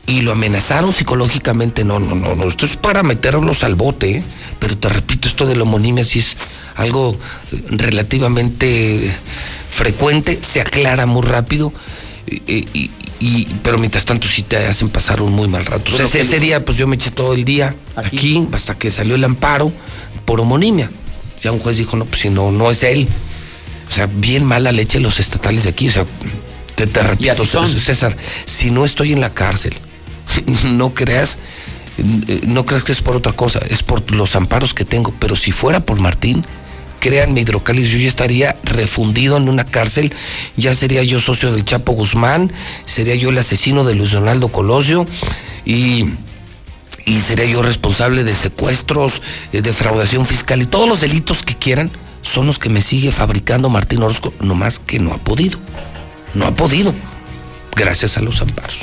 y lo amenazaron psicológicamente. No, no, no, no. Esto es para meterlos al bote, ¿eh? pero te repito, esto de la homonimia sí es algo relativamente frecuente, se aclara muy rápido. y- y- y- pero mientras tanto sí te hacen pasar un muy mal rato. O sea, Bueno, ese, que ese les- día pues yo me eché todo el día Aquí. aquí. hasta que salió el amparo por homonimia. Ya un juez dijo, no, pues si no, no es él. O sea, bien mala leche los estatales de aquí. O sea, te, te repito. César, si no estoy en la cárcel, no creas, eh, no creas que es por otra cosa, es por los amparos que tengo. Pero si fuera por Martín, créanme, hidrocálidos, yo ya estaría refundido en una cárcel, ya sería yo socio del Chapo Guzmán, sería yo el asesino de Luis Donaldo Colosio y y sería yo responsable de secuestros, eh, defraudación fiscal y todos los delitos que quieran son los que me sigue fabricando Martín Orozco, nomás que no ha podido. No ha podido. Gracias a los amparos.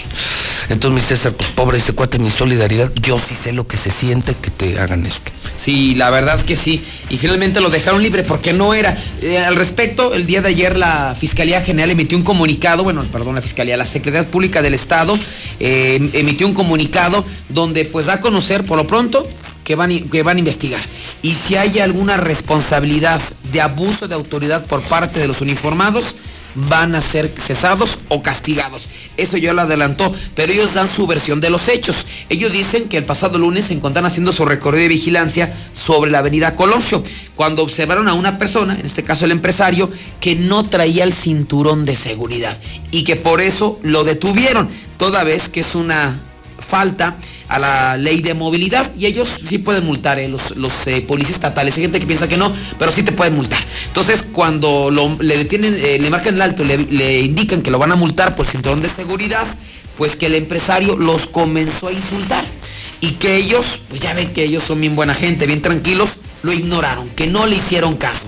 Entonces, mi César, pues pobre ese cuate, mi solidaridad. Yo sí sé lo que se siente que te hagan esto. Sí, la verdad que sí. Y finalmente lo dejaron libre porque no era. Eh, al respecto, el día de ayer la Fiscalía General emitió un comunicado, bueno, perdón, la Fiscalía, la Secretaría Pública del Estado eh, emitió un comunicado donde pues da a conocer por lo pronto que van, que van a investigar. Y si hay alguna responsabilidad de abuso de autoridad por parte de los uniformados, van a ser cesados o castigados. Eso ya lo adelantó, pero ellos dan su versión de los hechos. Ellos dicen que el pasado lunes se encontraron haciendo su recorrido de vigilancia sobre la avenida Colosio, cuando observaron a una persona, en este caso el empresario, que no traía el cinturón de seguridad y que por eso lo detuvieron, toda vez que es una falta a la ley de movilidad y ellos sí pueden multar, eh, los, los eh, policías estatales. Hay gente que piensa que no, pero sí te pueden multar. Entonces, cuando lo- le detienen, eh, le marcan el alto, le, le indican que lo van a multar por cinturón de seguridad, pues que el empresario los comenzó a insultar. Y que ellos, pues ya ven que ellos son bien buena gente, bien tranquilos, lo ignoraron, que no le hicieron caso.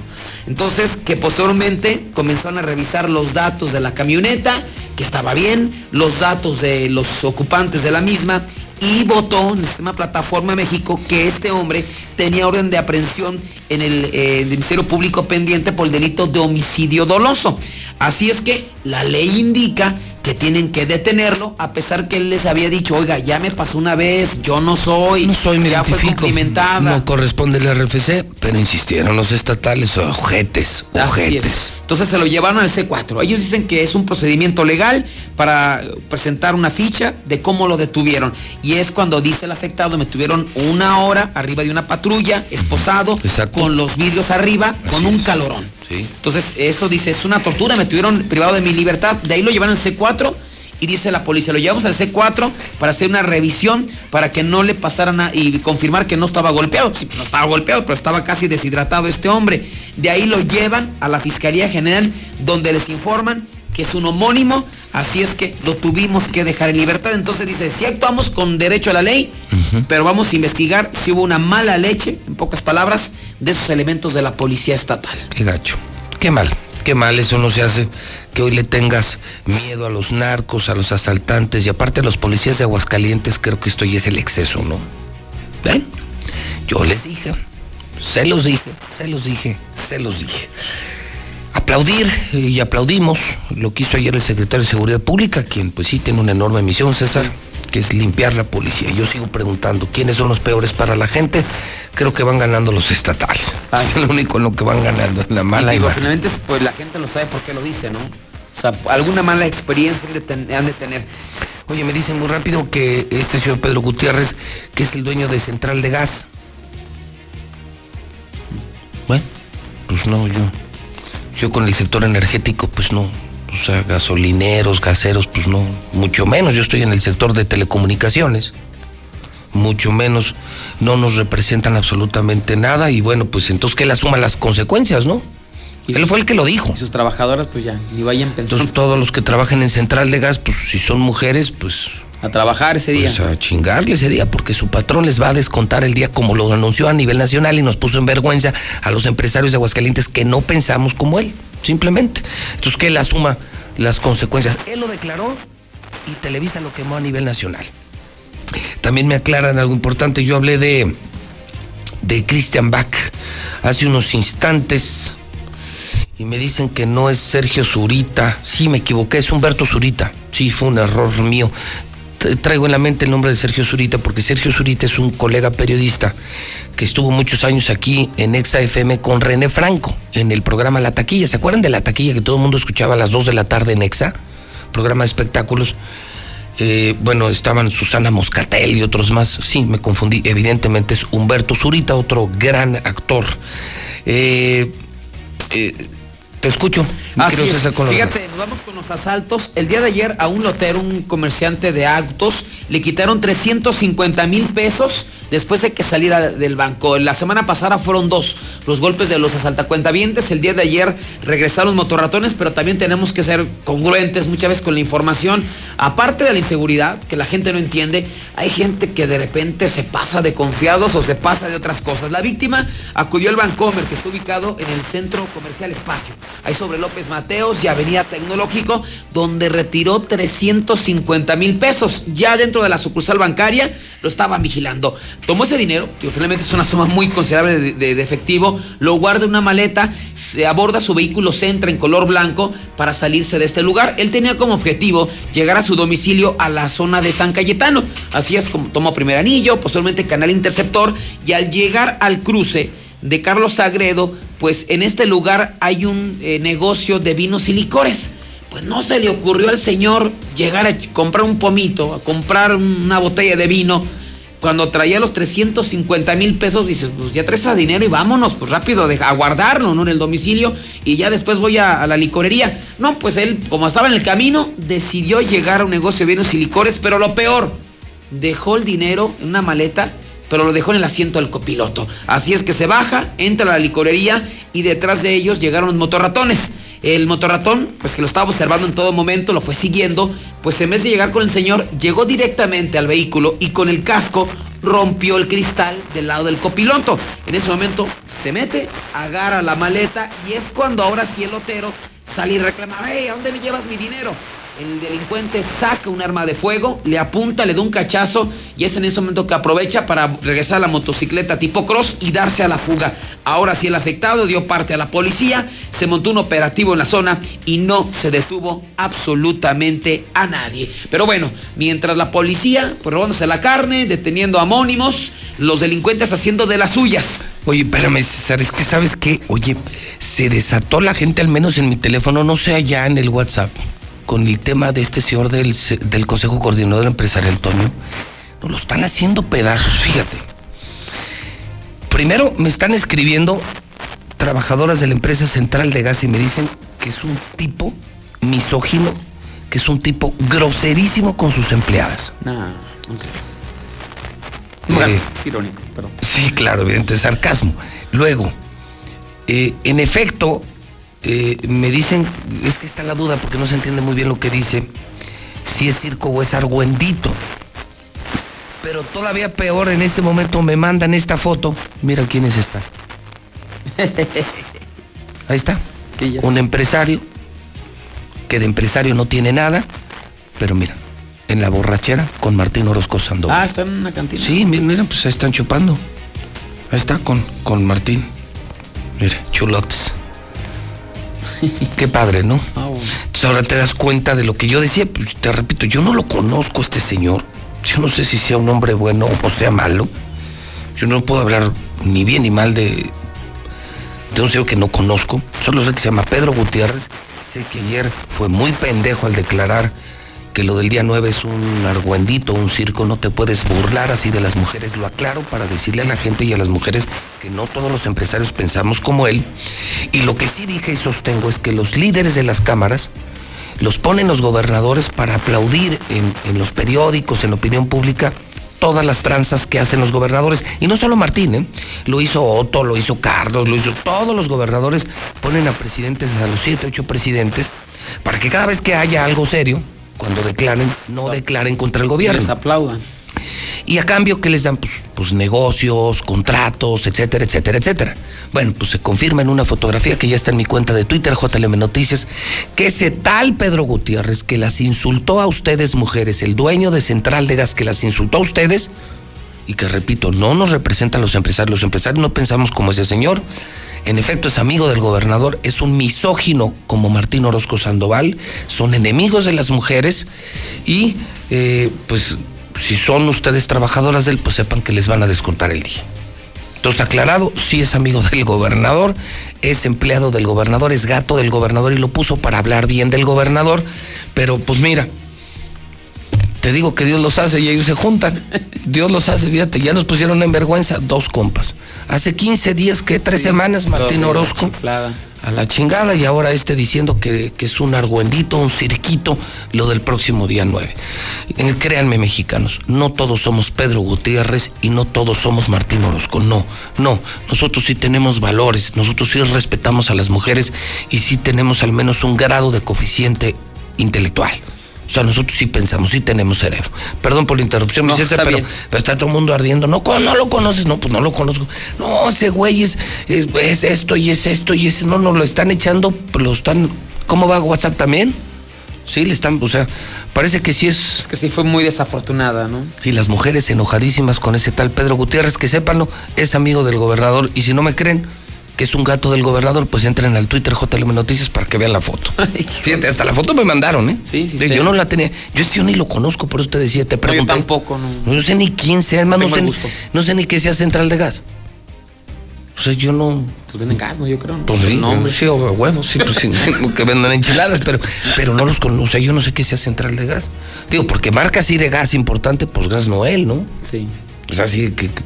Entonces, que posteriormente comenzaron a revisar los datos de la camioneta, que estaba bien, los datos de los ocupantes de la misma, y votó en el sistema Plataforma México que este hombre tenía orden de aprehensión en el eh, Ministerio Público pendiente por el delito de homicidio doloso. Así es que la ley indica que tienen que detenerlo, a pesar que él les había dicho, oiga, ya me pasó una vez, yo no soy, No soy, me ya fue identifico. No corresponde el RFC, pero insistieron los estatales, ojetes, ojetes. es. Entonces se lo llevaron al C4. Ellos dicen que es un procedimiento legal para presentar una ficha de cómo lo detuvieron. Y es cuando dice el afectado, me tuvieron una hora arriba de una patrulla, esposado, con los vidrios arriba, con un calorón. Entonces eso dice, es una tortura, me tuvieron privado de mi libertad. De ahí lo llevaron al C4 y dice la policía, lo llevamos al C4 para hacer una revisión para que no le pasara nada y confirmar que no estaba golpeado. Sí, no estaba golpeado, pero estaba casi deshidratado este hombre. De ahí lo llevan a la Fiscalía General donde les informan que es un homónimo, así es que lo tuvimos que dejar en libertad. Entonces dice, si actuamos con derecho a la ley, pero vamos a investigar si hubo una mala leche, en pocas palabras, de esos elementos de la policía estatal. Qué gacho. Qué mal. Qué mal, eso no se hace que hoy le tengas miedo a los narcos, a los asaltantes y aparte a los policías de Aguascalientes, creo que esto ya es el exceso, ¿no? ¿Ven? Yo les dije, se los dije, se los dije, se los dije. Aplaudir y aplaudimos lo que hizo ayer el secretario de Seguridad Pública, quien pues sí tiene una enorme misión, César, que es limpiar la policía. Yo sigo preguntando, ¿quiénes son los peores para la gente? Creo que van ganando los estatales. Es lo único en lo que van ganando, la mala Y digo, finalmente, pues la gente lo sabe por qué lo dice, ¿no? O sea, alguna mala experiencia han de tener. Oye, me dicen muy rápido que este señor Pedro Gutiérrez, que es el dueño de Central de Gas. Bueno, pues no, yo. Yo con el sector energético, pues no. O sea, gasolineros, gaseros, pues no. Mucho menos. Yo estoy en el sector de telecomunicaciones. Mucho menos. No nos representan absolutamente nada. Y bueno, pues entonces que él asuma las consecuencias, ¿no? Él fue el que lo dijo. Y sus trabajadoras, pues ya, ni vayan pensando. Entonces todos los que trabajen en Central de Gas, pues si son mujeres, pues... A trabajar ese día. Pues a chingarle ese día, porque su patrón les va a descontar el día como lo anunció a nivel nacional y nos puso en vergüenza a los empresarios de Aguascalientes que no pensamos como él, simplemente. Entonces que él asuma las consecuencias. Él lo declaró y Televisa lo quemó a nivel nacional. También me aclaran algo importante, yo hablé de, de Christian Bach hace unos instantes y me dicen que no es Sergio Zurita. Sí, me equivoqué, es Humberto Zurita. Sí, fue un error mío. Traigo en la mente el nombre de Sergio Zurita porque Sergio Zurita es un colega periodista que estuvo muchos años aquí en Exa FM con René Franco en el programa La Taquilla. ¿Se acuerdan de La Taquilla que todo el mundo escuchaba a las 2 de la tarde en Exa? Programa de espectáculos. Eh, bueno, estaban Susana Moscatel y otros más. Sí, me confundí. Evidentemente es Humberto Zurita, otro gran actor. Eh, eh, te escucho. Así es. Fíjate, nos vamos con los asaltos. El día de ayer a un lotero, un comerciante de autos, le quitaron 350 mil pesos, después hay que salir a- del banco. La semana pasada fueron dos los golpes de los asaltacuentavientes. El día de ayer regresaron motorratones, pero también tenemos que ser congruentes muchas veces con la información. Aparte de la inseguridad, que la gente no entiende, hay gente que de repente se pasa de confiados o se pasa de otras cosas. La víctima acudió al Bancomer, que está ubicado en el centro comercial Espacio, ahí sobre López Mateos y Avenida Tecnológico, donde retiró 350 mil pesos. Ya dentro de la sucursal bancaria lo estaban vigilando. Tomó ese dinero, que finalmente es una suma muy considerable de, de- efectivo, lo guarda en una maleta, se aborda su vehículo Centra en color blanco para salirse de este lugar. Él tenía como objetivo llegar a su domicilio a la zona de San Cayetano. Así es como tomó primer anillo, posteriormente canal interceptor y al llegar al cruce de Carlos Sagredo, pues en este lugar hay un eh, negocio de vinos y licores. Pues no se le ocurrió al señor llegar a comprar un pomito, a comprar una botella de vino. Cuando traía los 350 mil pesos, dices, pues ya traes ese dinero y vámonos, pues rápido, a guardarlo, ¿no? En el domicilio y ya después voy a, a la licorería. No, pues él, como estaba en el camino, decidió llegar a un negocio de vinos y licores, pero lo peor, dejó el dinero en una maleta, pero lo dejó en el asiento del copiloto. Así es que se baja, entra a la licorería y detrás de ellos llegaron los motorratones. El motorratón, pues que lo estaba observando en todo momento, lo fue siguiendo, pues en vez de llegar con el señor, llegó directamente al vehículo y con el casco rompió el cristal del lado del copiloto. En ese momento se mete, agarra la maleta y es cuando ahora sí el lotero sale y reclama, hey, ¿a dónde me llevas mi dinero? El delincuente saca un arma de fuego, le apunta, le da un cachazo y es en ese momento que aprovecha para regresar a la motocicleta tipo cross y darse a la fuga. Ahora sí el afectado dio parte a la policía, se montó un operativo en la zona y no se detuvo absolutamente a nadie. Pero bueno, mientras la policía, robándose la carne, deteniendo amónimos, los delincuentes haciendo de las suyas. Oye, espérame, César, es que sabes qué, oye, se desató la gente, al menos en mi teléfono, no sé allá en el WhatsApp, con el tema de este señor del, del Consejo Coordinador Empresarial, Toño. Nos lo están haciendo pedazos, fíjate. Primero me están escribiendo trabajadoras de la empresa central de gas y me dicen que es un tipo misógino, que es un tipo groserísimo con sus empleadas. Nah, ok. Eh, Bueno, es irónico, pero. Sí, claro, evidente, sarcasmo. Luego, eh, en efecto, eh, me dicen, es que está la duda porque no se entiende muy bien lo que dice, si es circo o es argüendito. Pero todavía peor, en este momento me mandan esta foto. Mira quién es esta. Ahí está. Un empresario que de empresario no tiene nada, pero mira, en la borrachera con Martín Orozco Sandoval. Ah, está en una cantina. Sí, miren, miren, pues ahí están chupando. Ahí está con, con Martín. Mire, chulotes. Qué padre, ¿no? Entonces ahora te das cuenta de lo que yo decía. Pues, te repito, yo no lo conozco este señor. Yo no sé si sea un hombre bueno o sea malo. Yo no puedo hablar ni bien ni mal de, de un señor que no conozco. Solo sé que se llama Pedro Gutiérrez. Sé que ayer fue muy pendejo al declarar que lo del día 9 es un argüendito, un circo, no te puedes burlar así de las mujeres. Lo aclaro para decirle a la gente y a las mujeres que no todos los empresarios pensamos como él. Y lo que sí dije y sostengo es que los líderes de las cámaras los ponen los gobernadores para aplaudir en, en los periódicos, en la opinión pública, todas las tranzas que hacen los gobernadores. Y no solo Martín, ¿eh? lo hizo Otto, lo hizo Carlos, lo hizo todos los gobernadores, ponen a presidentes, a los siete, ocho presidentes, para que cada vez que haya algo serio, cuando declaren, no declaren contra el gobierno. Les aplaudan. Y a cambio, que les dan? Pues, pues negocios, contratos, etcétera, etcétera, etcétera. Bueno, pues se confirma en una fotografía que ya está en mi cuenta de Twitter, JLM Noticias, que ese tal Pedro Gutiérrez que las insultó a ustedes, mujeres, el dueño de Central de Gas que las insultó a ustedes, y que repito, no nos representa los empresarios. Los empresarios no pensamos como ese señor. En efecto, es amigo del gobernador, es un misógino como Martín Orozco Sandoval, son enemigos de las mujeres y eh, pues si son ustedes trabajadoras de él, pues sepan que les van a descontar el día. Entonces, aclarado, sí es amigo del gobernador, es empleado del gobernador, es gato del gobernador y lo puso para hablar bien del gobernador, pero pues mira, te digo que Dios los hace y ellos se juntan. Dios los hace, fíjate, ya nos pusieron en vergüenza dos compas. Hace 15 días, que tres semanas, Martín Todo, Orozco. A la chingada y ahora este diciendo que, que es un argüendito, un cirquito, lo del próximo día 9. Eh, créanme mexicanos, no todos somos Pedro Gutiérrez y no todos somos Martín Orozco, no, no, nosotros sí tenemos valores, nosotros sí respetamos a las mujeres y sí tenemos al menos un grado de coeficiente intelectual. O sea, nosotros sí pensamos, sí tenemos cerebro. Perdón por la interrupción, mi No, está pero, está todo el mundo ardiendo. No, ¿cómo no lo conoces? No, pues no lo conozco. No, ese güey es, es, es esto y es esto y es. No, no, lo están echando, lo están. ¿Cómo va WhatsApp también? Sí, le están, o sea, parece que sí es. Es que sí fue muy desafortunada, ¿no? Sí, las mujeres enojadísimas con ese tal Pedro Gutiérrez, que sépanlo, es amigo del gobernador. Y si no me creen que es un gato del gobernador, pues entren al Twitter JLM Noticias para que vean la foto. Fíjate, hasta la foto me mandaron, ¿eh? Sí, sí, De- sí. Yo no la tenía, yo sí, yo ni lo conozco, por eso te decía, te No, yo pregunté. tampoco, no. No, sé ni quién sea, además no sé, ni- no sé ni qué sea central de gas. O sea, yo no. Pues venden gas, ¿no? Yo creo. ¿no? Pues sí, sí, o huevos, sí, pues sí, que vendan enchiladas, pero, pero no los conozco. O sea, yo no sé qué sea central de gas. Digo, porque marca así de gas importante, pues gas Noel, ¿no? Sí. O sea, sí que, que, que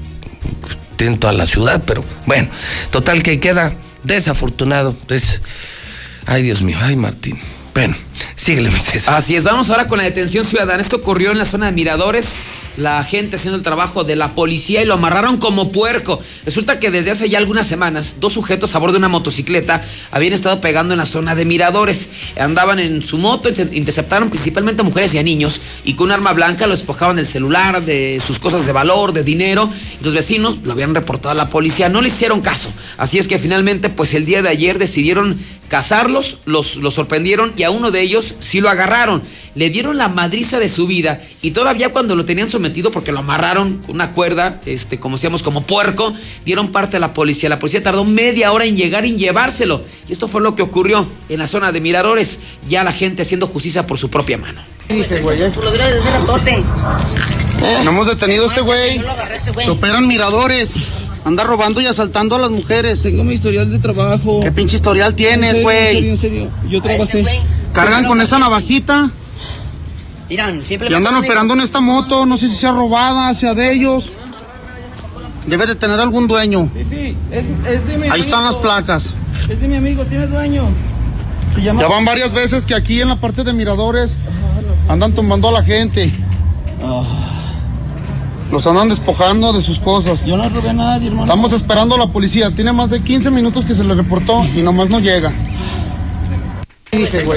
en toda la ciudad, pero bueno, total que queda desafortunado. Es, ay, Dios mío, ay, Martín. Bueno, síguele, César. Así es, vamos ahora con la detención ciudadana. Esto ocurrió en la zona de Miradores. La gente haciendo el trabajo de la policía y lo amarraron como puerco. Resulta que desde hace ya algunas semanas, dos sujetos a bordo de una motocicleta habían estado pegando en la zona de Miradores. Andaban en su moto, inter- interceptaron principalmente a mujeres y a niños y con un arma blanca lo despojaban del celular, de sus cosas de valor, de dinero. Los vecinos lo habían reportado a la policía, no le hicieron caso. Así es que finalmente, pues el día de ayer decidieron cazarlos, los, los sorprendieron y a uno de ellos sí lo agarraron. Le dieron la madriza de su vida y todavía cuando lo tenían sometido porque lo amarraron con una cuerda, este, como decíamos, como puerco, dieron parte a la policía. La policía tardó media hora en llegar y en llevárselo. Y esto fue lo que ocurrió en la zona de Miradores, ya la gente haciendo justicia por su propia mano. No hemos detenido a este güey. Que operan miradores. Anda robando y asaltando a las mujeres. Tengo mi historial de trabajo. ¿Qué pinche historial tienes, güey? En serio, en serio. Yo trabajé. Cargan con esa navajita. Miran, siempre Y andan operando en esta moto. No sé si sea robada, sea de ellos. Debe de tener algún dueño. Ahí están las placas. Es de mi amigo, tiene dueño. Ya van varias veces que aquí en la parte de miradores andan tumbando a la gente. Los andan despojando de sus cosas. Yo no robé a nadie, hermano. Estamos esperando a la policía. Tiene más de 15 minutos que se le reportó y nomás no llega.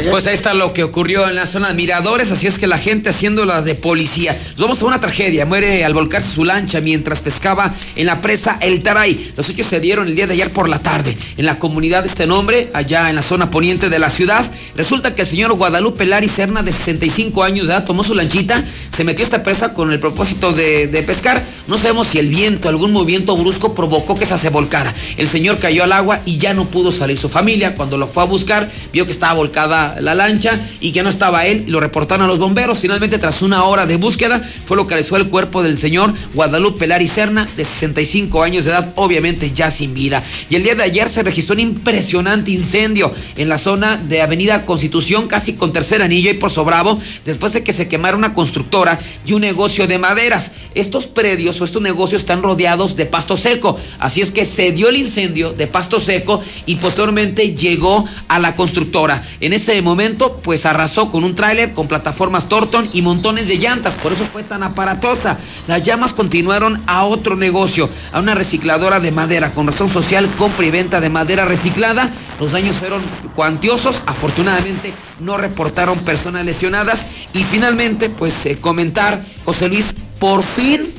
Pues ahí está lo que ocurrió en la zona de Miradores, así es que la gente haciéndola de policía. Nos vamos a una tragedia, muere al volcarse su lancha mientras pescaba en la presa El Taray. Los hechos se dieron el día de ayer por la tarde en la comunidad de este nombre, allá en la zona poniente de la ciudad. Resulta que el señor Guadalupe Lari Serna, de 65 años de edad, tomó su lanchita, se metió a esta presa con el propósito de, de pescar. No sabemos si el viento, algún movimiento brusco provocó que esa se volcara. El señor cayó al agua y ya no pudo salir. Su familia, cuando lo fue a buscar, vio que estaba volcada la lancha y que no estaba él. Lo reportaron a los bomberos. Finalmente, tras una hora de búsqueda, fue localizado el cuerpo del señor Guadalupe Lari Serna, de 65 años de edad, obviamente ya sin vida. Y el día de ayer se registró un impresionante incendio en la zona de Avenida Constitución, casi con tercer anillo y por Sobravo, después de que se quemara una constructora y un negocio de maderas. Estos predios o estos negocios están rodeados de pasto seco. Así es que se dio el incendio de pasto seco y posteriormente llegó a la constructora. En ese momento, pues arrasó con un tráiler, con plataformas Torton y montones de llantas. Por eso fue tan aparatosa. Las llamas continuaron a otro negocio, a una recicladora de madera con razón social, compra y venta de madera reciclada. Los daños fueron cuantiosos. Afortunadamente no reportaron personas lesionadas. Y finalmente, pues eh, comentar, José Luis, por fin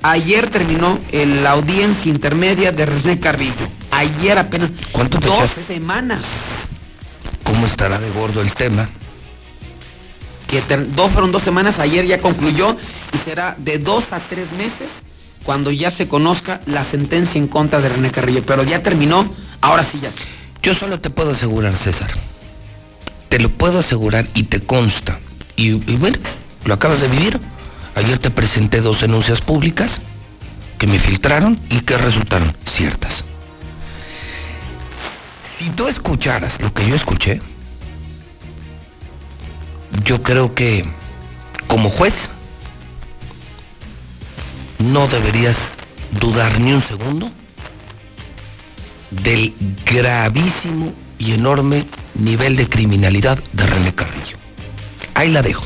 Ayer terminó el- la audiencia intermedia de René Carrillo. Ayer apenas. ¿Cuánto te Dos semanas. ¿Cómo estará de gordo el tema? Que dos fueron dos semanas. Ayer ya concluyó y será de dos a tres meses cuando ya se conozca la sentencia en contra de René Carrillo. Pero ya terminó. Ahora sí ya. Yo solo te puedo asegurar, César. Te lo puedo asegurar y te consta. Y, y bueno, lo acabas de vivir. Ayer te presenté dos denuncias públicas que me filtraron y que resultaron ciertas. Si tú escucharas lo que yo escuché, yo creo que como juez no deberías dudar ni un segundo del gravísimo y enorme nivel de criminalidad de René Carrillo. Ahí la dejo.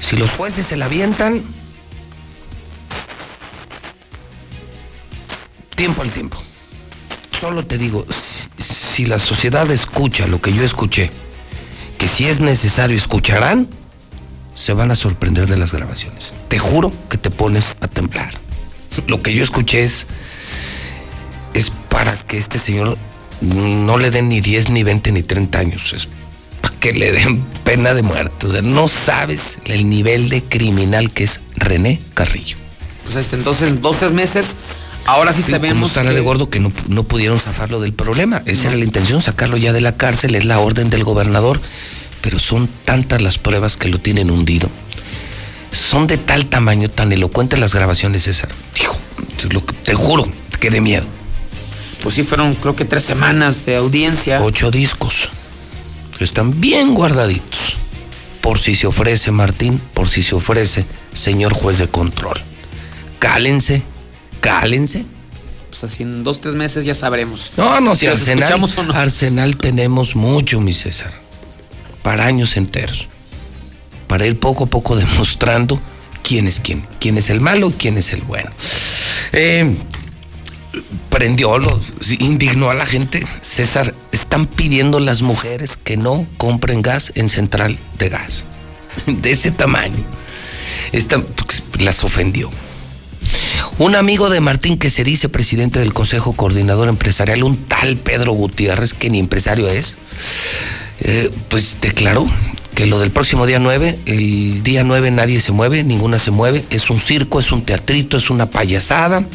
Si los jueces se la avientan, tiempo al tiempo. Solo te digo, si la sociedad escucha lo que yo escuché, que si es necesario escucharán, se van a sorprender de las grabaciones. Te juro que te pones a temblar. Lo que yo escuché es, es para que este señor no le den ni 10, ni 20, ni 30 años. Es para que le den pena de muerte. O sea, no sabes el nivel de criminal que es René Carrillo. Pues este, entonces, en dos, tres meses, ahora sí Digo, ¿Cómo sabemos. estará que- de gordo que no, no pudieron zafarlo del problema? Esa era la intención, sacarlo ya de la cárcel, es la orden del gobernador. Pero son tantas las pruebas que lo tienen hundido. Son de tal tamaño, tan elocuentes las grabaciones, César. Hijo, te juro que de miedo. Pues sí, fueron creo que tres semanas de audiencia. Ocho discos. Están bien guardaditos. Por si se ofrece, Martín, por si se ofrece, señor juez de control. Cálense, cálense. Pues así en dos, tres meses ya sabremos. No, no, si los Arsenal, escuchamos o no. Arsenal tenemos mucho, mi César. Para años enteros. Para ir poco a poco demostrando quién es quién. Quién es el malo y quién es el bueno. Eh, prendió, lo, indignó a la gente. César, están pidiendo las mujeres que no compren gas en central de gas. De ese tamaño. Esta- las ofendió. Un amigo de Martín que se dice presidente del Consejo Coordinador Empresarial, un tal Pedro Gutiérrez, que ni empresario es, eh, pues declaró que lo del próximo día 9, el día 9 nadie se mueve, ninguna se mueve, es un circo, es un teatrito, es una payasada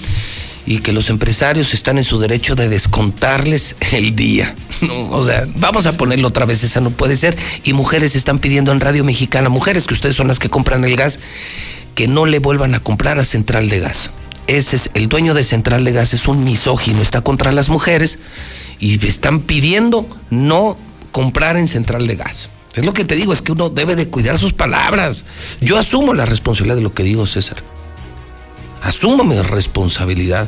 y que los empresarios están en su derecho de descontarles el día. O sea, vamos a ponerlo otra vez, esa no puede ser. Y mujeres están pidiendo en Radio Mexicana, mujeres que ustedes son las que compran el gas, que no le vuelvan a comprar a Central de Gas. Ese es el dueño de Central de Gas, es un misógino, está contra las mujeres y están pidiendo no comprar en Central de Gas. Es lo que te digo, es que uno debe de cuidar sus palabras. Yo asumo la responsabilidad de lo que digo, César. Asumo mi responsabilidad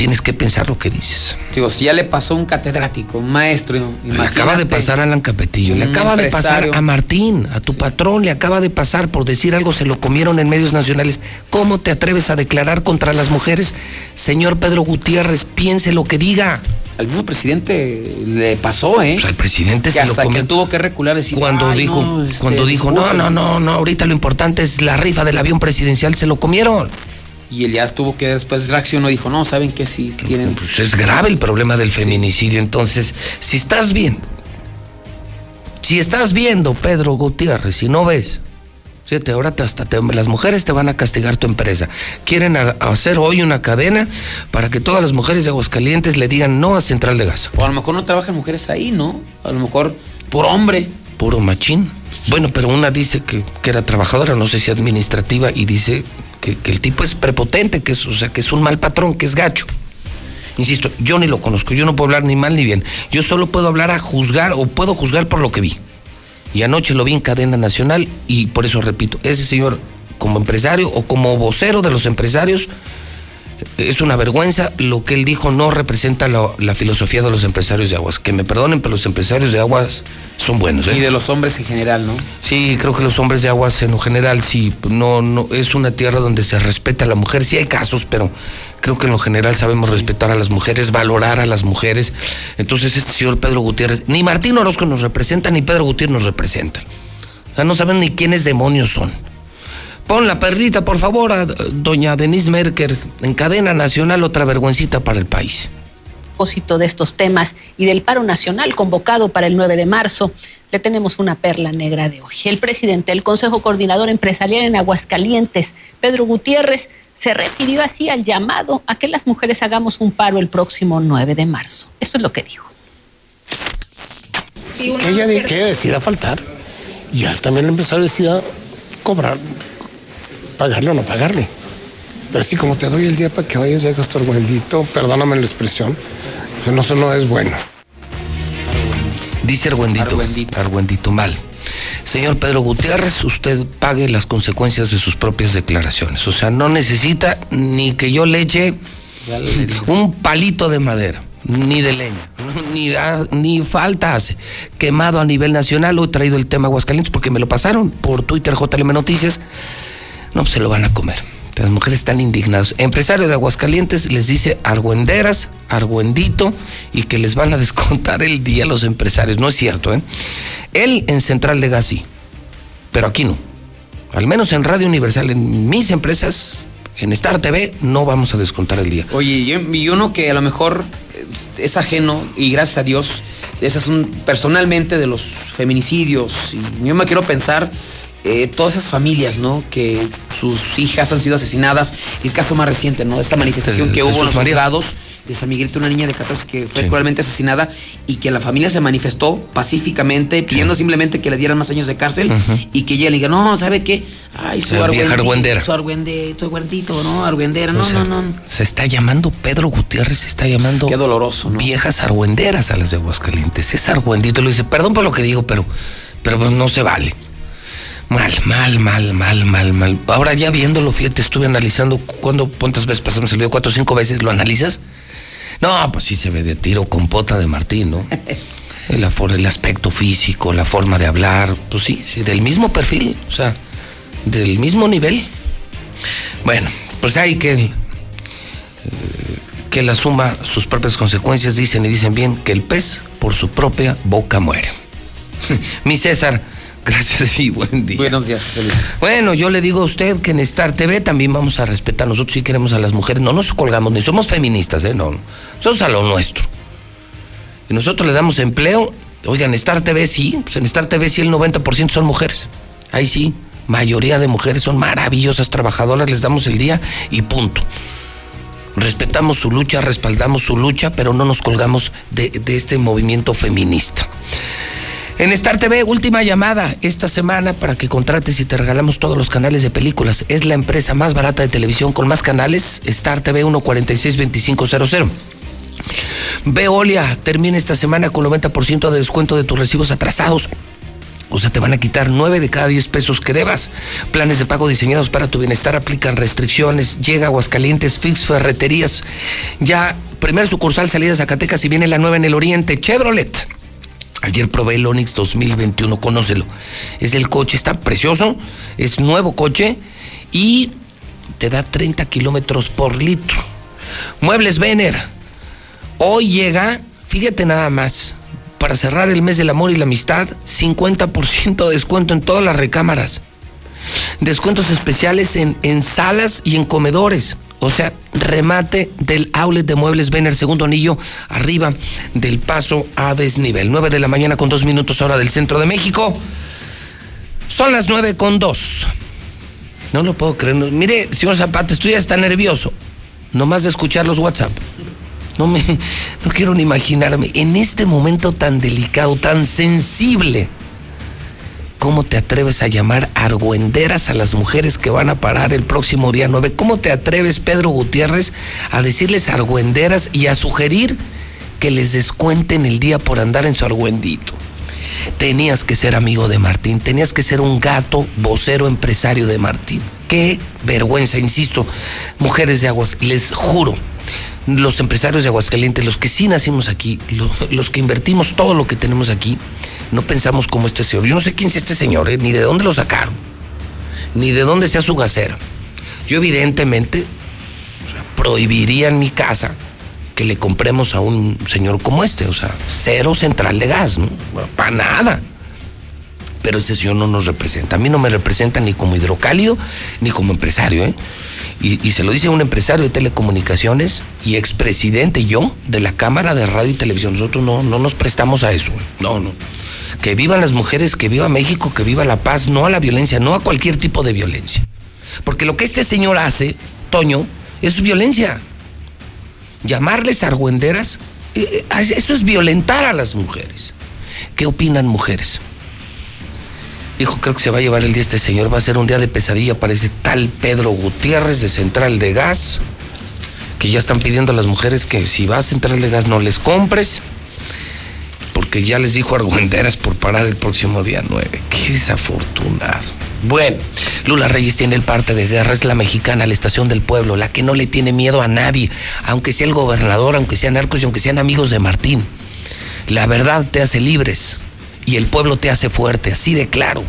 tienes que pensar lo que dices. Digo, si ya le pasó un catedrático, un maestro. Le acaba de pasar a Alan Capetillo, le acaba de pasar a Martín, a tu patrón, le acaba de pasar por decir algo, se lo comieron en medios nacionales. ¿Cómo te atreves a declarar contra las mujeres? Señor Pedro Gutiérrez, piense lo que diga. Al mismo presidente le pasó, ¿eh? al presidente se lo comió. que tuvo que recular decir Cuando "Ay, dijo, no, este, cuando dijo, no, disculpen". no, no, no, ahorita lo importante es la rifa del avión presidencial, se lo comieron. Y él ya tuvo que después reaccionó y dijo, no, ¿saben qué? Sí, tienen... Pues es grave el problema del feminicidio. Entonces, si estás viendo, si estás viendo, Pedro Gutiérrez, y no ves, fíjate, ahora te- hasta te- las mujeres te van a castigar tu empresa. Quieren a- hacer hoy una cadena para que todas las mujeres de Aguascalientes le digan no a Central de Gas. O a lo mejor no trabajan mujeres ahí, ¿no? A lo mejor por hombre. Puro machín. Bueno, pero una dice que, que era trabajadora, no sé si administrativa, y dice que, el tipo es prepotente, que es, o sea, que es un mal patrón, que es gacho. Insisto, yo ni lo conozco, yo no puedo hablar ni mal ni bien. Yo solo puedo hablar a juzgar o puedo juzgar por lo que vi. Y anoche lo vi en cadena nacional y por eso repito, ese señor como empresario o como vocero de los empresarios es una vergüenza. Lo que él dijo no representa la, la filosofía de los empresarios de aguas. Que me perdonen, pero los empresarios de aguas son buenos. ¿eh? Y de los hombres en general, ¿no? Sí, creo que los hombres de aguas en lo general sí, no, no, es una tierra donde se respeta a la mujer. Sí hay casos, pero creo que en lo general sabemos respetar a las mujeres, valorar a las mujeres. Entonces este señor Pedro Gutiérrez, ni Martín Orozco nos representa, ni Pedro Gutiérrez nos representa. O sea, no saben ni quiénes demonios son. Pon la perrita, por favor, a doña Denise Merker en cadena nacional, otra vergüencita para el país. propósito de estos temas y del paro nacional convocado para el 9 de marzo, le tenemos una perla negra de hoy. El presidente del Consejo Coordinador Empresarial en Aguascalientes, Pedro Gutiérrez, se refirió así al llamado a que las mujeres hagamos un paro el próximo 9 de marzo. Esto es lo que dijo. Sí, que ella de- que decida faltar. Y ya también el empresario decida cobrar, pagarle o no pagarle. Pero así como te doy el día para que vayas y hagas tu argüendito, perdóname la expresión, eso no, eso no es bueno. Dice Argüendito. Argüendito. mal. Señor Pedro Gutiérrez, usted pague las consecuencias de sus propias declaraciones. O sea, no necesita ni que yo le eche un palito de madera, ni de leña, ni, ah, ni falta hace. Quemado a nivel nacional, hoy he traído el tema Aguascalientes porque me lo pasaron por Twitter JLM Noticias. No, se lo van a comer. Las mujeres están indignadas. Empresario de Aguascalientes les dice argüenderas, argüendito y que les van a descontar el día a los empresarios. No es cierto, ¿eh? Él en Central de Gas sí, pero aquí no. Al menos en Radio Universal, en mis empresas, en Star TV, no vamos a descontar el día. Oye, y uno que a lo mejor es ajeno y gracias a Dios, esas son personalmente de los feminicidios. Y yo me quiero pensar eh, todas esas familias, ¿no? Que sus hijas han sido asesinadas. El caso más reciente, ¿no? Esta manifestación El- que hubo en los juzgados de San Miguelito, una niña de 14 que fue Sí. cruelmente asesinada y que la familia se manifestó pacíficamente pidiendo simplemente que le dieran más años de cárcel y que ella le diga, no, ¿sabe qué? Ay, su argüendera. Su argüende, su argüendito, ¿no? Argüendera, no, O sea, no, no. Se está llamando Pedro Gutiérrez, se está llamando. Qué doloroso, ¿no? Viejas argüenderas a las de Aguascalientes. Es argüendito, lo dice, perdón por lo que digo, pero, pero pues no se vale. Mal, mal, mal, mal, mal, mal. Ahora ya viéndolo, fíjate, estuve analizando cuándo, cuántas veces pasamos el video, cuatro o cinco veces, ¿lo analizas? No, pues sí se ve de tiro con pota de Martín, ¿no? El, el aspecto físico, la forma de hablar, pues sí, sí, del mismo perfil, o sea, del mismo nivel. Bueno, pues hay que eh, que la suma sus propias consecuencias, dicen y dicen bien que el pez por su propia boca muere. Mi César, gracias y buen día. Buenos días. Bueno, yo le digo a usted que en Star TV también vamos a respetar. Nosotros sí queremos a las mujeres, no nos colgamos ni somos feministas, ¿eh? No, nosotros a lo nuestro. Y nosotros le damos empleo. Oigan, Star TV sí, pues en Star TV sí el 90% son mujeres. Ahí sí, mayoría de mujeres son maravillosas trabajadoras, les damos el día y punto. Respetamos su lucha, respaldamos su lucha, pero no nos colgamos de, de este movimiento feminista. En Star TV, última llamada esta semana para que contrates y te regalamos todos los canales de películas. Es la empresa más barata de televisión con más canales, Star TV 1462500. Veolia termina esta semana con 90% de descuento de tus recibos atrasados. O sea, te van a quitar 9 de cada 10 pesos que debas. Planes de pago diseñados para tu bienestar aplican restricciones. Llega Aguascalientes, Fix Ferreterías. Ya, primer sucursal, salida Zacatecas y viene la nueva en el oriente. Chevrolet. Ayer probé el Onix 2021, conócelo. Es el coche, está precioso, es nuevo coche y te da 30 kilómetros por litro. Muebles Vener. Hoy llega, fíjate nada más, para cerrar el mes del amor y la amistad, 50% de descuento en todas las recámaras. Descuentos especiales en, en salas y en comedores. O sea, remate del outlet de Muebles Vener, segundo anillo, arriba del paso a desnivel. 9 de la mañana con dos minutos hora del centro de México. Son las 9 con dos. No lo puedo creer. Mire, señor Zapata, estoy ya está nervioso. Nomás de escuchar los WhatsApp. No me, no quiero ni imaginarme. En este momento tan delicado, tan sensible. ¿Cómo te atreves a llamar argüenderas a las mujeres que van a parar el próximo día 9? ¿Cómo te atreves, Pedro Gutiérrez, a decirles argüenderas y a sugerir que les descuenten el día por andar en su argüendito? Tenías que ser amigo de Martín, tenías que ser un gato vocero empresario de Martín. Qué vergüenza, insisto, mujeres de Aguas, les juro, los empresarios de Aguascalientes, los que sí nacimos aquí, lo- los, que invertimos todo lo que tenemos aquí, no pensamos como este señor. Yo no sé quién es este señor, ¿eh? ni de dónde lo sacaron, ni de dónde sea su gasera. Yo evidentemente prohibiría en mi casa que le compremos a un señor como este, o sea, cero central de gas, ¿no? Para nada. Pero este señor no nos representa. A mí no me representa ni como hidrocálido ni como empresario, ¿eh? Y, se lo dice un empresario de telecomunicaciones y expresidente yo de la Cámara de Radio y Televisión. Nosotros no, no nos prestamos a eso. No, no. Que vivan las mujeres, que viva México, que viva la paz, no a la violencia, no a cualquier tipo de violencia. Porque lo que este señor hace, Toño, es violencia llamarles argüenderas, eh, eh, eso es violentar a las mujeres. ¿Qué opinan mujeres? Hijo, creo que se va a llevar el día este señor, va a ser un día de pesadilla para ese tal Pedro Gutiérrez de Central de Gas, que ya están pidiendo a las mujeres que si vas a Central de Gas no les compres, porque porque ya les dijo Argüenderas por parar el próximo día 9. Qué desafortunado. Bueno, Lula Reyes tiene el parte de guerra, es la mexicana, la estación del pueblo, la que no le tiene miedo a nadie, aunque sea el gobernador, aunque sean narcos y aunque sean amigos de Martín. La verdad te hace libres y el pueblo te hace fuerte, así de claro.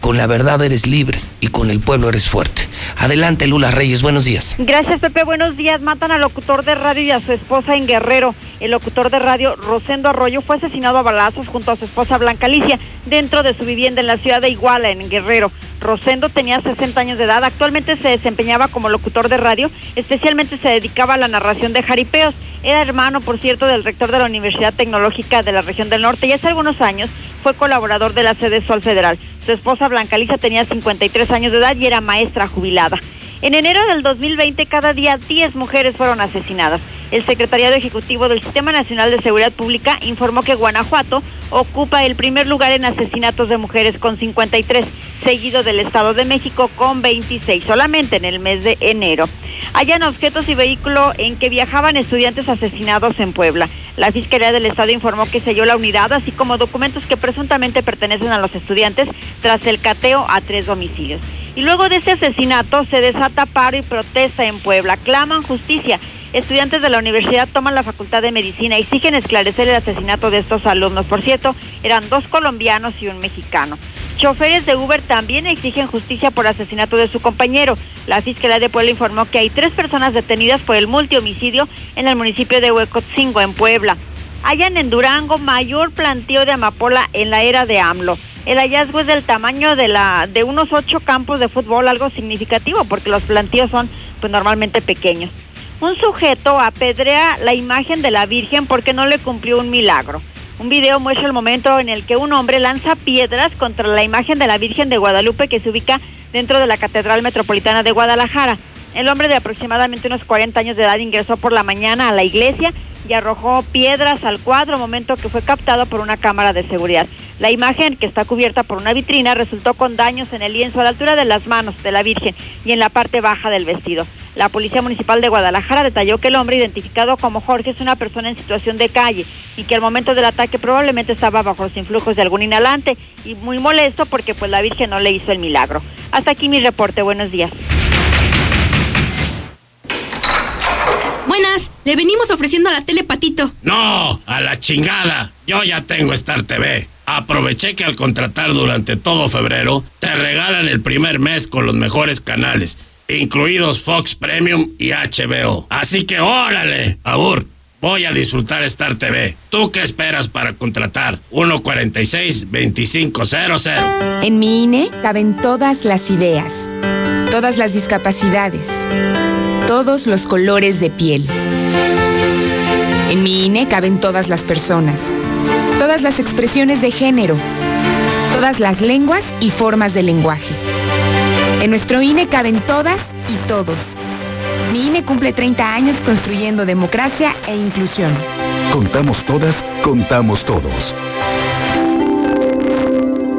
Con la verdad eres libre y con el pueblo eres fuerte. Adelante, Lula Reyes, buenos días. Gracias, Pepe. Buenos días. Matan al locutor de radio y a su esposa en Guerrero. El locutor de radio, Rosendo Arroyo, fue asesinado a balazos junto a su esposa Blanca Alicia dentro de su vivienda en la ciudad de Iguala, en Guerrero. Rosendo tenía 60 años de edad. Actualmente se desempeñaba como locutor de radio. Especialmente se dedicaba a la narración de jaripeos. Era hermano, por cierto, del rector de la Universidad Tecnológica de la región del norte y hace algunos años fue colaborador de la sede Sol Federal. Su esposa Blanca Alicia tenía 53 años de edad y era maestra jubilada. En enero del 2020, cada día 10 mujeres fueron asesinadas. El Secretariado Ejecutivo del Sistema Nacional de Seguridad Pública informó que Guanajuato ocupa el primer lugar en asesinatos de mujeres con 53, seguido del Estado de México con 26, solamente en el mes de enero. Hayan objetos y vehículo en que viajaban estudiantes asesinados en Puebla. La Fiscalía del Estado informó que selló la unidad, así como documentos que presuntamente pertenecen a los estudiantes tras el cateo a tres domicilios. Y luego de ese asesinato se desata paro y protesta en Puebla. Claman justicia. Estudiantes de la universidad toman la facultad de medicina y exigen esclarecer el asesinato de estos alumnos. Por cierto, eran dos colombianos y un mexicano. Choferes de Uber también exigen justicia por asesinato de su compañero. La Fiscalía de Puebla informó que hay tres personas detenidas por el multihomicidio en el municipio de Huecotzingo, en Puebla. Hayan en Durango mayor planteo de amapola en la era de AMLO. El hallazgo es del tamaño de la de unos ocho campos de fútbol, algo significativo porque los plantíos son pues normalmente pequeños. Un sujeto apedrea la imagen de la Virgen porque no le cumplió un milagro. Un video muestra el momento en el que un hombre lanza piedras contra la imagen de la Virgen de Guadalupe que se ubica dentro de la Catedral Metropolitana de Guadalajara. El hombre de aproximadamente unos 40 años de edad ingresó por la mañana a la iglesia y arrojó piedras al cuadro, momento que fue captado por una cámara de seguridad. La imagen, que está cubierta por una vitrina, resultó con daños en el lienzo a la altura de las manos de la Virgen y en la parte baja del vestido. La Policía Municipal de Guadalajara detalló que el hombre identificado como Jorge es una persona en situación de calle y que al momento del ataque probablemente estaba bajo los influjos de algún inhalante y muy molesto porque pues la Virgen no le hizo el milagro. Hasta aquí mi reporte. Buenos días. Buenas, le venimos ofreciendo a la tele Patito. No, a la chingada. Yo ya tengo Star TV. Aproveché que al contratar durante todo febrero, te regalan el primer mes con los mejores canales, incluidos Fox Premium y HBO. Así que órale, Abur. Voy a disfrutar Star TV. ¿Tú qué esperas para contratar? 146-2500. En mi INE caben todas las ideas, todas las discapacidades, todos los colores de piel. En mi INE caben todas las personas, todas las expresiones de género, todas las lenguas y formas de lenguaje. En nuestro INE caben todas y todos. Mi INE cumple 30 años construyendo democracia e inclusión. Contamos todas, contamos todos.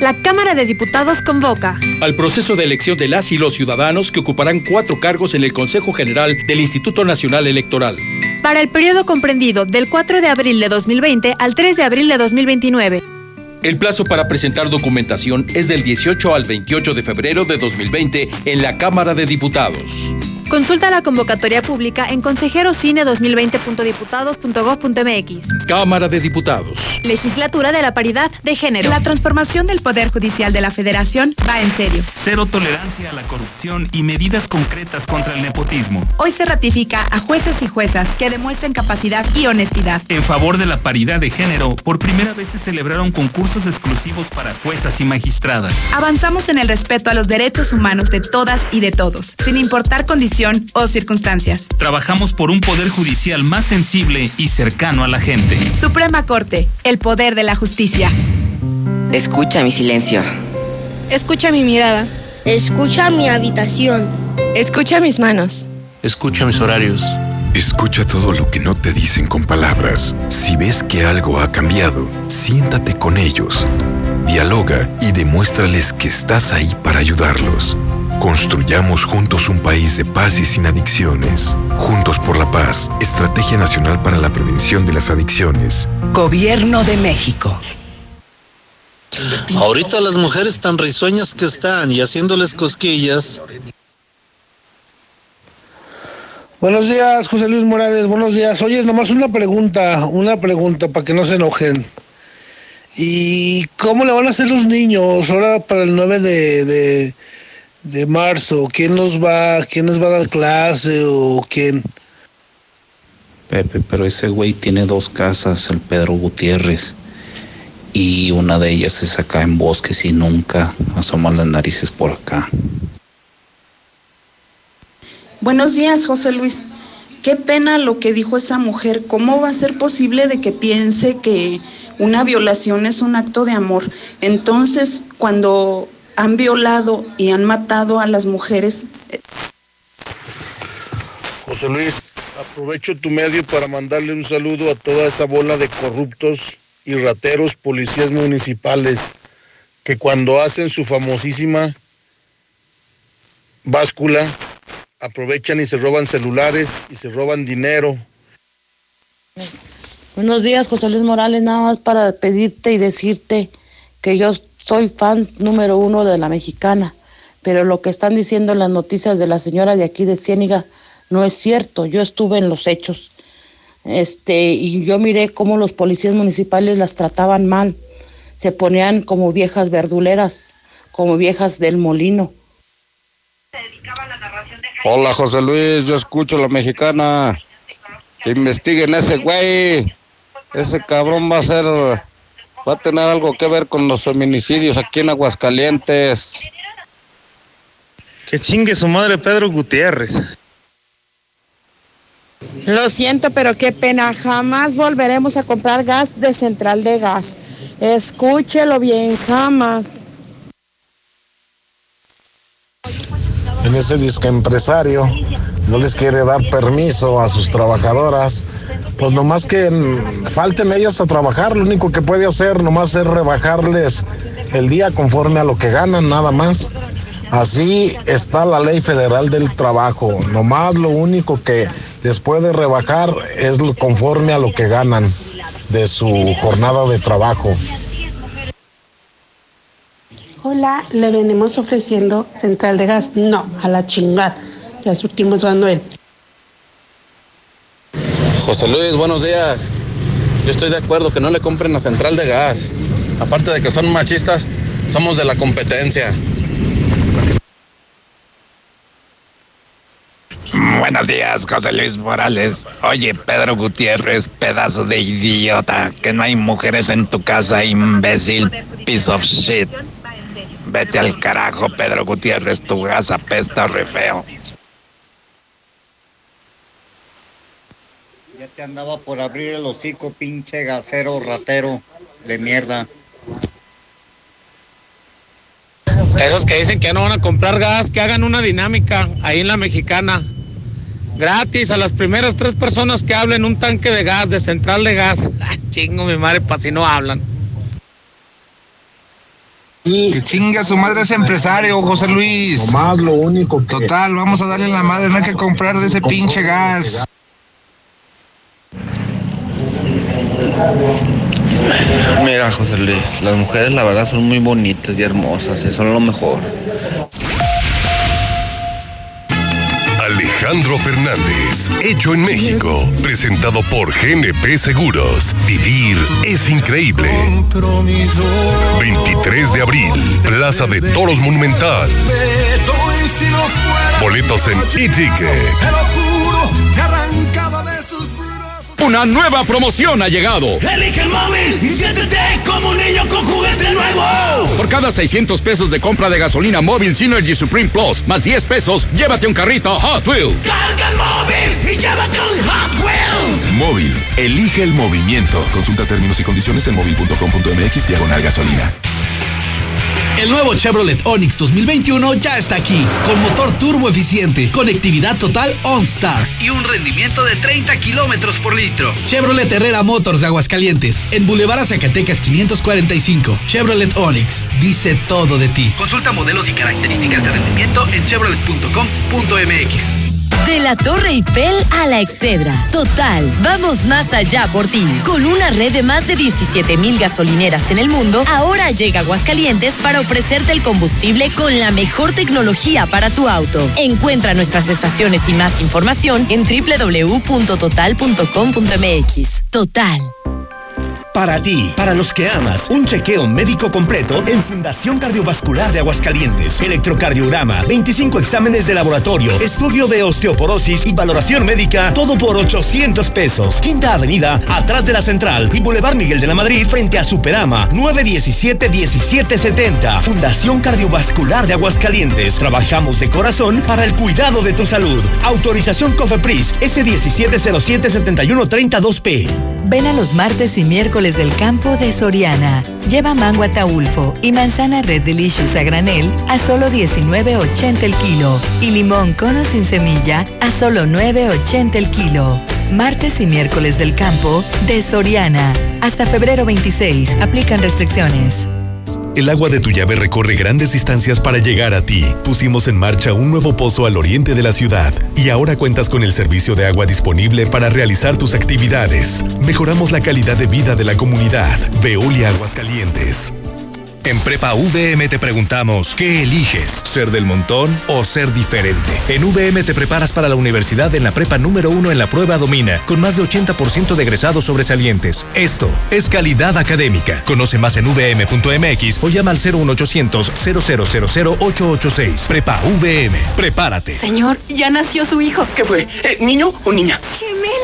La Cámara de Diputados convoca al proceso de elección de las y los ciudadanos que ocuparán cuatro cargos en el Consejo General del Instituto Nacional Electoral. Para el periodo comprendido del 4 de abril de 2020 al 3 de abril de 2029. El plazo para presentar documentación es del 18 al 28 de febrero de 2020 en la Cámara de Diputados. Consulta la convocatoria pública en consejerocine2020.diputados.gov.mx. Cámara de Diputados. Legislatura de la Paridad de Género. La transformación del Poder Judicial de la Federación va en serio. Cero tolerancia a la corrupción y medidas concretas contra el nepotismo. Hoy se ratifica a jueces y juezas que demuestren capacidad y honestidad. En favor de la paridad de género, por primera vez se celebraron concursos exclusivos para juezas y magistradas. Avanzamos en el respeto a los derechos humanos de todas y de todos, sin importar o circunstancias. Trabajamos por un poder judicial más sensible y cercano a la gente. Suprema Corte, el poder de la justicia. Escucha mi silencio. Escucha mi mirada. Escucha mi habitación. Escucha mis manos. Escucha mis horarios. Escucha todo lo que no te dicen con palabras. Si ves que algo ha cambiado, siéntate con ellos. Dialoga y demuéstrales que estás ahí para ayudarlos. Construyamos juntos un país de paz y sin adicciones. Juntos por la paz, Estrategia Nacional para la Prevención de las Adicciones. Gobierno de México. Ahorita las mujeres tan risueñas que están y haciéndoles cosquillas. Buenos días, José Luis Morales. Buenos días. Oye, nomás una pregunta, una pregunta para que no se enojen. ¿Y cómo le van a hacer los niños ahora para el 9 de, de, de marzo? ¿Quién nos va, quién nos va a dar clase o quién? Pepe, pero ese güey tiene dos casas, el Pedro Gutiérrez. Y una de ellas es acá en Bosques y nunca asoma las narices por acá. Buenos días, José Luis. Qué pena lo que dijo esa mujer. ¿Cómo va a ser posible de que piense que una violación es un acto de amor? Entonces, cuando han violado y han matado a las mujeres... José Luis, aprovecho tu medio para mandarle un saludo a toda esa bola de corruptos y rateros policías municipales que cuando hacen su famosísima báscula aprovechan y se roban celulares y se roban dinero. Buenos días, José Luis Morales, nada más para pedirte y decirte que yo soy fan número uno de la mexicana, pero lo que están diciendo en las noticias de la señora de aquí de Ciéniga no es cierto, yo estuve en los hechos. Este, y yo miré cómo los policías municipales las trataban mal. Se ponían como viejas verduleras, como viejas del molino. Hola José Luis, yo escucho la mexicana. Que investiguen ese güey. Ese cabrón va a ser, va a tener algo que ver con los feminicidios aquí en Aguascalientes. Que chingue su madre Pedro Gutiérrez. Lo siento, pero qué pena. Jamás volveremos a comprar gas de central de gas. Escúchelo bien, jamás. en ese disque empresario no les quiere dar permiso a sus trabajadoras, pues nomás que falten ellas a trabajar, lo único que puede hacer nomás es rebajarles el día conforme a lo que ganan, nada más. Así está la ley federal del trabajo, nomás lo único que les puede rebajar es conforme a lo que ganan de su jornada de trabajo. Hola, le venimos ofreciendo central de gas. No, a la chingada. Ya surtimos él. José Luis, buenos días. Yo estoy de acuerdo que no le compren a Central de Gas. Aparte de que son machistas, somos de la competencia. Buenos días, José Luis Morales. Oye, Pedro Gutiérrez, pedazo de idiota, que no hay mujeres en tu casa, imbécil, piece of shit. Vete al carajo, Pedro Gutiérrez, tu gas apesta re feo. Ya te andaba por abrir el hocico, pinche gasero ratero de mierda. Esos que dicen que no van a comprar gas, que hagan una dinámica ahí en la mexicana. Gratis a las primeras tres personas que hablen un tanque de gas, de central de gas. Ah, Chingo mi madre, para si no hablan. Que chinga su madre ese empresario, José Luis. Nomás lo único que... Total, vamos a darle la madre, no hay que comprar de ese pinche gas. Mira, José Luis, las mujeres la verdad son muy bonitas y hermosas, y son lo mejor. Alejandro Fernández, hecho en México, presentado por GNP Seguros. Vivir es increíble. 23 de abril, Plaza de Toros Monumental. Boletos en e-ticket. Una nueva promoción ha llegado. Elige el móvil y siéntete como un niño con juguete nuevo. Por cada 600 pesos de compra de gasolina móvil Synergy Supreme Plus más 10 pesos, llévate un carrito Hot Wheels. Carga el móvil y llévate un Hot Wheels. Móvil, elige el movimiento. Consulta términos y condiciones en móvil.com.mx diagonal gasolina. El nuevo Chevrolet Onix 2021 ya está aquí, con motor turbo eficiente, conectividad total OnStar y un rendimiento de 30 kilómetros por litro. Chevrolet Herrera Motors de Aguascalientes, en Boulevard Zacatecas 545. Chevrolet Onix, dice todo de ti. Consulta modelos y características de rendimiento en chevrolet.com.mx. De la Torre Eiffel a la Excedra. Total, vamos más allá por ti. Con una red de más de 17 mil gasolineras en el mundo, ahora llega Aguascalientes para ofrecerte el combustible con la mejor tecnología para tu auto. Encuentra nuestras estaciones y más información en www.total.com.mx. Total. Para ti, para los que amas, un chequeo médico completo en Fundación Cardiovascular de Aguascalientes. Electrocardiograma, 25 exámenes de laboratorio, estudio de osteoporosis y valoración médica, todo por 800 pesos. Quinta Avenida, atrás de la Central y Boulevard Miguel de la Madrid, frente a Superama, 917-1770. Fundación Cardiovascular de Aguascalientes. Trabajamos de corazón para el cuidado de tu salud. Autorización COFEPRIS, S1707-7132P. Ven a los martes y miércoles del campo de Soriana. Lleva mango ataulfo y manzana Red Delicious a granel a solo 19.80 el kilo y limón cono sin semilla a solo 9.80 el kilo. Martes y miércoles del campo de Soriana. Hasta febrero 26. Aplican restricciones. El agua de tu llave recorre grandes distancias para llegar a ti. Pusimos en marcha un nuevo pozo al oriente de la ciudad y ahora cuentas con el servicio de agua disponible para realizar tus actividades. Mejoramos la calidad de vida de la comunidad. Veolia Aguascalientes. En Prepa VM te preguntamos, ¿qué eliges? ¿Ser del montón o ser diferente? En VM te preparas para la universidad en la prepa número uno en la prueba Domina, con más de 80% de egresados sobresalientes. Esto es calidad académica. Conoce más en vm.mx o llama al 01800 0000886. Prepa VM. Prepárate. Señor, ya nació su hijo. ¿Qué fue? Eh, ¿Niño o niña? ¡Gemelos!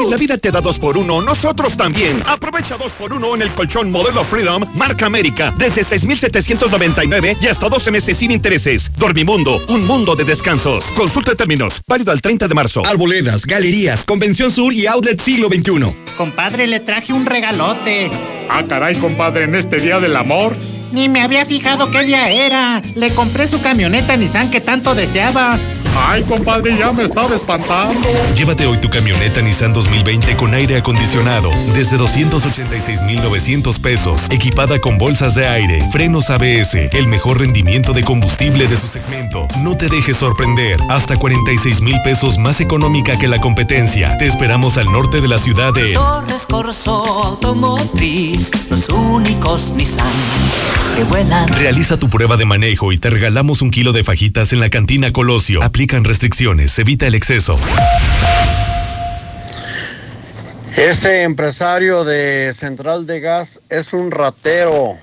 ¡No! La vida te da dos por uno, nosotros también. Aprovecha dos por uno en el colchón modelo Freedom, marca América, desde 6,799 y hasta 12 meses sin intereses. Dormimundo, un mundo de descansos. Consulta términos, válido al 30 de marzo. Arboledas, galerías, Convención Sur y Outlet Siglo XXI. Compadre, le traje un regalote. Ah, caray, compadre, en este día del amor. Ni me había fijado qué día era. Le compré su camioneta Nissan que tanto deseaba. Ay, compadre, ya me estaba espantando. Llévate hoy tu camioneta Nissan 2020 con aire acondicionado desde 286,900 pesos, equipada con bolsas de aire, frenos ABS, el mejor rendimiento de combustible de su segmento. No te dejes sorprender, hasta 46 mil pesos más económica que la competencia. Te esperamos al norte de la ciudad de Torres Corso Automotriz, los únicos Nissan que vuelan. Realiza tu prueba de manejo y te regalamos un kilo de fajitas en la cantina Colosio. Aplican restricciones, evita el exceso. Ese empresario de Central de Gas es un ratero.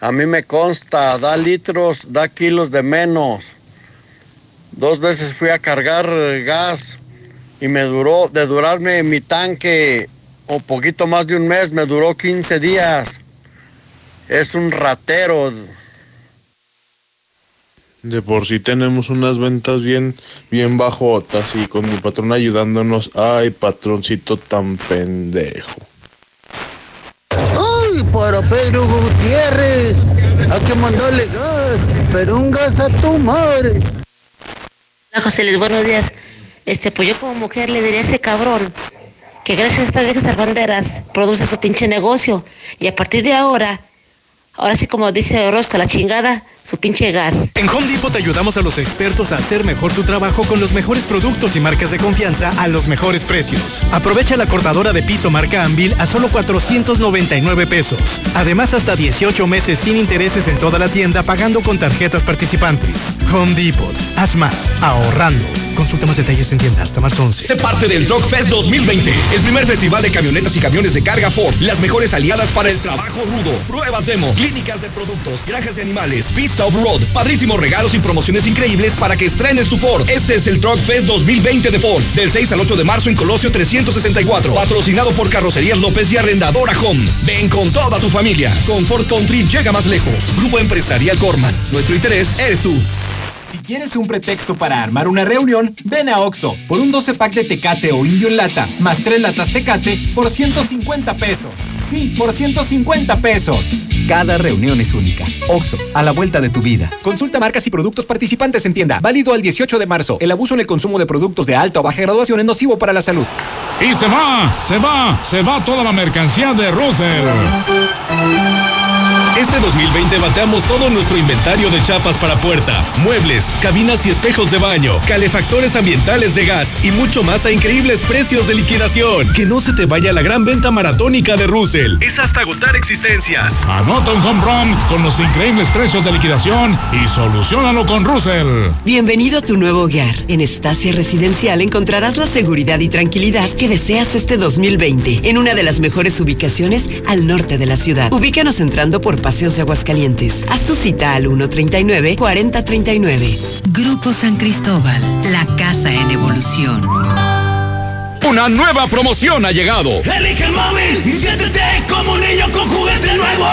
A mí me consta, da litros, da kilos de menos. Dos veces fui a cargar gas y me duró, de durarme mi tanque o poquito más de un mes, me duró 15 días. Es un ratero. De por sí tenemos unas ventas bien, bien bajotas y con mi patrón ayudándonos. Ay, patroncito tan pendejo. ¡Ay, para Pedro Gutiérrez! Hay que mandarle gas, pero un gas a tu madre. Hola, José Luis, buenos días. Este, pues yo como mujer le diría a ese cabrón que gracias a estas viejas banderas produce su pinche negocio y a partir de ahora, ahora sí como dice Orozco, la chingada, su pinche gas. En Home Depot te ayudamos a los expertos a hacer mejor su trabajo con los mejores productos y marcas de confianza a los mejores precios. Aprovecha la cortadora de piso marca Anvil a solo 499 pesos. Además, hasta 18 meses sin intereses en toda la tienda pagando con tarjetas participantes. Home Depot. Haz más, ahorrando. Consulta más detalles en tienda hasta más 11. Se parte del Truck Fest 2020, el primer festival de camionetas y camiones de carga Ford. Las mejores aliadas para el trabajo rudo. Pruebas demo, clínicas de productos, granjas de animales, off-road, padrísimos regalos y promociones increíbles para que estrenes tu Ford. Este es el Truck Fest 2020 de Ford, del 6 al 8 de marzo en Colosio 364. Patrocinado por Carrocerías López y Arrendadora Home. Ven con toda tu familia. Con Ford Country llega más lejos. Grupo Empresarial Corman. Nuestro interés eres tú. Si quieres un pretexto para armar una reunión, ven a Oxo por un 12 pack de Tecate o Indio en lata, más 3 latas Tecate por 150 pesos. Por 150 pesos. Cada reunión es única. Oxo, a la vuelta de tu vida. Consulta marcas y productos participantes en tienda. Válido al 18 de marzo. El abuso en el consumo de productos de alta o baja graduación es nocivo para la salud. Y se va, se va, se va toda la mercancía de Russell. Este 2020 bateamos todo nuestro inventario de chapas para puerta, muebles, cabinas y espejos de baño, calefactores ambientales de gas y mucho más a increíbles precios de liquidación. Que no se te vaya la gran venta maratónica de Russell. Es hasta agotar existencias. Anota un home run con los increíbles precios de liquidación y solucionalo con Russell. Bienvenido a tu nuevo hogar. En Estacia Residencial encontrarás la seguridad y tranquilidad que deseas este 2020 en una de las mejores ubicaciones al norte de la ciudad. Ubícanos entrando por Paseos de Aguascalientes. Haz tu cita al 139-4039. Grupo San Cristóbal, la casa en evolución. Una nueva promoción ha llegado. Elige el móvil y siéntete como un niño con juguete nuevo.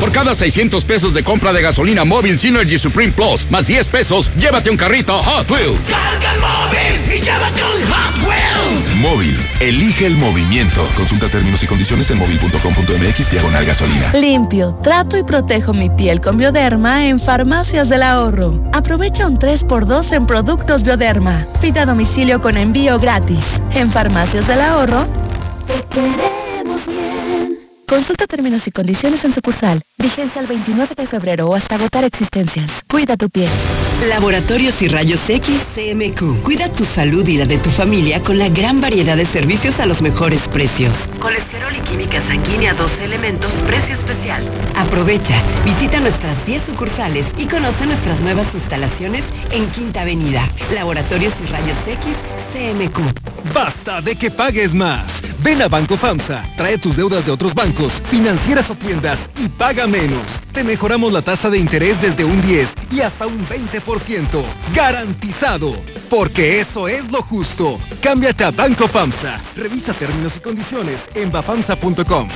Por cada 600 pesos de compra de gasolina móvil Synergy Supreme Plus, más 10 pesos, llévate un carrito Hot Wheels. Carga el móvil y llévate un Hot Wheels. Móvil, elige el movimiento. Consulta términos y condiciones en móvil.com.mx diagonal gasolina. Limpio, trato y protejo mi piel con Bioderma en Farmacias del Ahorro. Aprovecha un 3x2 en productos Bioderma. Pida a domicilio con envío gratis. En Farmacias del Ahorro. Te queremos bien. Consulta términos y condiciones en sucursal. Vigencia el 29 de febrero o hasta agotar existencias. Cuida tu piel. Laboratorios y Rayos X CMQ. Cuida tu salud y la de tu familia con la gran variedad de servicios a los mejores precios. Colesterol y química sanguínea 12 elementos, precio especial. Aprovecha, visita nuestras 10 sucursales y conoce nuestras nuevas instalaciones en Quinta Avenida. Laboratorios y Rayos X CMQ. Basta de que pagues más. Ven a Banco FAMSA, trae tus deudas de otros bancos, financieras o tiendas y paga menos. Te mejoramos la tasa de interés desde un 10 y hasta un 20%. Garantizado. Porque eso es lo justo. Cámbiate a Banco FAMSA. Revisa términos y condiciones en bafamsa.com.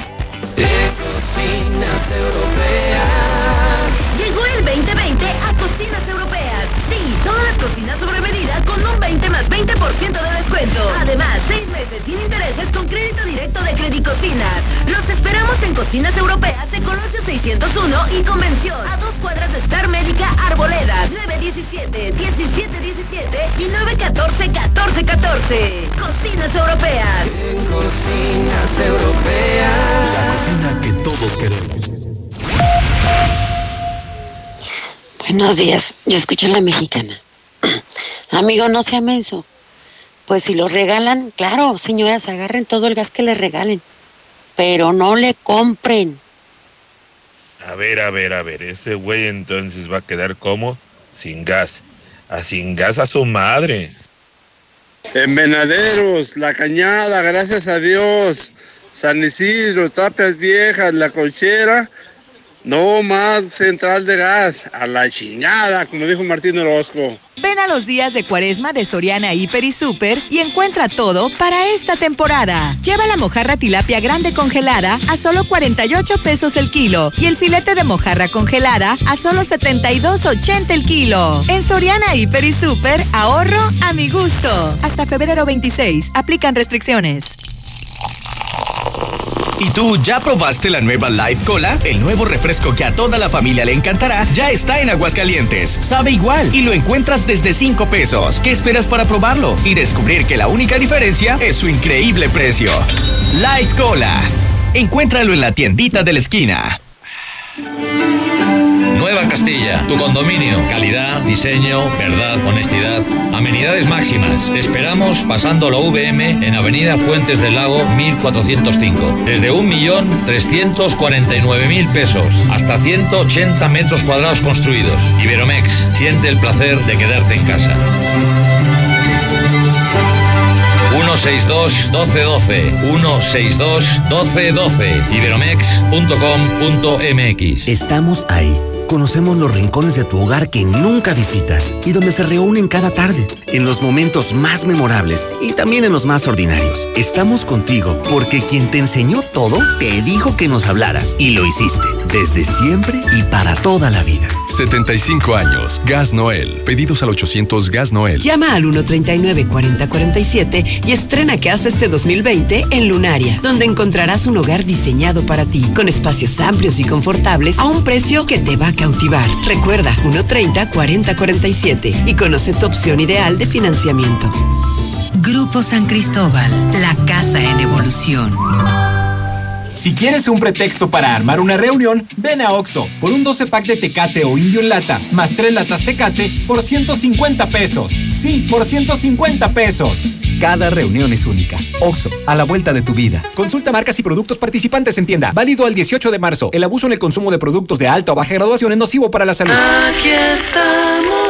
Llegó el 2020 a Cocinas Europeas. Sí, todas las cocinas sobre con un 20 más 20% de descuento. Además, 6 meses sin intereses con crédito directo de Credicocinas. Los esperamos en Cocinas Europeas en Colosio 601 y Convención. A dos cuadras de Star Médica Arboleda. 917 1717 y 914 1414. Cocinas Europeas. En Cocinas Europeas. La cocina que todos queremos. Buenos días, yo escucho la mexicana. Amigo, no sea menso. Pues si lo regalan, claro, señoras, agarren todo el gas que le regalen. Pero no le compren. A ver, a ver, a ver, ese güey entonces va a quedar como sin gas. A sin gas a su madre. En Venaderos, La Cañada, gracias a Dios. San Isidro, Tapias Viejas, La Colchera. No más central de gas. A la chingada, como dijo Martín Orozco. Ven a los días de cuaresma de Soriana Hiper y Super y encuentra todo para esta temporada. Lleva la mojarra tilapia grande congelada a solo 48 pesos el kilo y el filete de mojarra congelada a solo 72.80 el kilo. En Soriana Hiper y Super, ahorro a mi gusto. Hasta febrero 26, aplican restricciones. ¿Y tú ya probaste la nueva Life Cola? El nuevo refresco que a toda la familia le encantará ya está en Aguascalientes. Sabe igual y lo encuentras desde 5 pesos. ¿Qué esperas para probarlo? Y descubrir que la única diferencia es su increíble precio. Life Cola. Encuéntralo en la tiendita de la esquina. Castilla, tu condominio. Calidad, diseño, verdad, honestidad. Amenidades máximas. Te esperamos pasando la VM en Avenida Fuentes del Lago 1405. Desde 1.349.000 pesos hasta 180 metros cuadrados construidos. Iberomex, siente el placer de quedarte en casa. 162 1212 162 1212 iberomex.com.mx Estamos ahí. Conocemos los rincones de tu hogar que nunca visitas y donde se reúnen cada tarde, en los momentos más memorables y también en los más ordinarios. Estamos contigo porque quien te enseñó todo te dijo que nos hablaras y lo hiciste desde siempre y para toda la vida. 75 años. Gas Noel. Pedidos al 800 Gas Noel. Llama al 139-4047 y estrena casa este 2020 en Lunaria, donde encontrarás un hogar diseñado para ti, con espacios amplios y confortables a un precio que te va a cautivar. Recuerda, 130-4047 y conoce tu opción ideal de financiamiento. Grupo San Cristóbal, la casa en evolución. Si quieres un pretexto para armar una reunión, ven a Oxo por un 12 pack de Tecate o Indio en lata, más 3 latas Tecate por 150 pesos. Sí, por 150 pesos. Cada reunión es única. Oxo, a la vuelta de tu vida. Consulta marcas y productos participantes en tienda. Válido al 18 de marzo. El abuso en el consumo de productos de alta o baja graduación es nocivo para la salud. Aquí estamos.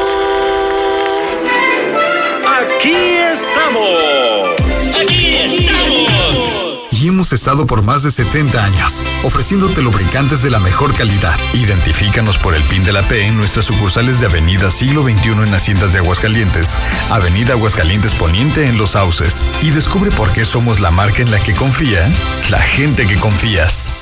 Aquí estamos. Hemos estado por más de 70 años, ofreciéndote lubricantes de la mejor calidad. Identifícanos por el PIN de la P en nuestras sucursales de Avenida Siglo XXI en Haciendas de Aguascalientes, Avenida Aguascalientes Poniente en Los Sauces. Y descubre por qué somos la marca en la que confía la gente que confías.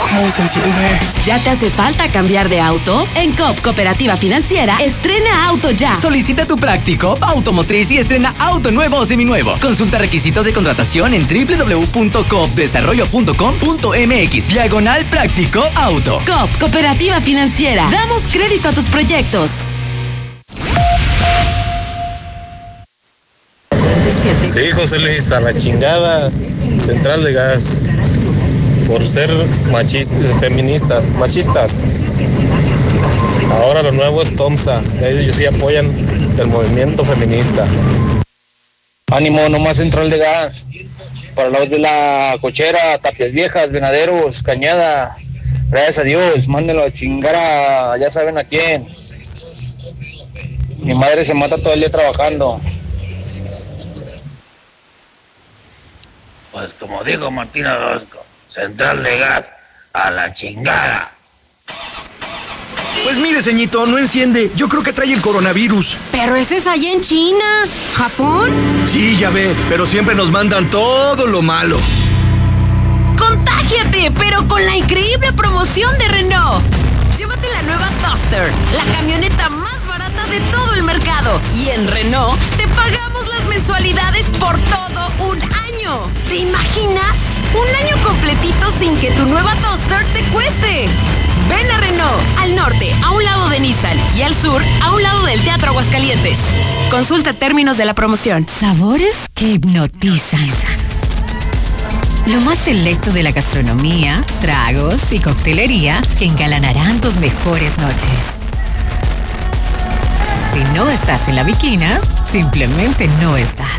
¿Cómo se enciende? ¿Ya te hace falta cambiar de auto? En COP Cooperativa Financiera, estrena auto ya. Solicita tu práctico automotriz y estrena auto nuevo o seminuevo. Consulta requisitos de contratación en www.coopdesarrollo.com.mx. Diagonal práctico auto. COP Cooperativa Financiera. Damos crédito a tus proyectos. Sí, José Luis, a la chingada central de gas por ser machistas, feministas, machistas. Ahora lo nuevo es Tomsa, ellos sí apoyan el movimiento feminista. Ánimo, nomás central de gas. Para los de la cochera, Tapias Viejas, Venaderos, Cañada. Gracias a Dios, mándenlo a chingar a ya saben a quién. Mi madre se mata todo el día trabajando. Pues como dijo Martín Orozco, central de gas a la chingada. Pues mire, ceñito, no enciende. Yo creo que trae el coronavirus. Pero ese es allá en China. ¿Japón? Sí, ya ve, pero siempre nos mandan todo lo malo. ¡Contágiate! Pero con la increíble promoción de Renault. Llévate la nueva Duster, la camioneta más barata de todo el mercado. Y en Renault te pagamos las mensualidades por todo un año. ¿Te imaginas? Un año completito sin que tu nueva Duster te cueste. Ven a Renault, al norte, a un lado de Nissan, y al sur, a un lado del Teatro Aguascalientes. Consulta términos de la promoción. Sabores que hipnotizan. Lo más selecto de la gastronomía, tragos y coctelería que engalanarán tus mejores noches. Si no estás en la Viquina, simplemente no estás.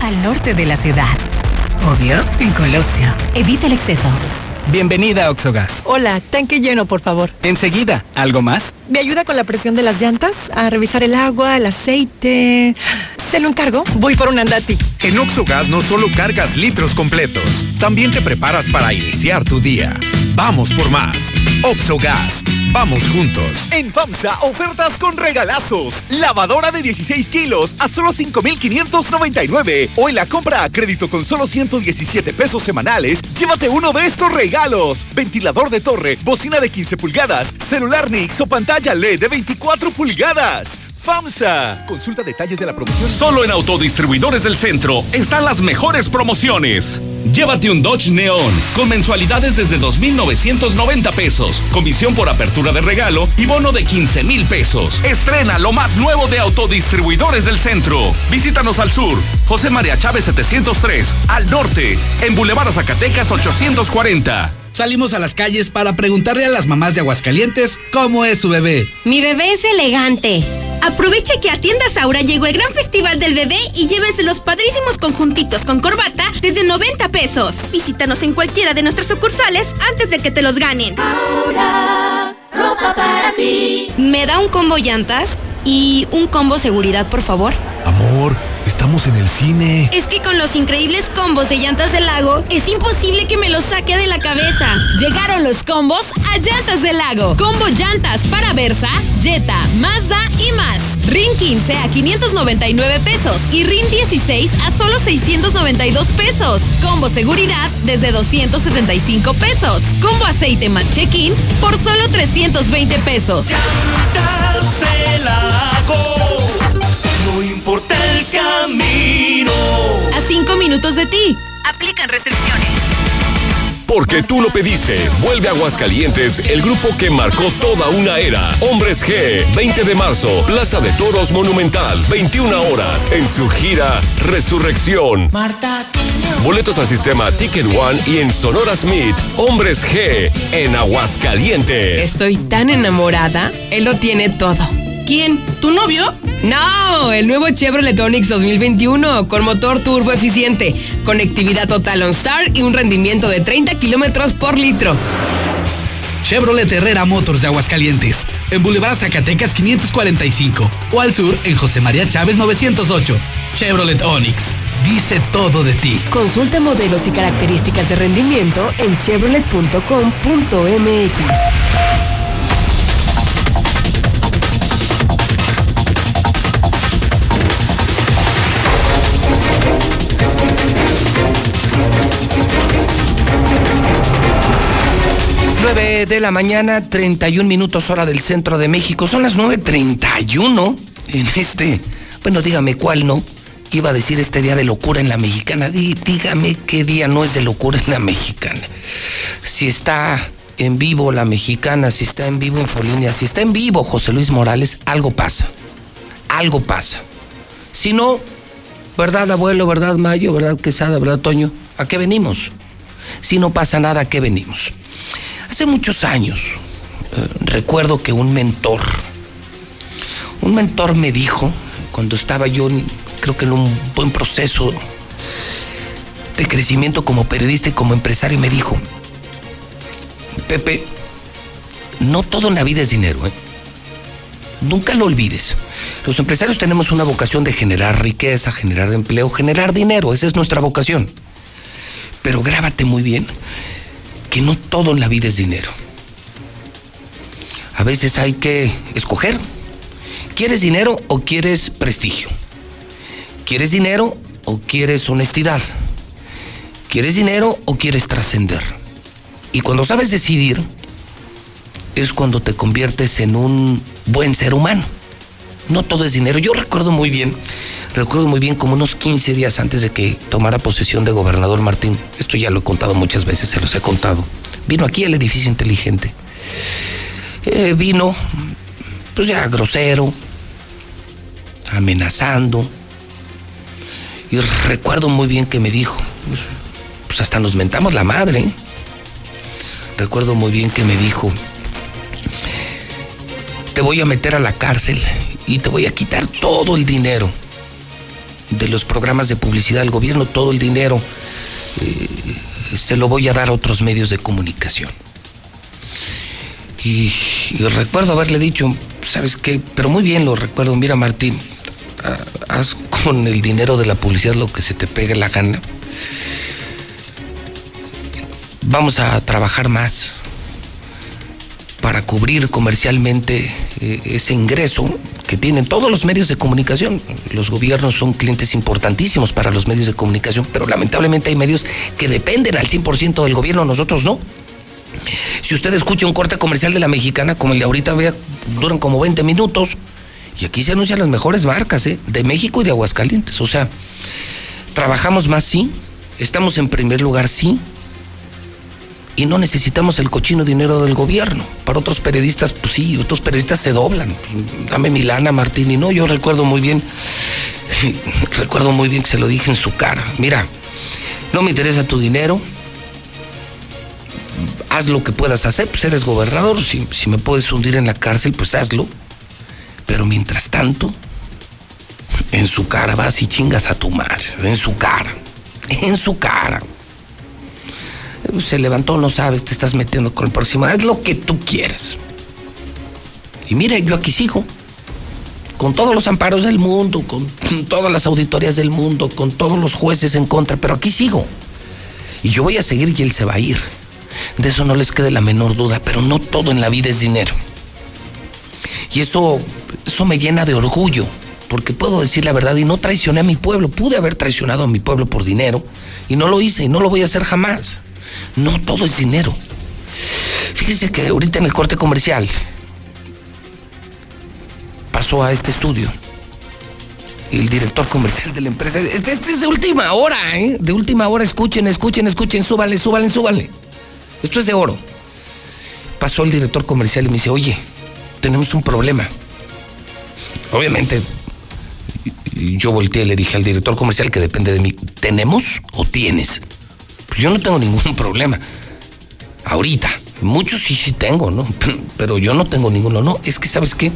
Al norte de la ciudad. Obvio, en Colosio. Evita el exceso. Bienvenida a Oxogas. Hola, tanque lleno, por favor. Enseguida, ¿algo más? ¿Me ayuda con la presión de las llantas? A revisar el agua, el aceite. ¿Te lo encargo? Voy por un andati. En Oxogas no solo cargas litros completos, también te preparas para iniciar tu día. Vamos por más. Oxogas. Vamos juntos. En FAMSA, ofertas con regalazos. Lavadora de 16 kilos a solo 5,599. O en la compra a crédito con solo 117 pesos semanales, llévate uno de estos regalos. Ventilador de torre, bocina de 15 pulgadas, celular Nix o pantalla LED de 24 pulgadas. FAMSA. Consulta detalles de la promoción. Solo en Autodistribuidores del Centro están las mejores promociones. Llévate un Dodge Neon con mensualidades desde 2,990 pesos, comisión por apertura de regalo y bono de 15 mil pesos. Estrena lo más nuevo de Autodistribuidores del Centro. Visítanos al sur, José María Chávez 703, al norte, en Boulevard Zacatecas 840. Salimos a las calles para preguntarle a las mamás de Aguascalientes cómo es su bebé. Mi bebé es elegante. Aproveche que a Tiendas Aura llegó el gran festival del bebé y llévese los padrísimos conjuntitos con corbata desde 90 pesos. Visítanos en cualquiera de nuestras sucursales antes de que te los ganen. Aura, ropa para ti. ¿Me da un combo llantas y un combo seguridad, por favor? Amor, estamos en el cine. Es que con los increíbles combos de llantas del lago, es imposible que me los saque de la cabeza. Llegaron los combos a Llantas del Lago. Combo llantas para Versa, Jetta, Mazda y más. RIN 15 a 599 pesos y RIN 16 a solo 692 pesos. Combo seguridad desde 275 pesos. Combo aceite más check-in por solo 320 pesos. Llantas del Lago. Importa el camino. A 5 minutos de ti. Aplican restricciones. Porque tú lo pediste. Vuelve a Aguascalientes el grupo que marcó toda una era. Hombres G, 20 de marzo, Plaza de Toros Monumental, 21 horas. En su gira Resurrección. Marta. Boletos al sistema Ticket One y en Sonora Smith. Hombres G, en Aguascalientes. Estoy tan enamorada. Él lo tiene todo. ¿Quién? ¿Tu novio? No, el nuevo Chevrolet Onix 2021 con motor turbo eficiente, conectividad total OnStar y un rendimiento de 30 kilómetros por litro. Chevrolet Herrera Motors de Aguascalientes. En Boulevard Zacatecas 545. O al sur en José María Chávez 908. Chevrolet Onix. Dice todo de ti. Consulta modelos y características de rendimiento en chevrolet.com.mx. de la mañana, 31 minutos hora del centro de México. Son las 9.31 en este, bueno, dígame cuál no. Iba a decir este día de locura en la mexicana. Dí, dígame qué día no es de locura en la mexicana. Si está en vivo la mexicana, si está en vivo Infolínea, si está en vivo José Luis Morales, algo pasa. Algo pasa. Si no, ¿verdad, abuelo? ¿Verdad, Mayo? ¿Verdad, Quesada? ¿Verdad, Toño? ¿A qué venimos? Si no pasa nada, ¿a qué venimos? Hace muchos años eh, recuerdo que un mentor, un mentor me dijo, cuando estaba yo creo que en un buen proceso de crecimiento como periodista y como empresario, me dijo, Pepe, no todo en la vida es dinero, ¿eh? Nunca lo olvides. Los empresarios tenemos una vocación de generar riqueza, generar empleo, generar dinero. Esa es nuestra vocación. Pero grábate muy bien que no todo en la vida es dinero. A veces hay que escoger. ¿Quieres dinero o quieres prestigio? ¿Quieres dinero o quieres honestidad? ¿Quieres dinero o quieres trascender? Y cuando sabes decidir, es cuando te conviertes en un buen ser humano. No todo es dinero. Yo recuerdo muy bien, recuerdo muy bien como unos 15 días antes de que tomara posesión de gobernador Martín, esto ya lo he contado muchas veces, se los he contado, vino aquí al edificio inteligente. Eh, vino, pues ya grosero, amenazando. Y recuerdo muy bien que me dijo, pues, pues hasta nos mentamos la madre. ¿eh? Recuerdo muy bien que me dijo, te voy a meter a la cárcel y te voy a quitar todo el dinero de los programas de publicidad del gobierno, todo el dinero eh, se lo voy a dar a otros medios de comunicación. Y, y, recuerdo haberle dicho, ¿sabes qué? Pero muy bien lo recuerdo, mira Martín, haz con el dinero de la publicidad lo que se te pegue la gana. Vamos a trabajar más para cubrir comercialmente eh, ese ingreso tienen todos los medios de comunicación. Los gobiernos son clientes importantísimos para los medios de comunicación, pero lamentablemente hay medios que dependen al 100% del gobierno, nosotros no. Si usted escucha un corte comercial de la mexicana, como el de ahorita, vea, duran como 20 minutos. Y aquí se anuncian las mejores marcas, ¿eh? De México y de Aguascalientes. O sea, trabajamos más, sí. Estamos en primer lugar, sí. Y no necesitamos el cochino dinero del gobierno. Para otros periodistas, pues sí, otros periodistas se doblan. Dame Milana, Martín. Y no, yo recuerdo muy bien, recuerdo muy bien que se lo dije en su cara. Mira, no me interesa tu dinero. Haz lo que puedas hacer, pues eres gobernador. Si, si me puedes hundir en la cárcel, pues hazlo. Pero mientras tanto, en su cara vas y chingas a tu madre. En su cara. En su cara. Se levantó, no sabes, te estás metiendo con el próximo. Haz lo que tú quieras. Y mire, yo aquí sigo. Con todos los amparos del mundo, con todas las auditorías del mundo, con todos los jueces en contra, pero aquí sigo. Y yo voy a seguir y él se va a ir. De eso no les quede la menor duda, pero no todo en la vida es dinero. Y eso, eso me llena de orgullo, porque puedo decir la verdad y no traicioné a mi pueblo. Pude haber traicionado a mi pueblo por dinero y no lo hice y no lo voy a hacer jamás. No todo es dinero. Fíjese que ahorita en el corte comercial pasó a este estudio el director comercial de la empresa. Este, es de última hora, ¿eh? De última hora. Escuchen, escuchen, escuchen, súbanle, súbanle, súbanle. Esto es de oro. Pasó el director comercial y me dice, oye, tenemos un problema. Obviamente, yo volteé y le dije al director comercial que depende de mí, ¿tenemos o tienes? Pues yo no tengo ningún problema. Ahorita. Muchos sí, sí tengo, ¿no? Pero yo no tengo ninguno, ¿no? Es que, ¿sabes qué?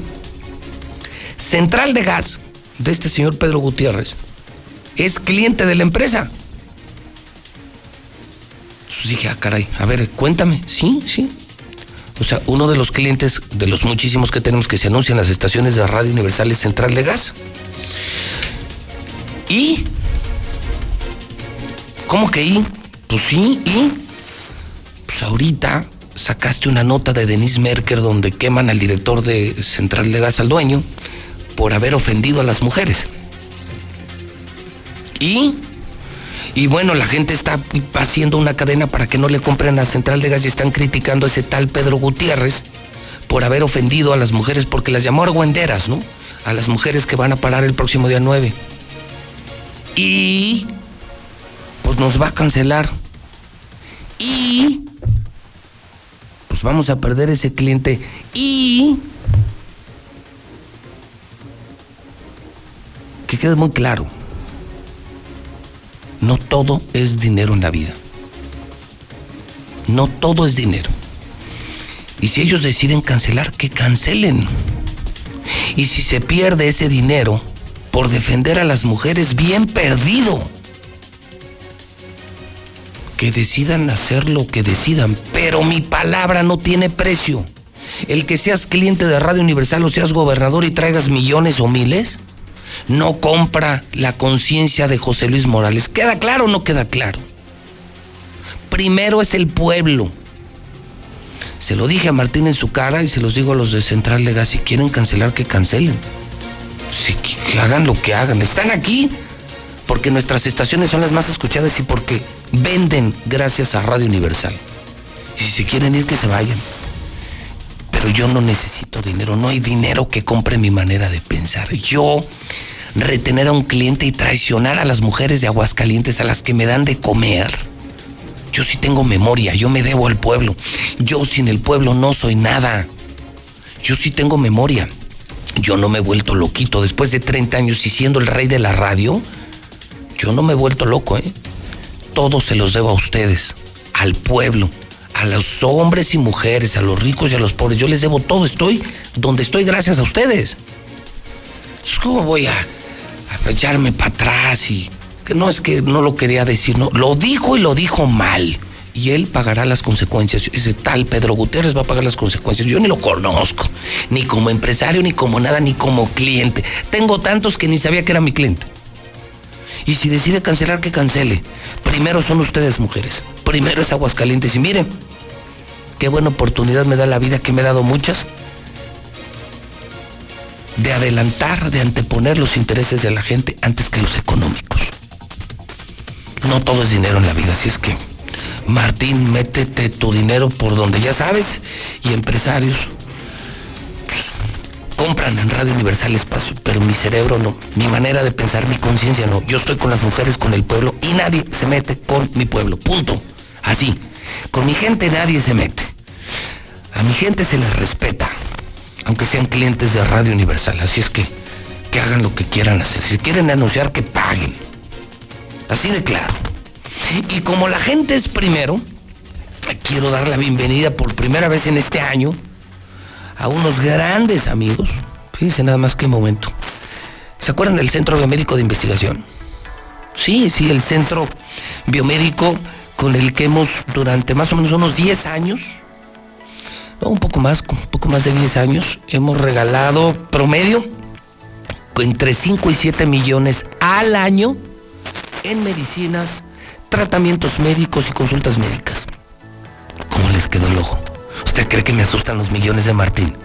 Central de Gas de este señor Pedro Gutiérrez es cliente de la empresa. Entonces dije, ah, caray, a ver, cuéntame. Sí, sí. O sea, uno de los clientes, de los muchísimos que tenemos que se anuncian las estaciones de Radio Universal es Central de Gas. ¿Y? ¿Cómo que y? Pues sí, y. Pues ahorita sacaste una nota de Denise Merker donde queman al director de Central de Gas, al dueño, por haber ofendido a las mujeres. Y, y bueno, la gente está haciendo una cadena para que no le compren a Central de Gas y están criticando a ese tal Pedro Gutiérrez por haber ofendido a las mujeres porque las llamó argüenderas, ¿no? A las mujeres que van a parar el próximo día 9. Y pues nos va a cancelar. Y pues vamos a perder ese cliente. Y que quede muy claro, no todo es dinero en la vida. No todo es dinero. Y si ellos deciden cancelar, que cancelen. Y si se pierde ese dinero por defender a las mujeres, bien perdido. Que decidan hacer lo que decidan, pero mi palabra no tiene precio. El que seas cliente de Radio Universal o seas gobernador y traigas millones o miles, no compra la conciencia de José Luis Morales. ¿Queda claro o no queda claro? Primero es el pueblo. Se lo dije a Martín en su cara y se los digo a los de Central de Gas. Si quieren cancelar, que cancelen. Si, hagan lo que hagan. Están aquí porque nuestras estaciones son las más escuchadas y porque venden gracias a Radio Universal. Y si se quieren ir, que se vayan. Pero yo no necesito dinero. No hay dinero que compre mi manera de pensar. Yo retener a un cliente y traicionar a las mujeres de Aguascalientes a las que me dan de comer. Yo sí tengo memoria, yo me debo al pueblo. Yo sin el pueblo no soy nada. Yo sí tengo memoria. Yo no me he vuelto loquito. Después de 30 años y siendo el rey de la radio, yo no me he vuelto loco, ¿eh? Todo se los debo a ustedes, al pueblo, a los hombres y mujeres, a los ricos y a los pobres. Yo les debo todo. Estoy donde estoy gracias a ustedes. ¿Cómo voy a, echarme para atrás y que no es que no lo quería decir, no, lo dijo y lo dijo mal. Y él pagará las consecuencias. Ese tal Pedro Gutiérrez va a pagar las consecuencias. Yo ni lo conozco, ni como empresario, ni como nada, ni como cliente. Tengo tantos que ni sabía que era mi cliente. Y si decide cancelar, que cancele. Primero son ustedes, mujeres. Primero es Aguascalientes. Y miren, qué buena oportunidad me da la vida, que me he dado muchas, de adelantar, de anteponer los intereses de la gente antes que los económicos. No todo es dinero en la vida, así es que, Martín, métete tu dinero por donde ya sabes y empresarios compran en Radio Universal Espacio, pero mi cerebro no, mi manera de pensar, mi conciencia no. Yo estoy con las mujeres, con el pueblo y nadie se mete con mi pueblo. Punto. Así. Con mi gente nadie se mete. A mi gente se les respeta, aunque sean clientes de Radio Universal. Así es que que hagan lo que quieran hacer. Si quieren anunciar, que paguen. Así de claro. Y como la gente es primero, quiero dar la bienvenida por primera vez en este año a unos grandes amigos. Fíjense nada más qué momento. ¿Se acuerdan del Centro Biomédico de Investigación? Sí, sí, el Centro Biomédico con el que hemos durante más o menos unos 10 años, no, un poco más, un poco más de 10 años, hemos regalado promedio entre 5 y 7 millones al año en medicinas, tratamientos médicos y consultas médicas. ¿Cómo les quedó el ojo? ¿Usted cree que me asustan los millones de Martín?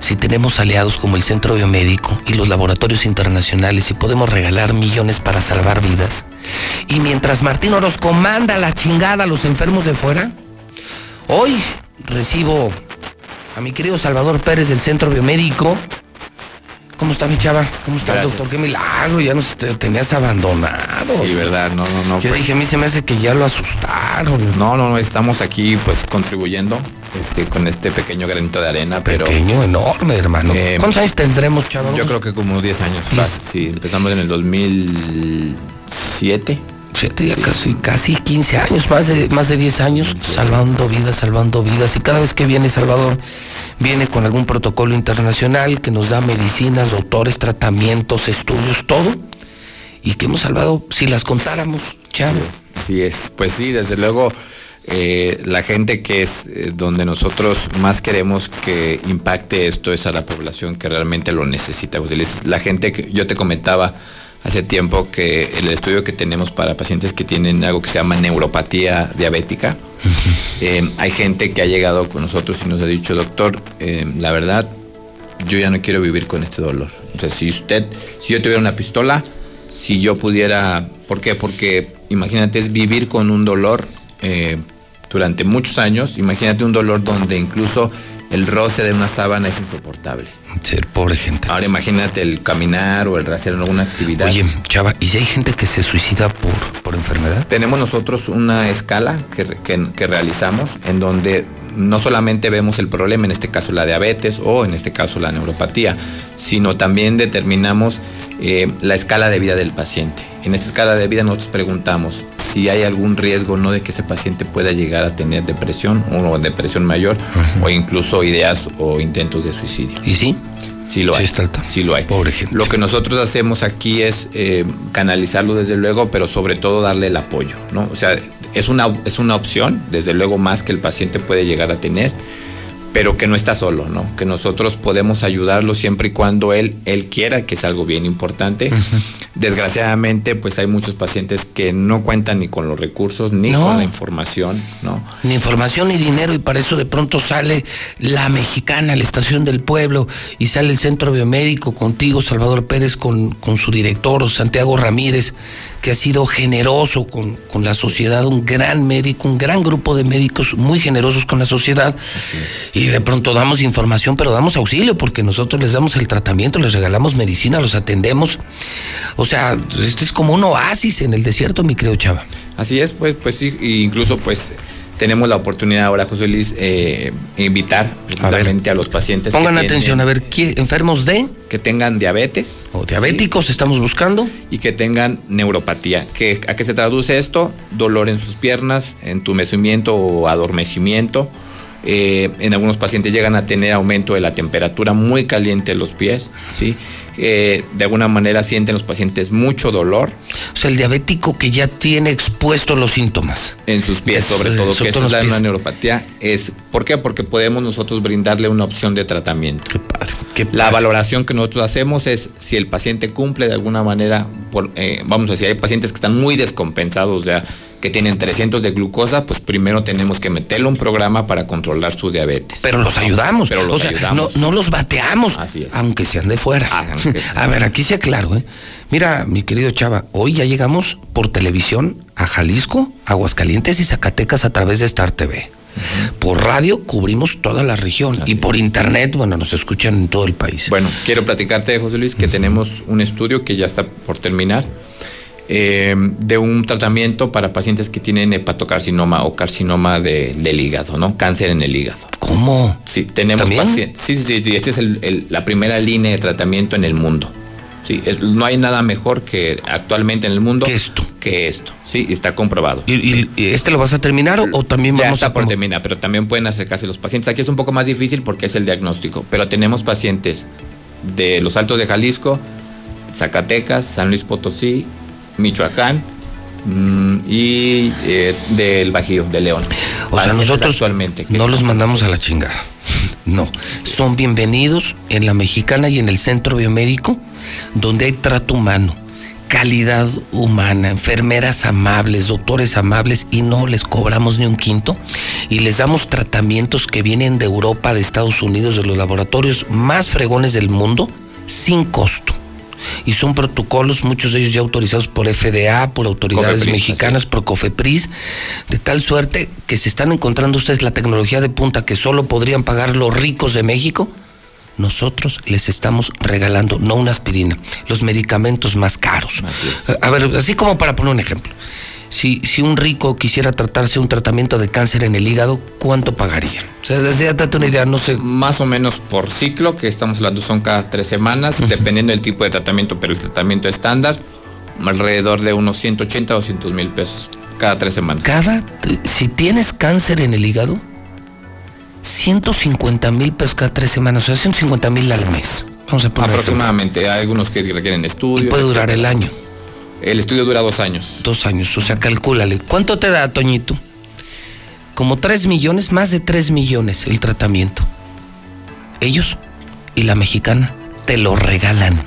Si tenemos aliados como el Centro Biomédico y los laboratorios internacionales y podemos regalar millones para salvar vidas, y mientras Martín Orozco manda la chingada a los enfermos de fuera, hoy recibo a mi querido Salvador Pérez del Centro Biomédico. ¿Cómo está mi chava? ¿Cómo está el doctor? Qué milagro, ya nos te- tenías abandonado. Sí, verdad, no, no, no. Yo pues- dije, a mí se me hace que ya lo asustaron. No, no, no, estamos aquí pues contribuyendo este, con este pequeño granito de arena, pero... Pequeño, enorme, hermano. Eh, ¿Cuántos años tendremos, chava? Yo creo que como 10 años. fácil, Sí, empezamos en el 2007. Siete, ya casi, casi 15 años, más de, más de 10 años, salvando vidas, salvando vidas. Y cada vez que viene Salvador, viene con algún protocolo internacional que nos da medicinas, doctores, tratamientos, estudios, todo. Y que hemos salvado, si las contáramos, chavo. Así es, pues sí, desde luego eh, la gente que es eh, donde nosotros más queremos que impacte esto es a la población que realmente lo necesita. Les- La gente que yo te comentaba hace tiempo que el estudio que tenemos para pacientes que tienen algo que se llama neuropatía diabética, eh, hay gente que ha llegado con nosotros y nos ha dicho, doctor, eh, la verdad, yo ya no quiero vivir con este dolor. O sea, si usted, si yo tuviera una pistola, si yo pudiera, ¿por qué? Porque imagínate, es vivir con un dolor eh, durante muchos años, imagínate un dolor donde incluso el roce de una sábana es insoportable. Ser pobre gente. Ahora imagínate el caminar o el hacer alguna actividad. Oye, chava, ¿y si hay gente que se suicida por, por enfermedad? Tenemos nosotros una escala que, que- que realizamos en donde no solamente vemos el problema, en este caso la diabetes o en este caso la neuropatía, sino también determinamos eh, la escala de vida del paciente. En esta escala de vida nosotros preguntamos si hay algún riesgo no de que ese paciente pueda llegar a tener depresión o depresión mayor o incluso ideas o intentos de suicidio. ¿Y sí? Sí lo hay. Sí lo hay. Pobre gente. Lo que nosotros hacemos aquí es eh, canalizarlo desde luego, pero sobre todo darle el apoyo, ¿no? O sea, es una, es una opción, desde luego más que el paciente puede llegar a tener, pero que no está solo, ¿no? Que nosotros podemos ayudarlo siempre y cuando él, él quiera, que es algo bien importante. Desgraciadamente, pues hay muchos pacientes que no cuentan ni con los recursos ni No. con la información, ¿no? Ni información ni dinero y para eso de pronto sale la mexicana, la estación del pueblo y sale el centro biomédico contigo, Salvador Pérez, con, con su director, Santiago Ramírez, que ha sido generoso con, con la sociedad, un gran médico, un gran grupo de médicos muy generosos con la sociedad. Y de pronto damos información, pero damos auxilio porque nosotros les damos el tratamiento, les regalamos medicina, los atendemos. O sea, este es como un oasis en el desierto, mi creo, chava. Así es, pues, pues sí, incluso pues tenemos la oportunidad ahora, José Luis, eh, invitar precisamente a, los pacientes. que Pongan tienen- atención, a ver, ¿qué, enfermos de que tengan diabetes. O diabéticos estamos buscando. Y que tengan neuropatía. ¿Qué- ¿A qué se traduce esto? Dolor en sus piernas, entumecimiento o adormecimiento. Eh, en algunos pacientes llegan a tener aumento de la temperatura muy caliente en los pies, ¿sí? Eh, de alguna manera sienten los pacientes mucho dolor. O sea, el diabético que ya tiene expuestos los síntomas. En sus pies, sobre Eh, todo, sobre que esa es la pies. neuropatía. Es, ¿Por qué? Porque podemos nosotros brindarle una opción de tratamiento. Qué padre, la valoración que nosotros hacemos es si el paciente cumple de alguna manera, por, eh, vamos a decir, hay pacientes que están muy descompensados, o sea, que tienen 300 de glucosa, pues primero tenemos que meterle un programa para controlar su diabetes. Pero los ayudamos. Pero los o sea, ayudamos. No, no los bateamos. Así es. Aunque sean de fuera. Ah, A ver, aquí sea claro, ¿eh? Mira, mi querido Chava, hoy ya llegamos por televisión a Jalisco, Aguascalientes y Zacatecas a través de Star TV. Por radio cubrimos toda la región y por internet, bueno, nos escuchan en todo el país. Bueno, quiero platicarte, José Luis, que tenemos un estudio que ya está por terminar eh, de un tratamiento para pacientes que tienen hepatocarcinoma o carcinoma de- del hígado, ¿no? Cáncer en el hígado. ¿Cómo? Sí, tenemos ¿También? pacientes. Sí, sí, sí, esta es el- el- la primera línea de tratamiento en el mundo. Sí, no hay nada mejor que actualmente en el mundo que esto. Que esto, sí, está comprobado. ¿Y, y- y este lo vas a terminar o, o también Ya vamos está a por terminar, pero también pueden acercarse los pacientes. Aquí es un poco más difícil porque es el diagnóstico, pero tenemos pacientes de los Altos de Jalisco, Zacatecas, San Luis Potosí, Michoacán mm, y eh, del Bajío, de León. O sea, nosotros actualmente no los mandamos a la chingada. No, son bienvenidos en la mexicana y en el centro biomédico, donde hay trato humano, calidad humana, enfermeras amables, doctores amables y no les cobramos ni un quinto y les damos tratamientos que vienen de Europa, de Estados Unidos, de los laboratorios más fregones del mundo, sin costo. Y son protocolos, muchos de ellos ya autorizados por FDA, por autoridades Cofepris, mexicanas, por Cofepris, de tal suerte que se están encontrando ustedes la tecnología de punta que solo podrían pagar los ricos de México. Nosotros les estamos regalando, no una aspirina, los medicamentos más caros. A ver, así como para poner un ejemplo. Si, si un rico quisiera tratarse un tratamiento de cáncer en el hígado, ¿cuánto pagaría? O sea, desde ya date una idea, no sé. Más o menos por ciclo, que estamos hablando son cada tres semanas, dependiendo del tipo de tratamiento, pero el tratamiento estándar, alrededor de unos 180 o 200 mil pesos cada tres semanas. Cada, si tienes cáncer en el hígado, 150 mil pesos cada tres semanas, o sea, 150 mil al mes. Vamos a poner. Aproximadamente, hay algunos que requieren estudios. puede durar etcétera. el año. El estudio dura dos años. Dos años, o sea, calcúlale. ¿Cuánto te da, Toñito? Como 3 millones, más de 3 millones el tratamiento. Ellos y la mexicana te lo regalan.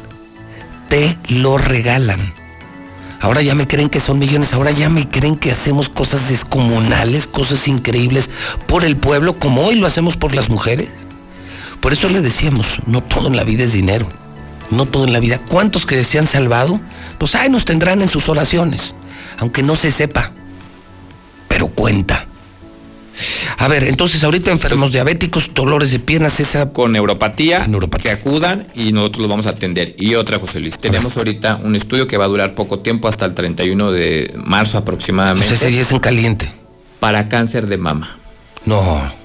Te lo regalan. Ahora ya me creen que son millones, ahora ya me creen que hacemos cosas descomunales, cosas increíbles por el pueblo, como hoy lo hacemos por las mujeres. Por eso le decíamos, no todo en la vida es dinero, no todo en la vida. ¿Cuántos que se han salvado? Pues ahí nos tendrán en sus oraciones, aunque no se sepa, pero cuenta. A ver, entonces ahorita enfermos diabéticos, dolores de piernas, esa... Con neuropatía, que acudan y nosotros los vamos a atender. Y otra, José Luis, tenemos ahorita un estudio que va a durar poco tiempo, hasta el 31 de marzo aproximadamente. Pues ese ya es en caliente. Para cáncer de mama. No.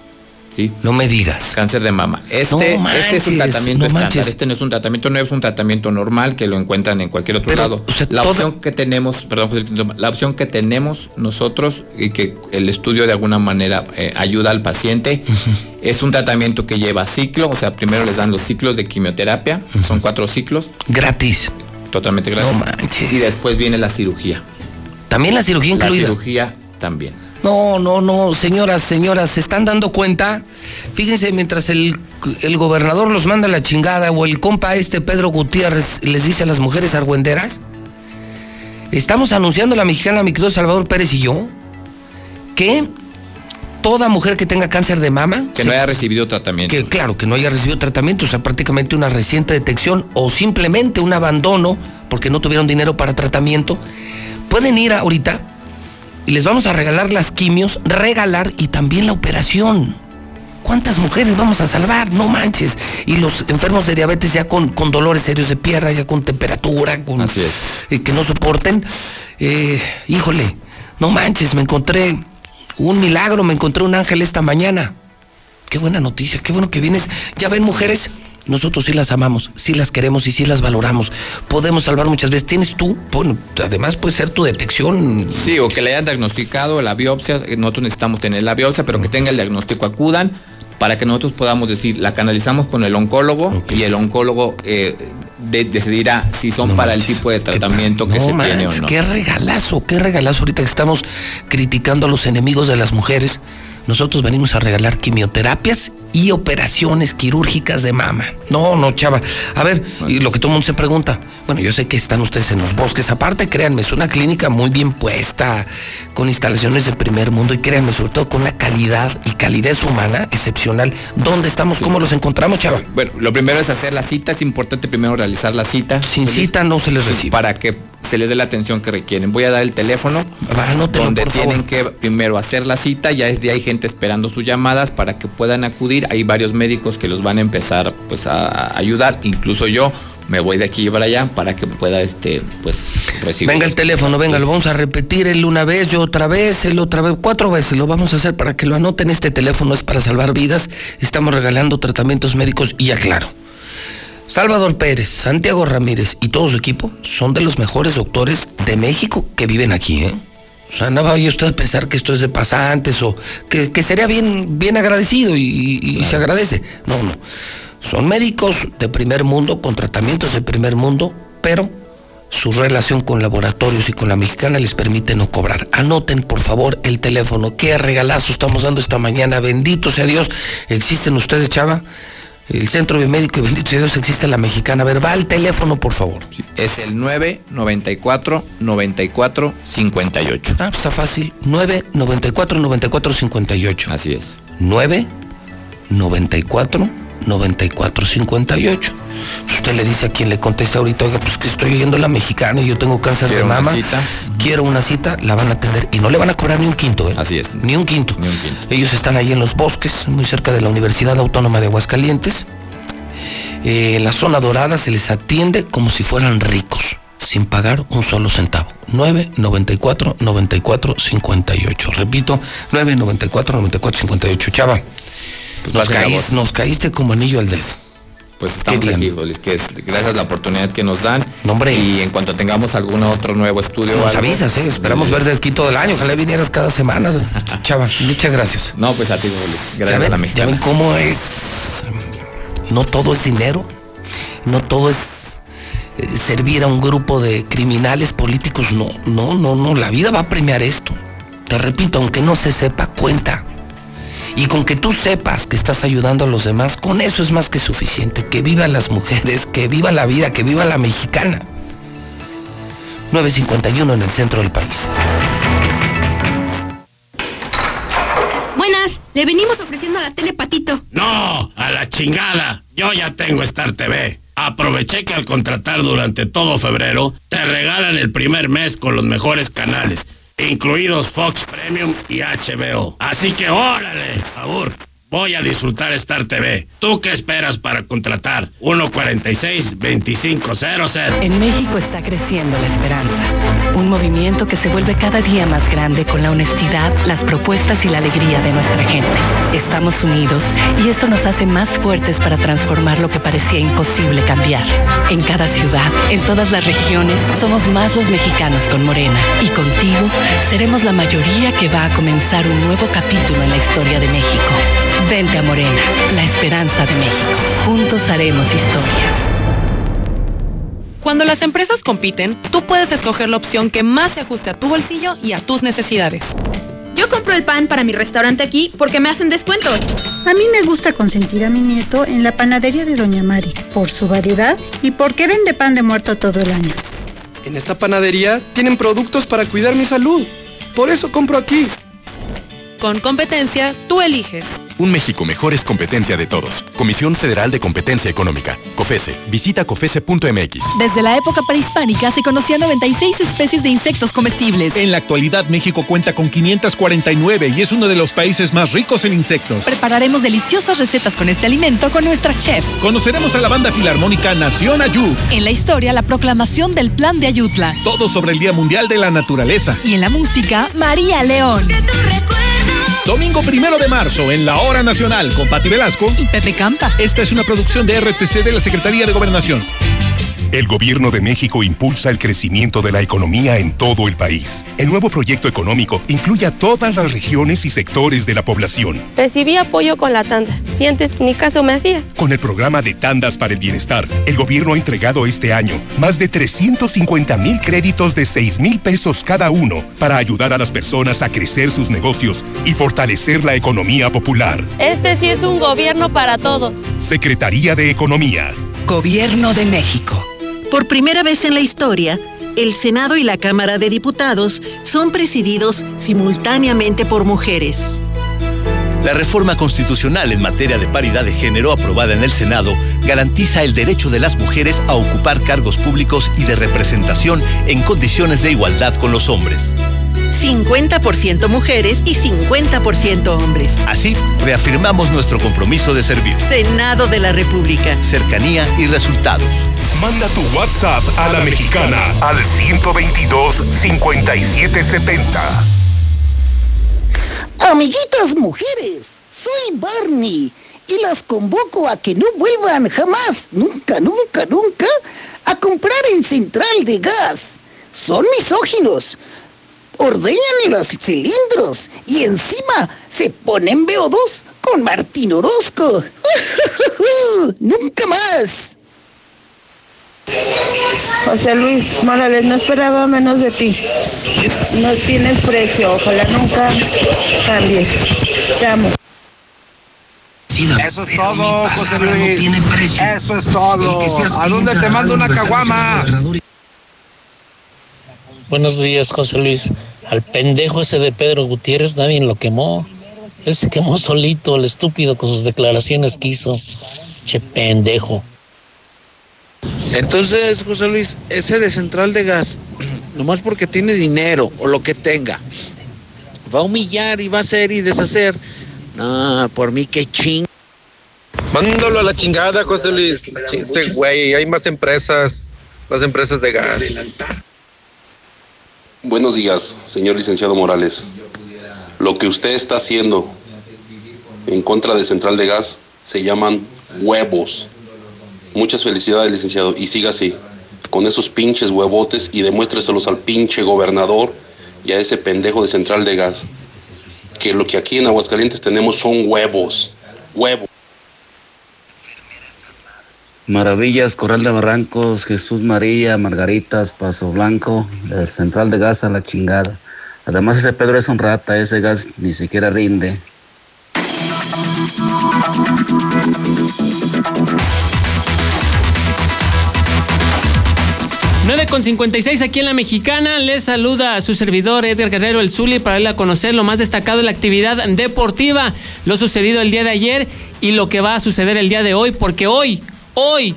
Sí. No me digas. Cáncer de mama. Este, No este es un tratamiento no estándar. Este no es un tratamiento nuevo, es un tratamiento normal que lo encuentran en cualquier otro Pero, lado. o sea, la toda- opción que tenemos, perdón, la opción que tenemos nosotros y que el estudio de alguna manera eh, ayuda al paciente es un tratamiento que lleva ciclo, o sea, primero les dan los ciclos de quimioterapia, son cuatro ciclos. Gratis. Totalmente gratis. No manches. Y después viene la cirugía. También la cirugía La incluida. cirugía también. No, no, no, señoras, señoras, ¿se están dando cuenta? Fíjense, mientras el, el gobernador los manda a la chingada o el compa este Pedro Gutiérrez les dice a las mujeres argüenderas, estamos anunciando la mexicana, mi querido Salvador Pérez y yo, que toda mujer que tenga cáncer de mama, Que se- no haya recibido tratamiento. que claro, que no haya recibido tratamiento, o sea, prácticamente una reciente detección o simplemente un abandono porque no tuvieron dinero para tratamiento, pueden ir ahorita y les vamos a regalar las quimios, regalar y también la operación. ¿Cuántas mujeres vamos a salvar? No manches. Y los enfermos de diabetes ya con, con dolores serios de pierna, ya con temperatura, con eh, que no soporten. Eh, híjole, no manches, me encontré un milagro, me encontré un ángel esta mañana. Qué buena noticia, qué bueno que vienes. Ya ven, mujeres, nosotros sí las amamos, sí las queremos y sí las valoramos. Podemos salvar muchas veces. Tienes tú, bueno, además puede ser tu detección. Sí, o que le hayan diagnosticado la biopsia, eh, nosotros necesitamos tener la biopsia, pero que tenga el diagnóstico, acudan para que nosotros podamos decir, la canalizamos con el oncólogo y el oncólogo eh, de- decidirá si son para el tipo de tratamiento que No se tiene o manches, no. Qué regalazo, qué regalazo. Ahorita que estamos criticando a los enemigos de las mujeres, nosotros venimos a regalar quimioterapias y operaciones quirúrgicas de mama. No, no, chava. A ver, y lo que todo el mundo se pregunta, bueno, yo sé que están ustedes en los bosques, aparte, créanme, es una clínica muy bien puesta, con instalaciones de primer mundo y créanme, sobre todo con una calidad y calidez humana excepcional. ¿Dónde estamos? ¿Cómo los encontramos, chava? Bueno, lo primero es hacer la cita, es importante primero realizar la cita. Sin cita no se les recibe. Para que se les dé la atención que requieren. Voy a dar el teléfono Anótelo, donde tienen favor. que primero hacer la cita, ya es de ahí gente esperando sus llamadas para que puedan acudir. Hay varios médicos que los van a empezar pues a, a ayudar, incluso yo me voy de aquí para allá para que pueda este pues recibir. Venga el teléfono, venga, lo vamos a repetir él una vez, yo otra vez, él otra vez, cuatro veces lo vamos a hacer para que lo anoten. Este teléfono es para salvar vidas. Estamos regalando tratamientos médicos y aclaro. Salvador Pérez, Santiago Ramírez y todo su equipo son de los mejores doctores de México que viven aquí, ¿eh? O sea, no vaya usted a pensar que esto es de pasantes o que, que sería bien, bien agradecido y, se agradece. No, no. Son médicos de primer mundo, con tratamientos de primer mundo, pero su relación con laboratorios y con la mexicana les permite no cobrar. Anoten, por favor, el teléfono. Qué regalazo estamos dando esta mañana. Bendito sea Dios. ¿Existen ustedes, Chava? El centro biomédico y bendito Dios existe la mexicana. A ver, va al teléfono, por favor. Es el 994 94 58. Ah, pues está fácil. 994 94 58. Así es. 9 94 94 58. Usted le dice a quien le contesta ahorita, oiga, pues que estoy oyendo la mexicana y yo tengo cáncer de Quiero mama. Quiero una cita, la van a atender y no le van a cobrar ni un quinto, ¿eh? Así es. Ni un quinto. Ni un quinto. Ellos están ahí en los bosques, muy cerca de la Universidad Autónoma de Aguascalientes. Eh, en la zona dorada se les atiende como si fueran ricos, sin pagar un solo centavo. 994 94 58. Repito, 994 94 58. Chava, Pues nos caíste como anillo al dedo. Pues estamos aquí, Jolis, que es- gracias a la oportunidad que nos dan. No, hombre. Y en cuanto tengamos algún otro nuevo estudio. Nos algo, avisas, ¿eh? Esperamos verte aquí todo el año. Ojalá vinieras cada semana. Chava, muchas gracias. No, pues a ti, Jolis. ¿Ya Gracias a la ven, ya mexicana. ven cómo es. No todo es dinero, no todo es eh, servir a un grupo de criminales políticos, no, no, no, no, la vida va a premiar esto. Te repito, aunque no se sepa, cuenta. Y con que tú sepas que estás ayudando a los demás, con eso es más que suficiente. Que vivan las mujeres, que viva la vida, que viva la mexicana. 951 en el centro del país. Buenas, le venimos ofreciendo a la tele Patito. No, a la chingada. Yo ya tengo Star TV. Aproveché que al contratar durante todo febrero, te regalan el primer mes con los mejores canales, incluidos Fox Premium y HBO. Así que órale, favor. Voy a disfrutar Star TV. ¿Tú qué esperas para contratar? 146-2500. En México está creciendo la esperanza. Un movimiento que se vuelve cada día más grande con la honestidad, las propuestas y la alegría de nuestra gente. Estamos unidos y eso nos hace más fuertes para transformar lo que parecía imposible cambiar. En cada ciudad, en todas las regiones, somos más los mexicanos con Morena. Y contigo seremos la mayoría que va a comenzar un nuevo capítulo en la historia de México. Vente a Morena, la esperanza de México. Juntos haremos historia. Cuando las empresas compiten, tú puedes escoger la opción que más se ajuste a tu bolsillo y a tus necesidades. Yo compro el pan para mi restaurante aquí porque me hacen descuento. A mí me gusta consentir a mi nieto en la panadería de Doña Mari, por su variedad y porque vende pan de muerto todo el año. En esta panadería tienen productos para cuidar mi salud. Por eso compro aquí. Con competencia, tú eliges. Un México mejor es competencia de todos. Comisión Federal de Competencia Económica. COFESE. Visita COFESE.mx. Desde la época prehispánica se conocían 96 especies de insectos comestibles. En la actualidad México cuenta con 549 y es uno de los países más ricos en insectos. Prepararemos deliciosas recetas con este alimento con nuestra chef. Conoceremos a la banda filarmónica Nación Ayud. En la historia, la proclamación del Plan de Ayutla. Todo sobre el Día Mundial de la Naturaleza. Y en la música, María León. Domingo primero de marzo en la Hora Nacional con Pati Velasco y Pepe Campa. Esta es una producción de RTC de la Secretaría de Gobernación. El gobierno de México impulsa el crecimiento de la economía en todo el país. El nuevo proyecto económico incluye a todas las regiones y sectores de la población. Recibí apoyo con la tanda. Si antes ni caso me hacía. Con el programa de Tandas para el Bienestar, el gobierno ha entregado este año más de 350 mil créditos de 6 mil pesos cada uno para ayudar a las personas a crecer sus negocios y fortalecer la economía popular. Este sí es un gobierno para todos. Secretaría de Economía. Gobierno de México. Por primera vez en la historia, el Senado y la Cámara de Diputados son presididos simultáneamente por mujeres. La reforma constitucional en materia de paridad de género aprobada en el Senado garantiza el derecho de las mujeres a ocupar cargos públicos y de representación en condiciones de igualdad con los hombres. 50% mujeres y 50% hombres. Así, reafirmamos nuestro compromiso de servir. Senado de la República. Cercanía y resultados. Manda tu WhatsApp a la mexicana al 122-5770. Amiguitas mujeres, soy Barney y las convoco a que no vuelvan jamás, nunca, nunca, nunca, a comprar en Central de Gas. Son misóginos. Ordeñan los cilindros y encima se ponen BO2 con Martín Orozco. ¡Nunca más! José Luis Morales, no esperaba menos de ti. No tienes precio, ojalá nunca cambies. Te amo. Eso es todo, José Luis. Eso es todo. ¿A dónde te mando una caguama? Buenos días, José Luis. Al pendejo ese de Pedro Gutiérrez nadie lo quemó. Él se quemó solito, el estúpido, con sus declaraciones que hizo. Che pendejo. Entonces, José Luis, ese de central de gas, nomás porque tiene dinero o lo que tenga, va a humillar y va a hacer y deshacer. No, por mí que ching. Mándalo a la chingada, José Luis. Chinse, güey, hay más empresas, más empresas de gas. Buenos días, señor licenciado Morales. Lo que usted está haciendo en contra de Central de Gas se llaman huevos. Muchas felicidades, licenciado, y siga así, con esos pinches huevotes y demuéstreselos al pinche gobernador y a ese pendejo de Central de Gas. Que lo que aquí en Aguascalientes tenemos son huevos. Huevos. Maravillas, Corral de Barrancos, Jesús María, Margaritas, Paso Blanco, el Central de Gas a la chingada. Además ese Pedro es un rata, ese gas ni siquiera rinde. Con 56 aquí en la Mexicana. Les saluda a su servidor Edgar Guerrero El Zuli para darle a conocer lo más destacado de la actividad deportiva, lo sucedido el día de ayer y lo que va a suceder el día de hoy, porque hoy, hoy,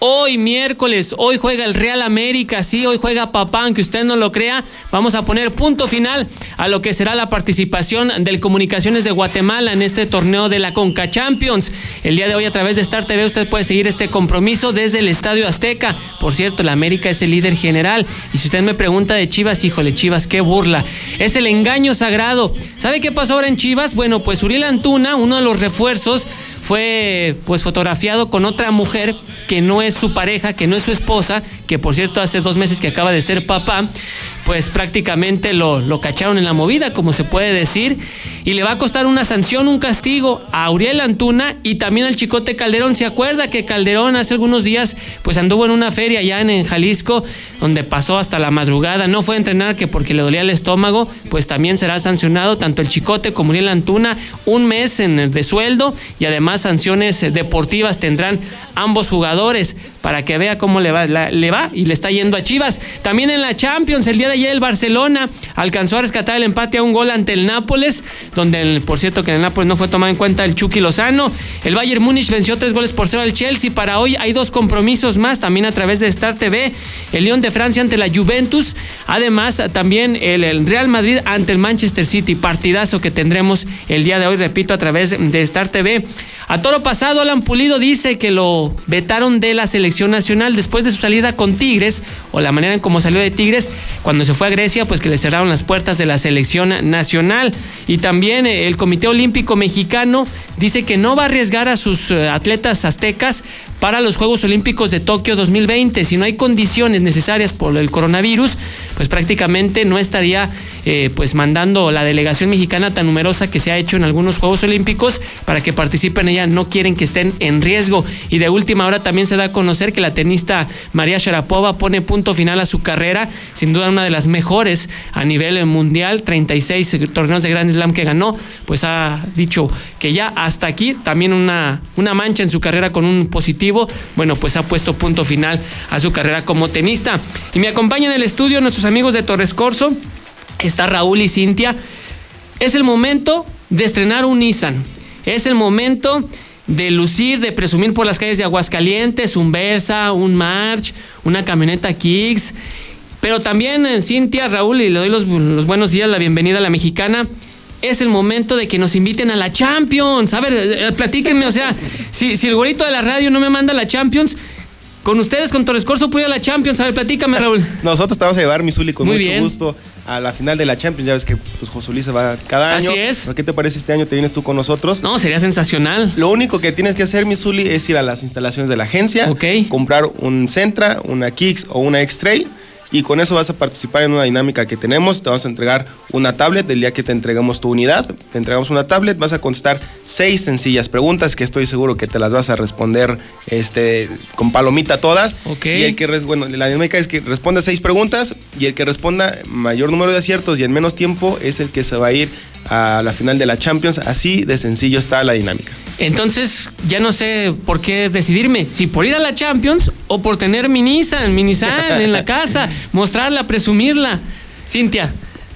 Hoy miércoles, hoy juega el Real América, sí, hoy juega papá, aunque usted no lo crea. Vamos a poner punto final a lo que será la participación del Comunicaciones de Guatemala en este torneo de la Conca Champions. El día de hoy a través de Star TV usted puede seguir este compromiso desde el Estadio Azteca. Por cierto, el América es el líder general. Y si usted me pregunta de Chivas, híjole, Chivas, qué burla. Es el engaño sagrado. ¿Sabe qué pasó ahora en Chivas? Bueno, pues Uriel Antuna, uno de los refuerzos, fue pues fotografiado con otra mujer que no es su pareja, que no es su esposa, que por cierto hace dos meses que acaba de ser papá, pues prácticamente lo, cacharon en la movida, como se puede decir, y le va a costar una sanción, un castigo a Uriel Antuna y también al Chicote Calderón. ¿Se acuerda que Calderón hace algunos días pues anduvo en una feria allá en, Jalisco, donde pasó hasta la madrugada, no fue a entrenar que porque le dolía el estómago, pues también será sancionado tanto el Chicote como Uriel Antuna, un mes en, de sueldo y además sanciones deportivas tendrán ambos jugadores para que vea cómo le va, la- le va y le está yendo a Chivas. También en la Champions, el día de ayer el Barcelona alcanzó a rescatar el empate a un gol ante el Nápoles, donde por cierto que en el Nápoles no fue tomado en cuenta el Chucky Lozano. El Bayern Múnich venció tres goles por cero al Chelsea. Para hoy hay dos compromisos más, también a través de Star TV. El León de Francia ante la Juventus. Además, también el, el Real Madrid ante el Manchester City. Partidazo que tendremos el día de hoy, repito, a través de Star TV. A toro pasado, Alan Pulido dice que lo vetaron de la selección nacional después de su salida con Tigres, o la manera en cómo salió de Tigres, cuando se fue a Grecia, pues que le cerraron las puertas de la selección nacional. Y también eh, el Comité Olímpico Mexicano dice que no va a arriesgar a sus eh, atletas aztecas para los Juegos Olímpicos de Tokio 2020. Si no hay condiciones necesarias por el coronavirus, pues prácticamente no estaría eh, pues mandando la delegación mexicana tan numerosa que se ha hecho en algunos Juegos Olímpicos para que participen ella. No quieren que estén en riesgo. Y de última hora también se da a conocer que la tenista María Sharapova pone punto final a su carrera, sin duda una de las mejores a nivel mundial, 36 torneos de Grand Slam que ganó, pues ha dicho que ya hasta aquí también una, una mancha en su carrera con un positivo, bueno, pues ha puesto punto final a su carrera como tenista. Y me acompañan en el estudio nuestros amigos de Torres Corso, está Raúl y Cintia. Es el momento de estrenar un Nissan. Es el momento de lucir, de presumir por las calles de Aguascalientes, un Versa, un March, una camioneta Kicks. Pero también, eh, Cintia, Raúl, y le doy los buenos días, la bienvenida a la mexicana es el momento de que nos inviten a la Champions. A ver, eh, platíquenme, o sea, si, si el güerito de la radio no me manda a la Champions, con ustedes, con Torres Corso, pude a la Champions. A ver, platícame, Raúl. Nosotros te vamos a llevar, Misuli, con Muy mucho bien. gusto a la final de la Champions. Ya ves que pues, José Luis se va cada Así año. es. ¿Pero ¿Qué te parece este año? ¿Te vienes tú con nosotros? No, sería sensacional. Lo único que tienes que hacer, Misuli, es ir a las instalaciones de la agencia, comprar un Centra, una Kicks o una X-Trail. Y con eso vas a participar en una dinámica que tenemos. Te vamos a entregar una tablet el día que te entregamos tu unidad. Te entregamos una tablet. Vas a contestar seis sencillas preguntas que estoy seguro que te las vas a responder este, con palomita todas. Ok. Y el que, bueno, la dinámica es que responda seis preguntas y el que responda mayor número de aciertos y en menos tiempo es el que se va a ir a la final de la Champions. Así de sencillo está la dinámica. Entonces, ya no sé por qué decidirme. Si por ir a la Champions o por tener mi Nissan, mi Nissan en la casa, mostrarla, presumirla. Cintia.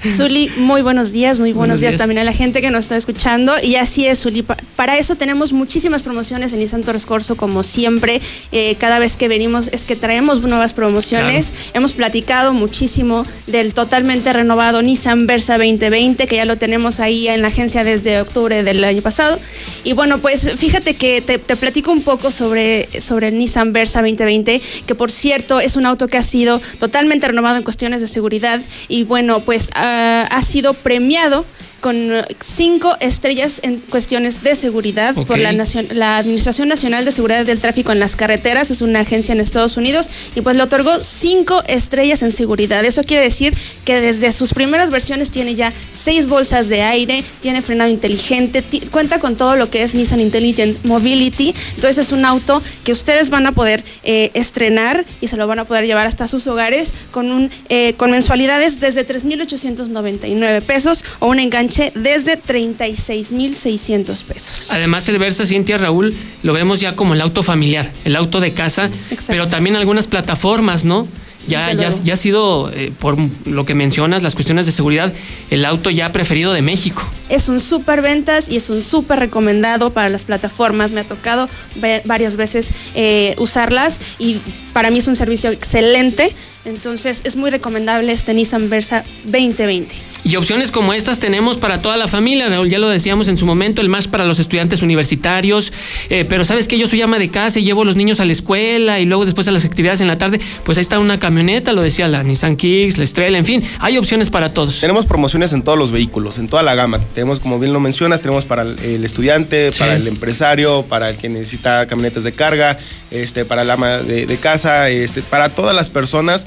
Zuli, muy buenos días, muy buenos, Buenos días. días. también a la gente que nos está escuchando. Y así es, Zuli. pa- Para eso tenemos muchísimas promociones en Nissan Torres Corso, como siempre. Eh, cada vez que venimos es que traemos nuevas promociones. Hemos platicado muchísimo del totalmente renovado Nissan Versa 2020, que ya lo tenemos ahí en la agencia desde octubre del año pasado. Y bueno, pues fíjate que te, te platico un poco sobre, sobre el Nissan Versa 2020, que por cierto es un auto que ha sido totalmente renovado en cuestiones de seguridad. Y bueno, pues ah, ha sido premiado con eh, cinco estrellas en cuestiones de seguridad por la, nacion- la Administración Nacional de Seguridad del Tráfico en las Carreteras, es una agencia en Estados Unidos, y pues le otorgó cinco estrellas en seguridad. Eso quiere decir que desde sus primeras versiones tiene ya seis bolsas de aire, tiene frenado inteligente, cuenta con todo lo que es Nissan Intelligent Mobility, entonces es un auto que ustedes van a poder eh, estrenar y se lo van a poder llevar hasta sus hogares con, un, eh, con mensualidades desde 3.899 pesos o un enganche desde 36.600 pesos. Además, el Versa Cintia Raúl lo vemos ya como el auto familiar, el auto de casa, pero también algunas plataformas, ¿no? Ya, ya, ha sido, eh, por lo que mencionas, las cuestiones de seguridad, el auto ya preferido de México. Es un súper ventas y es un súper recomendado para las plataformas. Me ha tocado ver- varias veces eh, usarlas y para mí es un servicio excelente. Entonces es muy recomendable este Nissan Versa 2020. Y opciones como estas tenemos para toda la familia, Raúl, ya lo decíamos en su momento, el más para los estudiantes universitarios, eh, pero sabes que yo soy ama de casa y llevo a los niños a la escuela y luego después a las actividades en la tarde, pues ahí está una camioneta, lo decía la Nissan Kicks, la Estrella, en fin, hay opciones para todos. Tenemos promociones en todos los vehículos, en toda la gama. Tenemos, como bien lo mencionas, tenemos para el, estudiante, para el empresario, para el que necesita camionetas de carga, este, para el ama de, de casa, este, para todas las personas.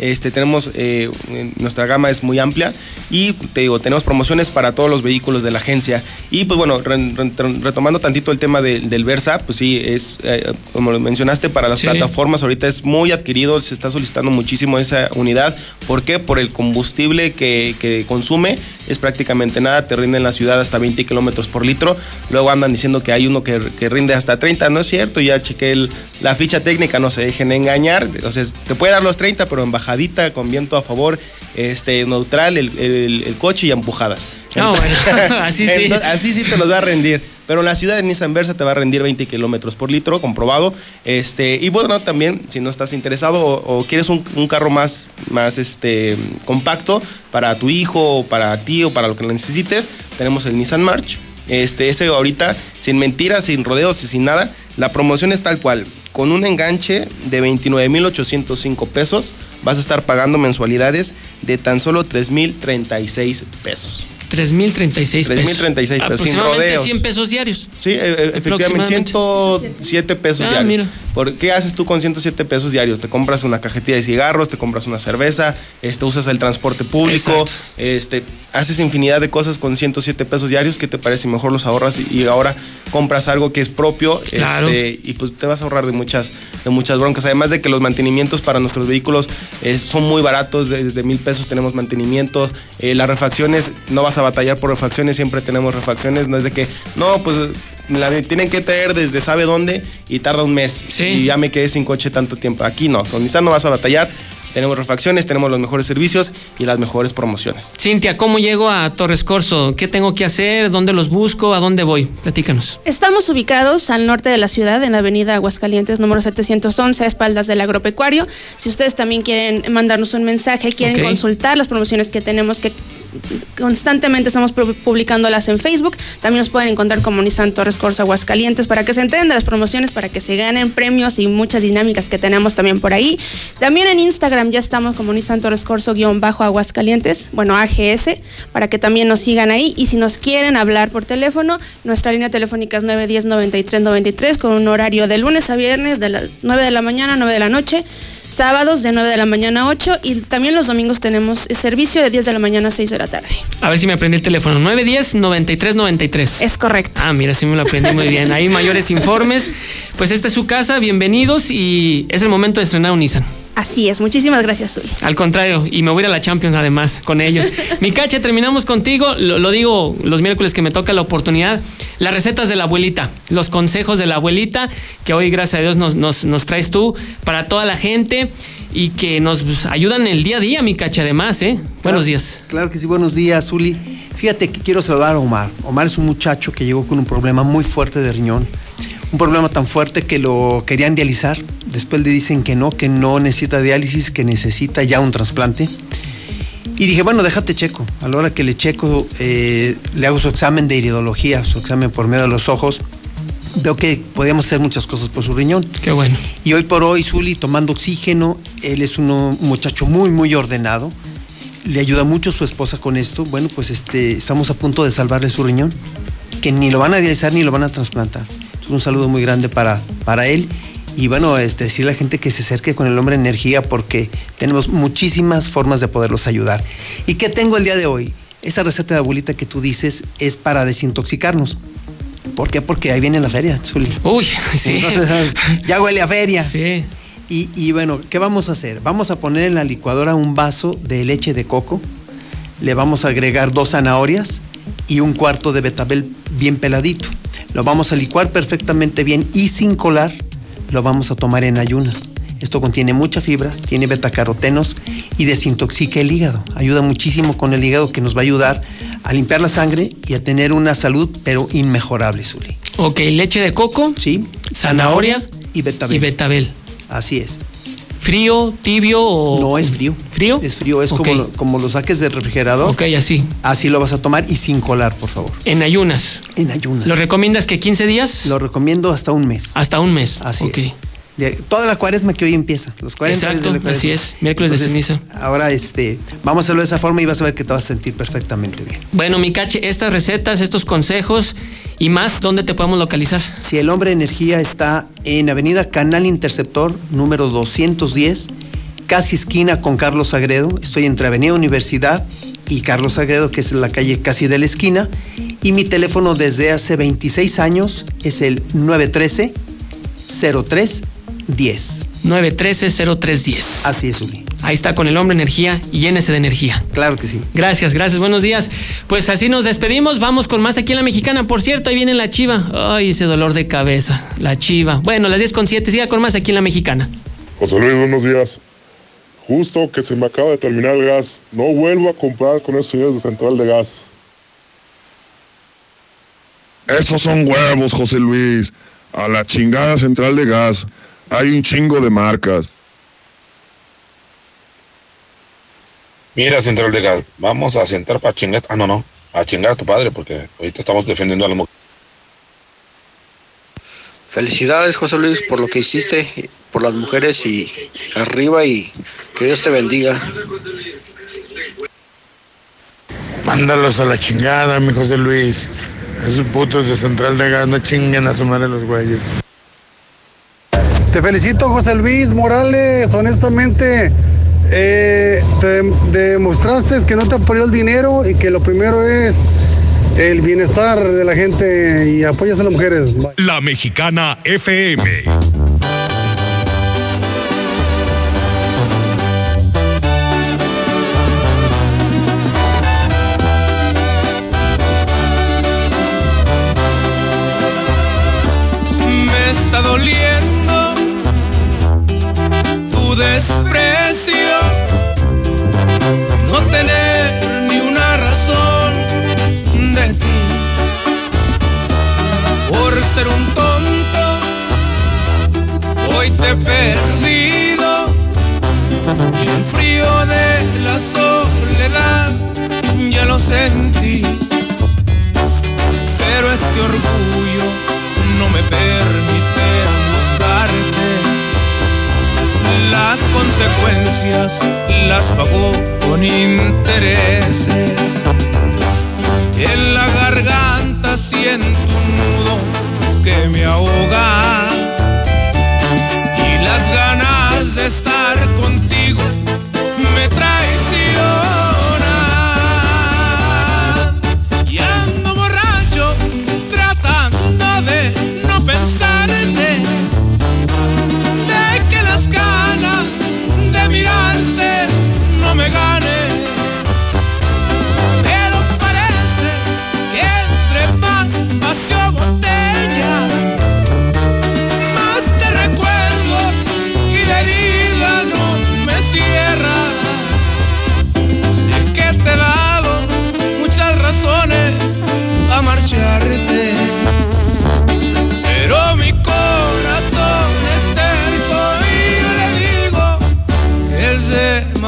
Este, tenemos, eh, nuestra gama es muy amplia y te digo, tenemos promociones para todos los vehículos de la agencia. Y pues bueno, re- re- retomando tantito el tema de- del Versa, pues sí, es, eh, como lo mencionaste, para las Sí. plataformas ahorita es muy adquirido, se está solicitando muchísimo esa unidad. ¿Por qué? Por el combustible que, que consume, es prácticamente nada, te rinde en la ciudad hasta 20 kilómetros por litro. Luego andan diciendo que hay uno que, que rinde hasta 30, no es cierto, ya chequé el- la ficha técnica, no se dejen engañar. O sea, te puede dar los 30, pero en bajadita, con viento a favor, este neutral, el, el- el coche y empujadas. Bueno, así sí. Entonces, así sí te los va a rendir. Pero en la ciudad de Nissan Versa te va a rendir 20 kilómetros por litro, comprobado. Este, y bueno, también, si no estás interesado o, o quieres un, un carro más, más este, compacto para tu hijo, o para ti o para lo que necesites, tenemos el Nissan March. Este, ese ahorita, sin mentiras, sin rodeos y sin nada, la promoción es tal cual. Con un enganche de 29,805 pesos, vas a estar pagando mensualidades de tan solo 3,036 pesos. 3.036 pesos. 3,036 pesos, sin Aproximadamente rodeos. 100 pesos diarios. Sí, e- e- efectivamente, Aproximadamente. 107 pesos Ah, diarios. mira. ¿Por qué haces tú con 107 pesos diarios? Te compras una cajetilla de cigarros, te compras una cerveza, este, usas el transporte público, Exacto. este, haces infinidad de cosas con 107 pesos diarios. ¿Qué te parece? Mejor los ahorras y, ahora compras algo que es propio Claro. este, y pues te vas a ahorrar de muchas, de muchas broncas. Además de que los mantenimientos para nuestros vehículos eh, son muy baratos, de- desde mil pesos tenemos mantenimientos. Eh, las refacciones, no vas a batallar por refacciones, siempre tenemos refacciones. No es de que, no, pues la tienen que traer desde sabe dónde y tarda un mes. Y ya me quedé sin coche tanto tiempo. Aquí no, con Nissan no vas a batallar. Tenemos refacciones, tenemos los mejores servicios y las mejores promociones. Cintia, ¿cómo llego a Torres Corso? ¿Qué tengo que hacer? ¿Dónde los busco? ¿A dónde voy? Platícanos. Estamos ubicados al norte de la ciudad, en la avenida Aguascalientes, número 711, a espaldas del agropecuario. Si ustedes también quieren mandarnos un mensaje, quieren consultar las promociones que tenemos, que constantemente estamos pu- publicándolas en Facebook, también nos pueden encontrar como Nissan Torres Corso Aguascalientes para que se enteren de las promociones, para que se ganen premios y muchas dinámicas que tenemos también por ahí. También en Instagram ya estamos como Nissan Torres Corso-Aguascalientes, bueno, AGS, para que también nos sigan ahí. Y si nos quieren hablar por teléfono, nuestra línea telefónica es 910-9393 con un horario de lunes a viernes de las 9 de la mañana a 9 de la noche. Sábados de 9 de la mañana a 8 y también los domingos tenemos servicio de 10 de la mañana a 6 de la tarde. A ver si me aprendí el teléfono. 910-9393. Es correcto. Ah, mira, sí me lo aprendí muy bien. Ahí mayores informes. Pues esta es su casa, bienvenidos y es el momento de estrenar un Nissan. Así es, muchísimas gracias, Zuli. Al contrario, y me voy a ir a la Champions además con ellos. Mi cacha, terminamos contigo. Lo, lo digo los miércoles que me toca la oportunidad. Las recetas de la abuelita, los consejos de la abuelita, que hoy, gracias a Dios, nos, nos, nos traes tú para toda la gente y que nos pues, ayudan el día a día, mi cacha, además, ¿eh? Buenos días. Claro que sí, buenos días, Zuli. Fíjate que quiero saludar a Omar. Omar es un muchacho que llegó con un problema muy fuerte de riñón. Un problema tan fuerte que lo querían dializar. Después le dicen que no, que no necesita diálisis, que necesita ya un trasplante. Y dije, bueno, déjate checo. A la hora que le checo, eh, le hago su examen de iridología, su examen por medio de los ojos. Veo que podíamos hacer muchas cosas por su riñón. Qué bueno. Y hoy por hoy, Zuli, tomando oxígeno, él es uno- un muchacho muy, muy ordenado. Le ayuda mucho su esposa con esto. Bueno, pues este, estamos a punto de salvarle su riñón, que ni lo van a dializar ni lo van a trasplantar. Es un saludo muy grande para, para él. Y bueno, este, decirle a la gente que se acerque con el hombre energía porque tenemos muchísimas formas de poderlos ayudar. ¿Y qué tengo el día de hoy? Esa receta de abuelita que tú dices es para desintoxicarnos. ¿Por qué? Porque ahí viene la feria, Zuli. Uy, sí. Entonces, ya huele a feria. Sí. Y, y bueno, ¿qué vamos a hacer? Vamos a poner en la licuadora un vaso de leche de coco, le vamos a agregar dos zanahorias y un cuarto de betabel bien peladito. Lo vamos a licuar perfectamente bien y sin colar, lo vamos a tomar en ayunas. Esto contiene mucha fibra, tiene betacarotenos y desintoxica el hígado. Ayuda muchísimo con el hígado que nos va a ayudar a limpiar la sangre y a tener una salud pero inmejorable, Zuli. Ok, leche de coco. Sí. Zanahoria. Y betabel. Y betabel. Así es. ¿Frío, tibio o...? No, es frío. ¿Frío? Es frío, es como, lo, como lo saques del refrigerador. Ok, así. Así lo vas a tomar y sin colar, por favor. En ayunas. En ayunas. ¿Lo recomiendas que 15 días? Lo recomiendo hasta un mes. Hasta un mes. Así Ok. es. De- toda la cuaresma que hoy empieza. Los 40 días de Exacto, la cuaresma. así es, miércoles de ceniza. Ahora este, vamos a hacerlo de esa forma y vas a ver que te vas a sentir perfectamente bien. Bueno, mi cache, estas recetas, estos consejos y más, ¿dónde te podemos localizar? Si el hombre energía está en Avenida Canal Interceptor, número 210, casi esquina con Carlos Sagredo. Estoy entre Avenida Universidad y Carlos Sagredo, que es la calle casi de la esquina. Y mi teléfono desde hace 26 años es el 913 0310. 913-0310. Así es, Uli. Ahí está con el hombre energía y llénese de energía. Claro que sí. Gracias, gracias, buenos días. Pues así nos despedimos, vamos con más aquí en la mexicana. Por cierto, ahí viene la chiva. Ay, ese dolor de cabeza, la chiva. Bueno, las 10 con 7, siga con más aquí en la mexicana. José Luis, buenos días. Justo que se me acaba de terminar el gas. No vuelvo a comprar con esos señores de Central de Gas. Esos son huevos, José Luis. A la chingada central de gas. Hay un chingo de marcas. Mira, Central de Gas, vamos a sentar para chingar. Ah, no, no. A chingar a tu padre, porque ahorita estamos defendiendo a la mujer. Felicidades, José Luis, por lo que hiciste por las mujeres y arriba y que Dios te bendiga. Mándalos a la chingada, mi José Luis. Esos putos de Central de Gas no chinguen a su madre los güeyes. Te felicito, José Luis Morales. Honestamente, eh, te demostraste que no te apoyó el dinero y que lo primero es el bienestar de la gente y apoyas a las mujeres. La Mexicana FM. Desprecio, no tener ni una razón de ti, por ser un tonto, hoy te he perdido. Y el frío de la soledad ya lo sentí, pero este orgullo no me permite Las consecuencias las pago con intereses. En la garganta siento un nudo que me ahoga. Y las ganas de estar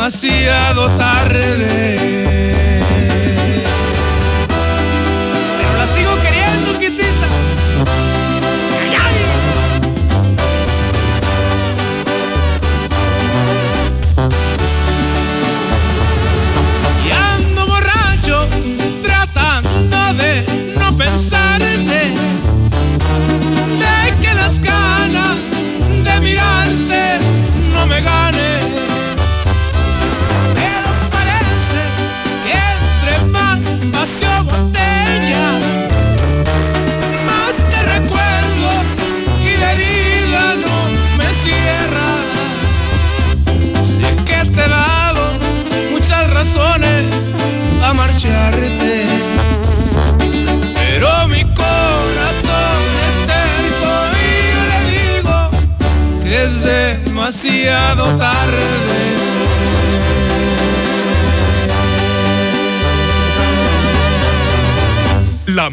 demasiado tarde.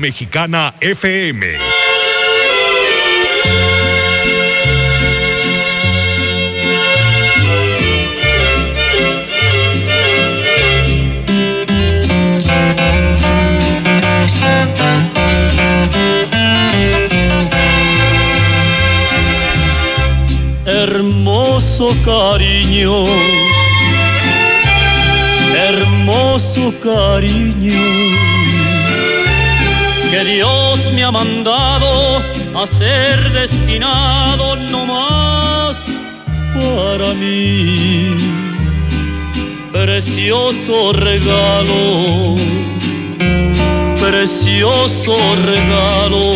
Mexicana FM. Hermoso cariño, hermoso cariño, que Dios me ha mandado a ser destinado no más para mí. Precioso regalo, precioso regalo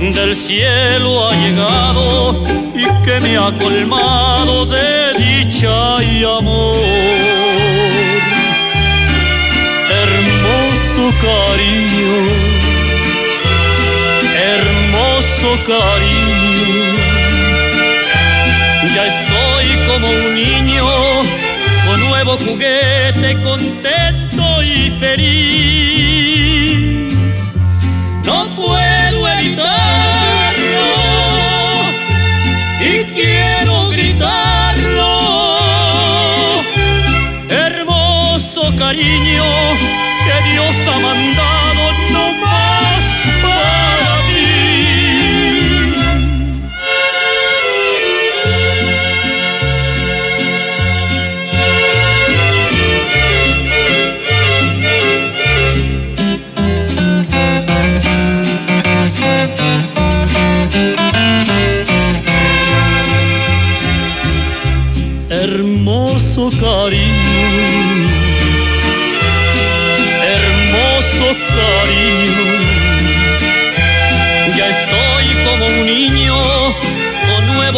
del cielo ha llegado y que me ha colmado de dicha y amor. Cariño, hermoso cariño, ya estoy como un niño con nuevo juguete, contento y feliz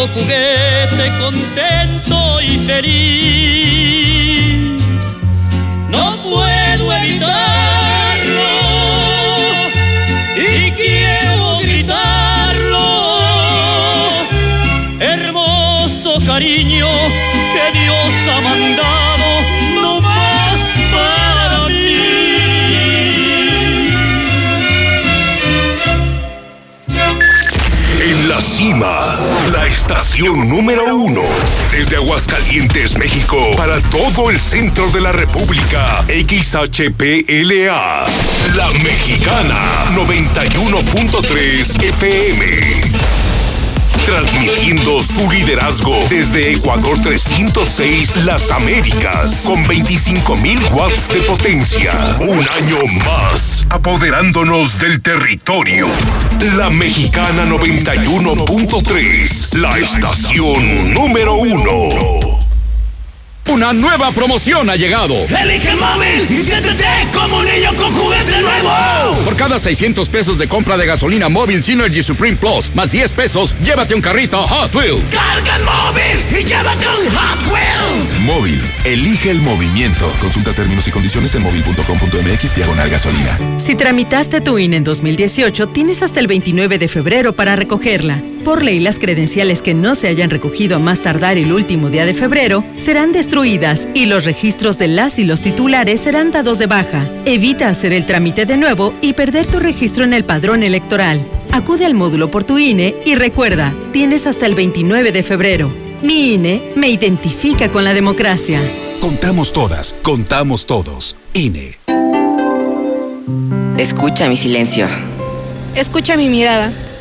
juguete, contento y feliz. No puedo evitarlo y quiero gritarlo. Hermoso cariño cima, la estación número uno. Desde Aguascalientes, México, para todo el centro de la República. XHPLA. La Mexicana. 91.3 FM. Transmitiendo su liderazgo desde Ecuador 306 Las Américas con 25.000 watts de potencia. Un año más, apoderándonos del territorio. La Mexicana 91.3, la estación número uno. Una nueva promoción ha llegado. Elige el móvil y siéntete como un niño con juguete nuevo. Por cada 600 pesos de compra de gasolina móvil Synergy Supreme Plus, más 10 pesos, llévate un carrito Hot Wheels. Carga el móvil y llévate un Hot Wheels. Móvil, elige el movimiento. Consulta términos y condiciones en móvil.com.mx diagonal gasolina. Si tramitaste tu INE en 2018, tienes hasta el 29 de febrero para recogerla. Por ley, las credenciales que no se hayan recogido a más tardar el último día de febrero serán destruidas y los registros de las y los titulares serán dados de baja. Evita hacer el trámite de nuevo y perder tu registro en el padrón electoral. Acude al módulo por tu INE y recuerda, tienes hasta el 29 de febrero. Mi INE me identifica con la democracia. Contamos todas, contamos todos. INE. Escucha mi silencio. Escucha mi mirada.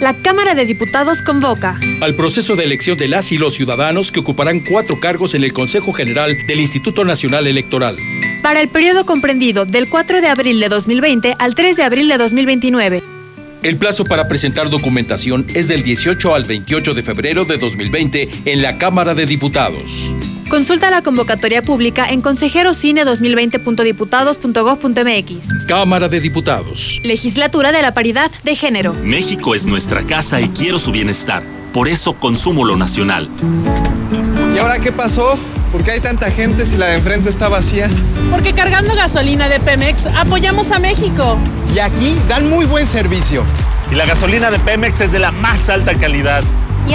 La Cámara de Diputados convoca al proceso de elección de las y los ciudadanos que ocuparán cuatro cargos en el Consejo General del Instituto Nacional Electoral. para el periodo comprendido del 4 de abril de 2020 al 3 de abril de 2029. El plazo para presentar documentación es del 18 al 28 de febrero de 2020 en la Cámara de Diputados. Consulta la convocatoria pública en consejerocine2020.diputados.gov.mx. Cámara de Diputados. Legislatura de la Paridad de Género. México es nuestra casa y quiero su bienestar. Por eso consumo lo nacional. ¿Y ahora qué pasó? ¿Por qué hay tanta gente si la de enfrente está vacía? Porque cargando gasolina de Pemex apoyamos a México. Y aquí dan muy buen servicio. Y la gasolina de Pemex es de la más alta calidad.